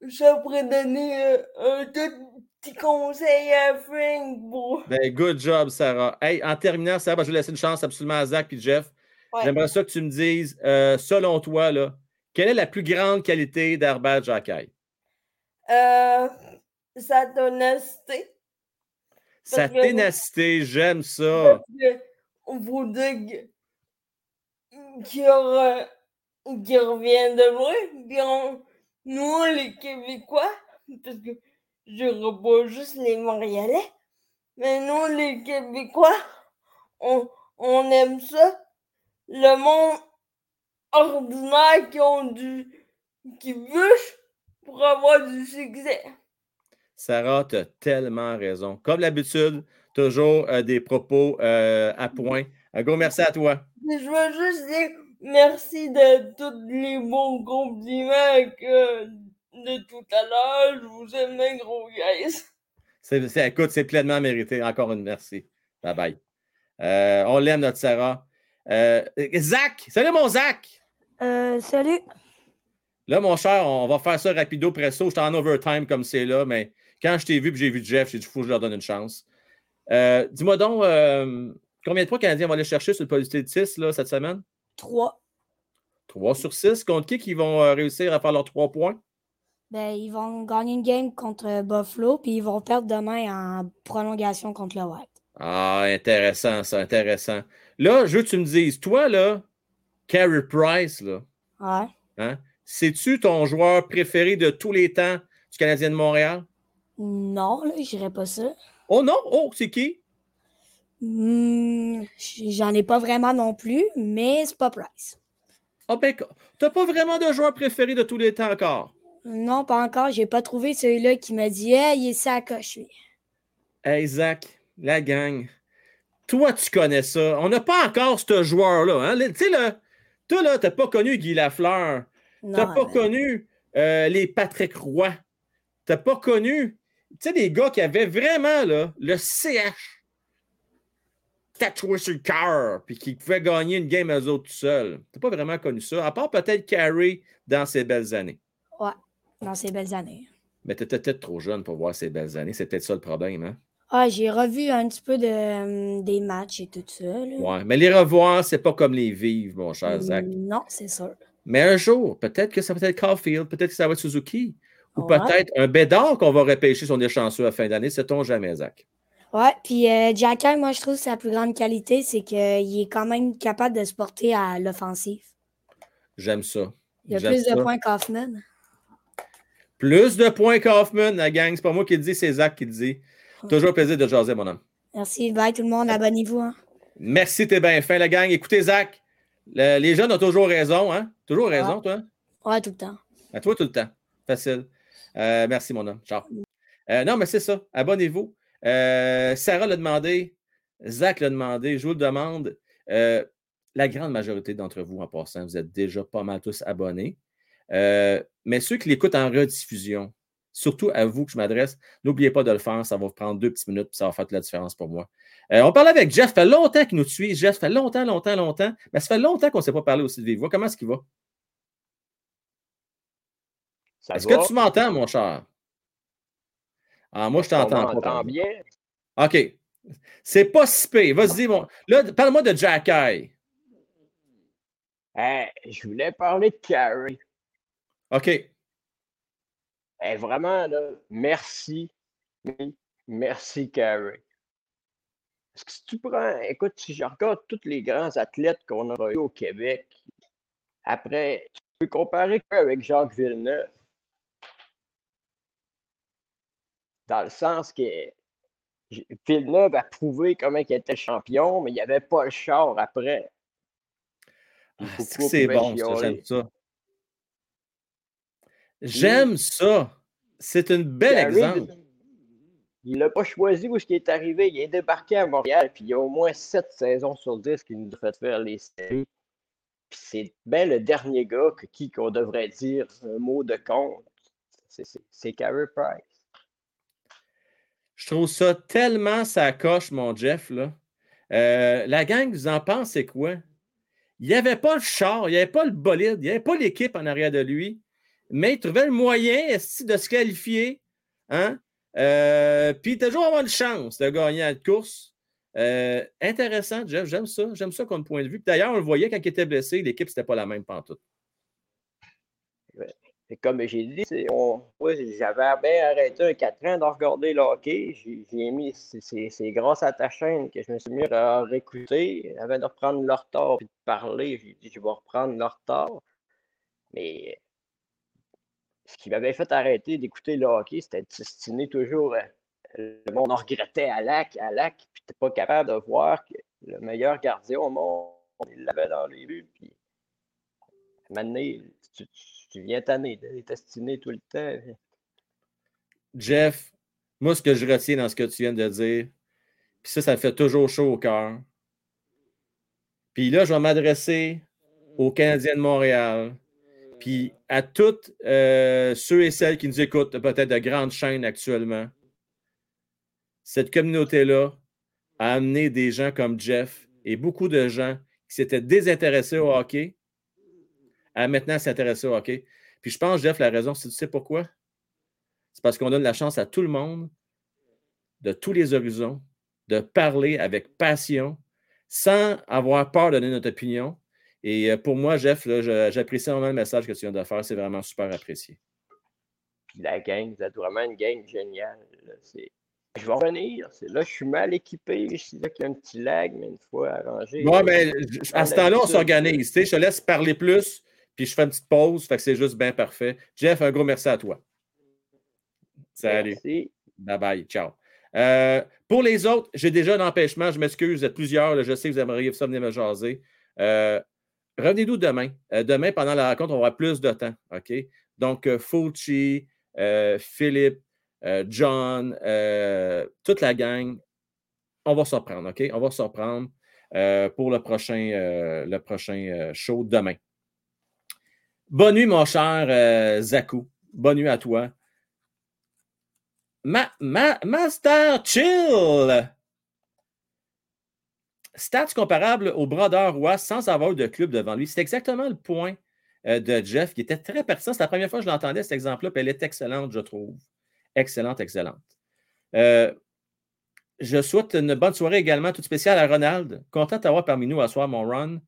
je pourrais donner euh, un tout petit conseil à Frank pour. Ben, good job, Sarah. Hey, en terminant, Sarah, ben, je vais laisser une chance absolument à Zach et Jeff. Ouais. J'aimerais ça que tu me dises, euh, selon toi, là, quelle est la plus grande qualité d'Herbert Jacquet? Euh, sa ténacité. Sa Parce ténacité, j'aime ça. On vous dit qu'il revient de loin. Puis on- nous, les Québécois, parce que je dirais pas juste les Montréalais, mais nous, les Québécois, on, on aime ça. Le monde ordinaire qui ont du. qui bûche pour avoir du succès. Sarah, tu as tellement raison. Comme d'habitude, toujours euh, des propos euh, à point. Un gros merci à toi. Je veux juste dire merci de tous les bons compliments que de tout à l'heure. Je vous aime, mes gros guys. C'est, c'est- écoute, c'est pleinement mérité. Encore une merci. Bye bye. Euh, on l'aime, notre Sarah. Euh, Zach! Salut, mon Zach! Euh, salut. Là, mon cher, on va faire ça rapido presso. Je suis en overtime comme c'est là, mais quand je t'ai vu et j'ai vu Jeff, j'ai dit, il faut que je leur donne une chance. Euh, dis-moi donc, euh, combien de points Canadiens vont aller chercher sur le policier de 6 là, cette semaine? 3. 3 sur 6. Contre qui qui vont réussir à faire leurs 3 points? Ben, ils vont gagner une game contre euh, Buffalo, puis ils vont perdre demain en prolongation contre le White. Ah, intéressant, ça, intéressant. Là, je veux que tu me dises, toi, là, Carey Price, là, Ouais. hein, c'est-tu ton joueur préféré de tous les temps du Canadien de Montréal? Non, là, je dirais pas ça. Oh non? Oh, c'est qui? Hmm, J'en ai pas vraiment non plus, mais c'est pas Price. Ah ben, t'as pas vraiment de joueur préféré de tous les temps encore? Non, pas encore. J'ai pas trouvé celui-là qui m'a dit Hey, il est sacoche, lui. Hey, Zach, la gang, toi, tu connais ça. On n'a pas encore ce joueur-là. Hein? Tu sais, là, toi, là, t'as pas connu Guy Lafleur. T'as pas connu euh, les Patrick Roy. T'as pas connu, tu sais, des gars qui avaient vraiment, là, le CH tatoué sur le cœur, puis qui pouvaient gagner une game eux autres tout seuls. T'as pas vraiment connu ça, à part peut-être Carey dans ses belles années. Ouais, dans ces belles années. Mais t'étais peut-être trop jeune pour voir ces belles années. C'est peut-être ça le problème, hein? Ah, j'ai revu un petit peu de, hum, des matchs et tout ça. là. Ouais. Mais les revoir, c'est pas comme les vivre, mon cher Zach. Non, c'est sûr. Mais un jour, peut-être que ça va être Caulfield, peut-être que ça va être Suzuki. Ou Ouais. peut-être un bédard qu'on va repêcher si on est chanceux à fin d'année. Sait-on jamais, Zach? Ouais, puis euh, Jacky, moi, je trouve que sa plus grande qualité, c'est qu'il est quand même capable de se porter à l'offensive. J'aime ça. Il a J'aime plus de points qu'Hoffman. Plus de points qu'Hoffman, la gang. C'est pas moi qui le dis, c'est Zach qui le dit. Toujours un plaisir de jaser, mon homme. Merci. Bye tout le monde. Abonnez-vous. hein. Merci, t'es bien fin, la gang. Écoutez, Zach, le- les jeunes ont toujours raison, hein? Toujours raison, Ouais. toi? Ouais, tout le temps. À toi, tout le temps. Facile. Euh, merci, mon homme. Ciao. Euh, non, mais c'est ça. Abonnez-vous. Euh, Sarah l'a demandé. Zach l'a demandé. Je vous le demande. La grande majorité d'entre vous, en passant, vous êtes déjà pas mal tous abonnés. Euh, mais ceux qui l'écoutent en rediffusion, surtout à vous que je m'adresse, n'oubliez pas de le faire. Ça va vous prendre deux petites minutes, puis ça va faire toute la différence pour moi. Euh, on parlait avec Jeff. Ça fait longtemps qu'il nous suit. Jeff, ça fait longtemps, longtemps, longtemps. Mais ça fait longtemps qu'on ne s'est pas parlé aussi de vive. Comment est-ce qu'il va? Est-ce que tu m'entends, mon cher? Ah, moi, je t'entends pas. bien. OK. C'est pas si pire. Vas-y, mon. Là, parle-moi de Jack Eye. Hey, je voulais parler de Carrie. OK. Hey, vraiment, là, merci. Merci, Carrie. Parce que si tu prends, écoute, si je regarde tous les grands athlètes qu'on a eu au Québec, après, tu peux comparer avec Jacques Villeneuve? Dans le sens que Villeneuve a prouvé comment il était champion, mais il n'y avait pas le char après. Ah, C'est bon. J'aime ça. J'aime ça. C'est un bel Carrie, exemple. Il l'a pas choisi où ce qui est arrivé. Il est débarqué à Montréal, puis il y a au moins sept saisons sur 10 qui nous fait faire les séries. Puis c'est bien le dernier gars que qui qu'on devrait dire un mot de compte. C'est- Carey Price. Je trouve ça tellement ça coche, mon Jeff. Là. Euh, la gang, vous en pensez quoi? Il n'y avait pas le char, il n'y avait pas le bolide, il n'y avait pas l'équipe en arrière de lui, mais il trouvait le moyen de se qualifier. Hein? Euh, puis toujours avoir une chance de gagner à la course. Euh, intéressant, Jeff, j'aime ça. J'aime ça comme point de vue. D'ailleurs, on le voyait quand il était blessé, l'équipe, c'était pas la même pantoute. Comme j'ai dit, j'avais bien arrêté un 4 ans de regarder le hockey. J'ai mis, c'est- grâce à ta chaîne que je me suis mis à réécouter. Avant de reprendre le retard et de parler, j'ai dit, je vais reprendre le retard. Mais ce qui m'avait fait arrêter d'écouter le hockey, c'était de s'estimer toujours. euh, Le monde en regrettait à lac, à lac, puis t'es pas capable de voir que le meilleur gardien au monde, il l'avait dans les buts. Puis maintenant, tu, tu- viens tanner estiné tout le temps. Jeff, moi, ce que je retiens dans ce que tu viens de dire, puis ça, ça me fait toujours chaud au cœur. Puis là, je vais m'adresser aux Canadiens de Montréal, puis à toutes euh, ceux et celles qui nous écoutent, peut-être de grandes chaînes actuellement. Cette communauté-là a amené des gens comme Jeff et beaucoup de gens qui s'étaient désintéressés au hockey à maintenant s'intéresser au hockey. Puis je pense, Jeff, la raison, c'est tu sais pourquoi? C'est parce qu'on donne la chance à tout le monde, de tous les horizons, de parler avec passion, sans avoir peur de donner notre opinion. Et euh, pour moi, Jeff, j'apprécie vraiment le message que tu viens de faire. C'est vraiment super apprécié. Puis la gang, vous êtes vraiment une gang géniale. Je vais revenir. Là, je suis mal équipé. Je sais là qu'il y a un petit lag, mais une fois arrangé. Bon, euh, ben, à ce temps-là, on s'organise. tu sais, Je te laisse parler plus, puis je fais une petite pause. Fait que c'est juste bien parfait. Jeff, un gros merci à toi. Salut. Merci. Bye bye. Ciao. Euh, pour les autres, j'ai déjà un empêchement. Je m'excuse, vous êtes plusieurs. là, je sais que vous aimeriez ça venir me jaser. Euh, Revenez-nous demain. Euh, demain, pendant la rencontre, on aura plus de temps. OK? Donc, euh, Fulci, euh, Philippe, euh, John, toute la gang, on va se reprendre. OK? On va se reprendre pour le prochain, le prochain show demain. Bonne nuit, mon cher Zakou. Bonne nuit à toi. Ma, ma- Master Chill! Stats comparables au Brodeur Roy sans avoir de club devant lui. C'est exactement le point euh, de Jeff qui était très pertinent. C'est la première fois que je l'entendais, cet exemple-là, puis elle est excellente, je trouve. Excellente, excellente. Euh, je souhaite une bonne soirée également, toute spéciale à Ronald. Content de t'avoir parmi nous à soir, mon Ron.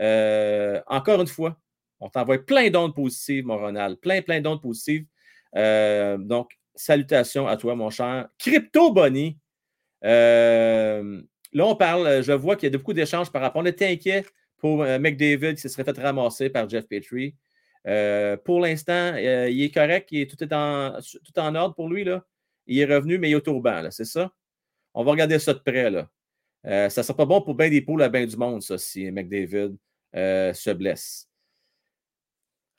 Euh, encore une fois, on t'envoie plein d'ondes positives, mon Ronald. Plein, plein d'ondes positives. Donc, salutations à toi, mon cher. Crypto Bonnie. Euh, là, on parle, je vois qu'il y a beaucoup d'échanges par rapport. On était inquiet pour euh, McDavid qui se serait fait ramasser par Jeff Petrie. Euh, pour l'instant, euh, il est correct, il est, tout, est en, tout en ordre pour lui. Là. Il est revenu, mais il est au tourban, c'est ça? On va regarder ça de près. Là. Euh, ça ne sera pas bon pour bien des poules à bien du monde, ça, si McDavid euh, se blesse.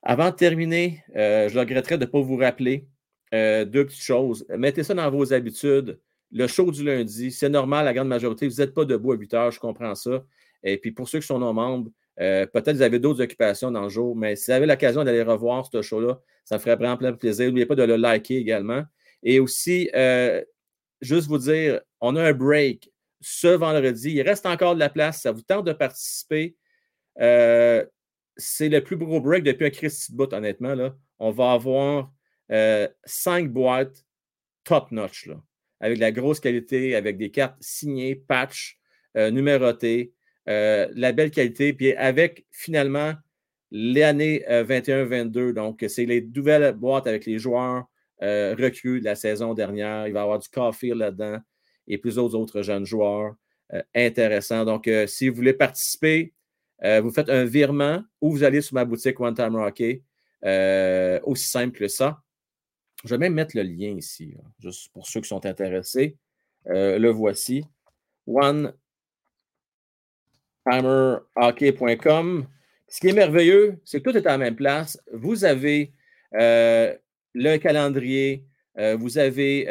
Avant de terminer, euh, je regretterais de ne pas vous rappeler euh, deux petites choses. Mettez ça dans vos habitudes. Le show du lundi, c'est normal, la grande majorité, vous n'êtes pas debout à 8 heures, je comprends ça. Et puis pour ceux qui sont non membres, euh, peut-être vous avez d'autres occupations dans le jour, mais si vous avez l'occasion d'aller revoir ce show-là, ça me ferait vraiment plein plaisir. N'oubliez pas de le liker également. Et aussi, euh, juste vous dire, on a un break ce vendredi. Il reste encore de la place. Ça vous tente de participer. Euh, c'est le plus gros break depuis un Christy de bout, honnêtement. On va avoir cinq boîtes top notch, là, avec de la grosse qualité, avec des cartes signées, patch, euh, numérotées, euh, la belle qualité, puis avec finalement l'année 21-22. Donc, c'est les nouvelles boîtes avec les joueurs euh, recrues de la saison dernière. Il va y avoir du Caulfield là-dedans et plusieurs autres jeunes joueurs euh, intéressants. Donc, euh, si vous voulez participer, euh, vous faites un virement ou vous allez sur ma boutique One Time Rocket. Euh, aussi simple que ça. Je vais même mettre le lien ici, juste pour ceux qui sont intéressés. Euh, le voici. One timerhockey.com. Ce qui est merveilleux, c'est que tout est à la même place. Vous avez euh, le calendrier, euh, vous avez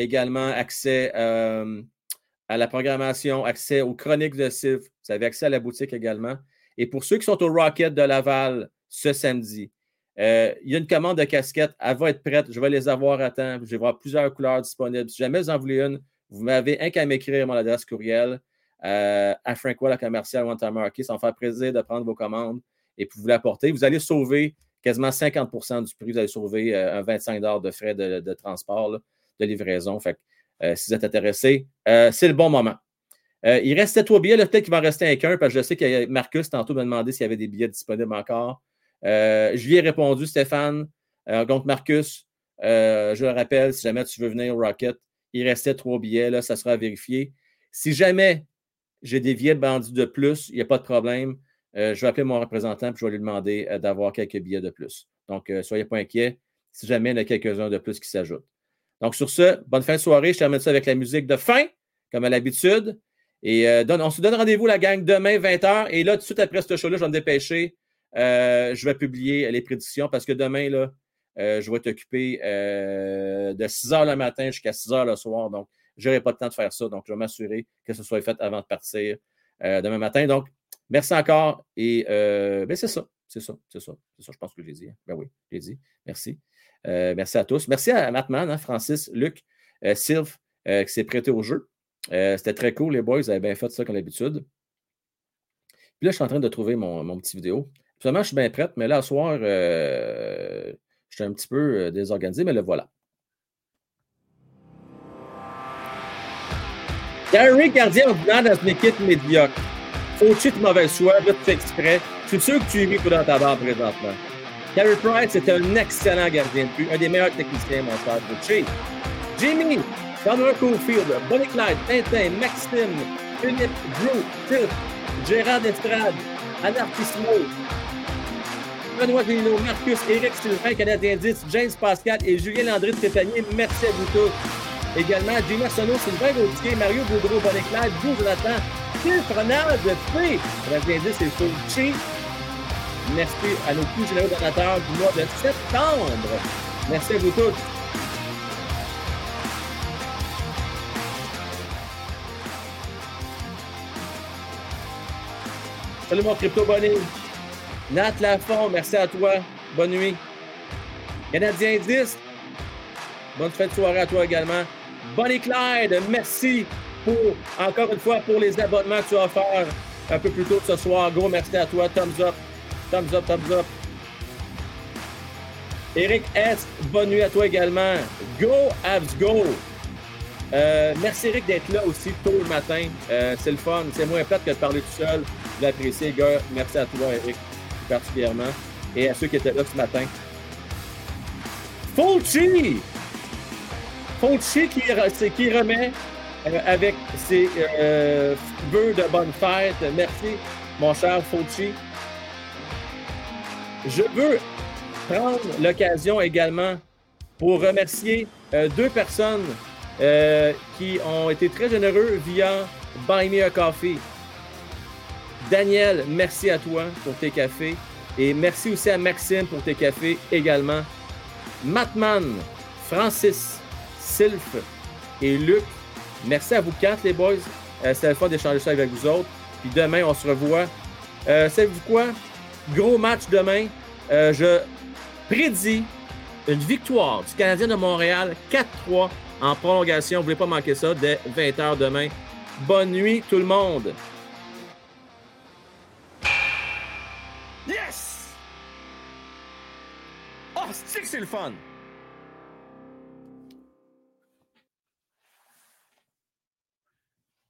également accès à la programmation, accès aux chroniques de Civ, vous avez accès à la boutique également. Et pour ceux qui sont au Rocket de Laval ce samedi, euh, il y a une commande de casquettes, elle va être prête, je vais les avoir à temps, je vais avoir plusieurs couleurs disponibles. Si jamais vous en voulez une, vous m'avez un qu'à m'écrire mon adresse courriel euh, à Frankwell, à commercial One Time Hockey. Me faire plaisir de prendre vos commandes et puis vous l'apporter. Vous allez sauver quasiment 50% du prix. Vous allez sauver euh, un 25 de frais de, transport, de livraison. Euh, si vous êtes intéressé, c'est le bon moment. Il restait trois billets. Peut-être qu'il va en rester un qu'un, parce que je sais que Marcus, tantôt, m'a demandé s'il y avait des billets disponibles encore. Euh, je lui ai répondu, Stéphane. Euh, donc, Marcus, euh, je le rappelle, si jamais tu veux venir au Rocket, il restait trois billets. Là, ça sera vérifié. Si jamais j'ai des billets de bandits de plus, il n'y a pas de problème. Je vais appeler mon représentant et je vais lui demander d'avoir quelques billets de plus. Donc, euh, soyez pas inquiets si jamais il y a quelques-uns de plus qui s'ajoutent. Donc, sur ce, bonne fin de soirée. Je termine ça avec la musique de fin, comme à l'habitude. Et on se donne rendez-vous, la gang, demain, 20h. Et là, tout de suite après ce show-là, je vais me dépêcher. Euh, je vais publier les prédictions parce que demain, là, euh, je vais t'occuper euh, de 6 h le matin jusqu'à 6 h le soir. Donc, je n'aurai pas le temps de faire ça. Donc, je vais m'assurer que ce soit fait avant de partir euh, demain matin. Donc, merci encore. Et euh, ben, c'est ça. C'est ça. C'est ça. C'est ça. Je pense que je l'ai dit. hein. Ben oui, je l'ai dit. Merci. Euh, merci à tous. Merci à Mattman, hein, Francis, Luc, euh, Sylve, euh, qui s'est prêté au jeu. Euh, C'était très cool, les boys. Vous avez bien fait ça comme d'habitude. Puis là, je suis en train de trouver mon petit vidéo. Absolument, je suis bien prête, mais là, ce soir, euh, je suis un petit peu euh, désorganisé, mais le voilà. Gary Gardien ordinaire dans une équipe médiocre. Fauci de mauvaise choix, là, tu fais exprès. Je suis sûr que tu es mis dans ta barre présentement. Carey Price est un excellent gardien de but, un des meilleurs techniciens, mon cher Fauci. Jimmy, Connor Cofield, Bonnie Clyde, Tintin, Maxime, Philippe, Drew, Tiff, Gérard Estrade, Anarchismo, Benoît Guillot, Marcus, Éric Sylvain, Canadien 10, James Pascal et Julien Landry de Trépanier. Merci à vous tous. Également, Jimmy Arsenault, Sylvain Gauthier, Mario Boudreau, Clyde, Drew Jonathan, Phil de P. Canadien 10 et. Merci à nos plus généreux donateurs du mois de septembre. Merci à vous tous. Salut mon crypto bonnet. Nat Lafont, merci à toi. Bonne nuit. Canadien 10, bonne fête de soirée à toi également. Bonnie Clyde, merci pour, encore une fois, pour les abonnements que tu as offert un peu plus tôt ce soir. Gros merci à toi. Thumbs up. Thumbs up, thumbs up. Eric S, bonne nuit à toi également. Go, Abs, go. Euh, merci Eric d'être là aussi tôt le matin. Euh, c'est le fun. C'est moins plate que de parler tout seul. Je l'apprécie, gars. Merci à toi, Eric, particulièrement. Et à ceux qui étaient là ce matin. Fulci! Fulci qui, remet euh, avec ses euh, vœux de bonne fête. Merci, mon cher Fulci. Je veux prendre l'occasion également pour remercier euh, deux personnes euh, qui ont été très généreux via Buy Me a Coffee. Daniel, merci à toi pour tes cafés. Et merci aussi à Maxime pour tes cafés également. Matman, Francis, Sylph et Luc, merci à vous quatre, les boys. Euh, C'était le fun d'échanger ça avec vous autres. Puis demain, on se revoit. Euh, Savez-vous quoi? Gros match demain. Euh, je prédis une victoire du Canadien de Montréal 4-3 en prolongation. Vous ne voulez pas manquer ça dès 20h demain. Bonne nuit, tout le monde. Yes! Oh, c'est que le fun!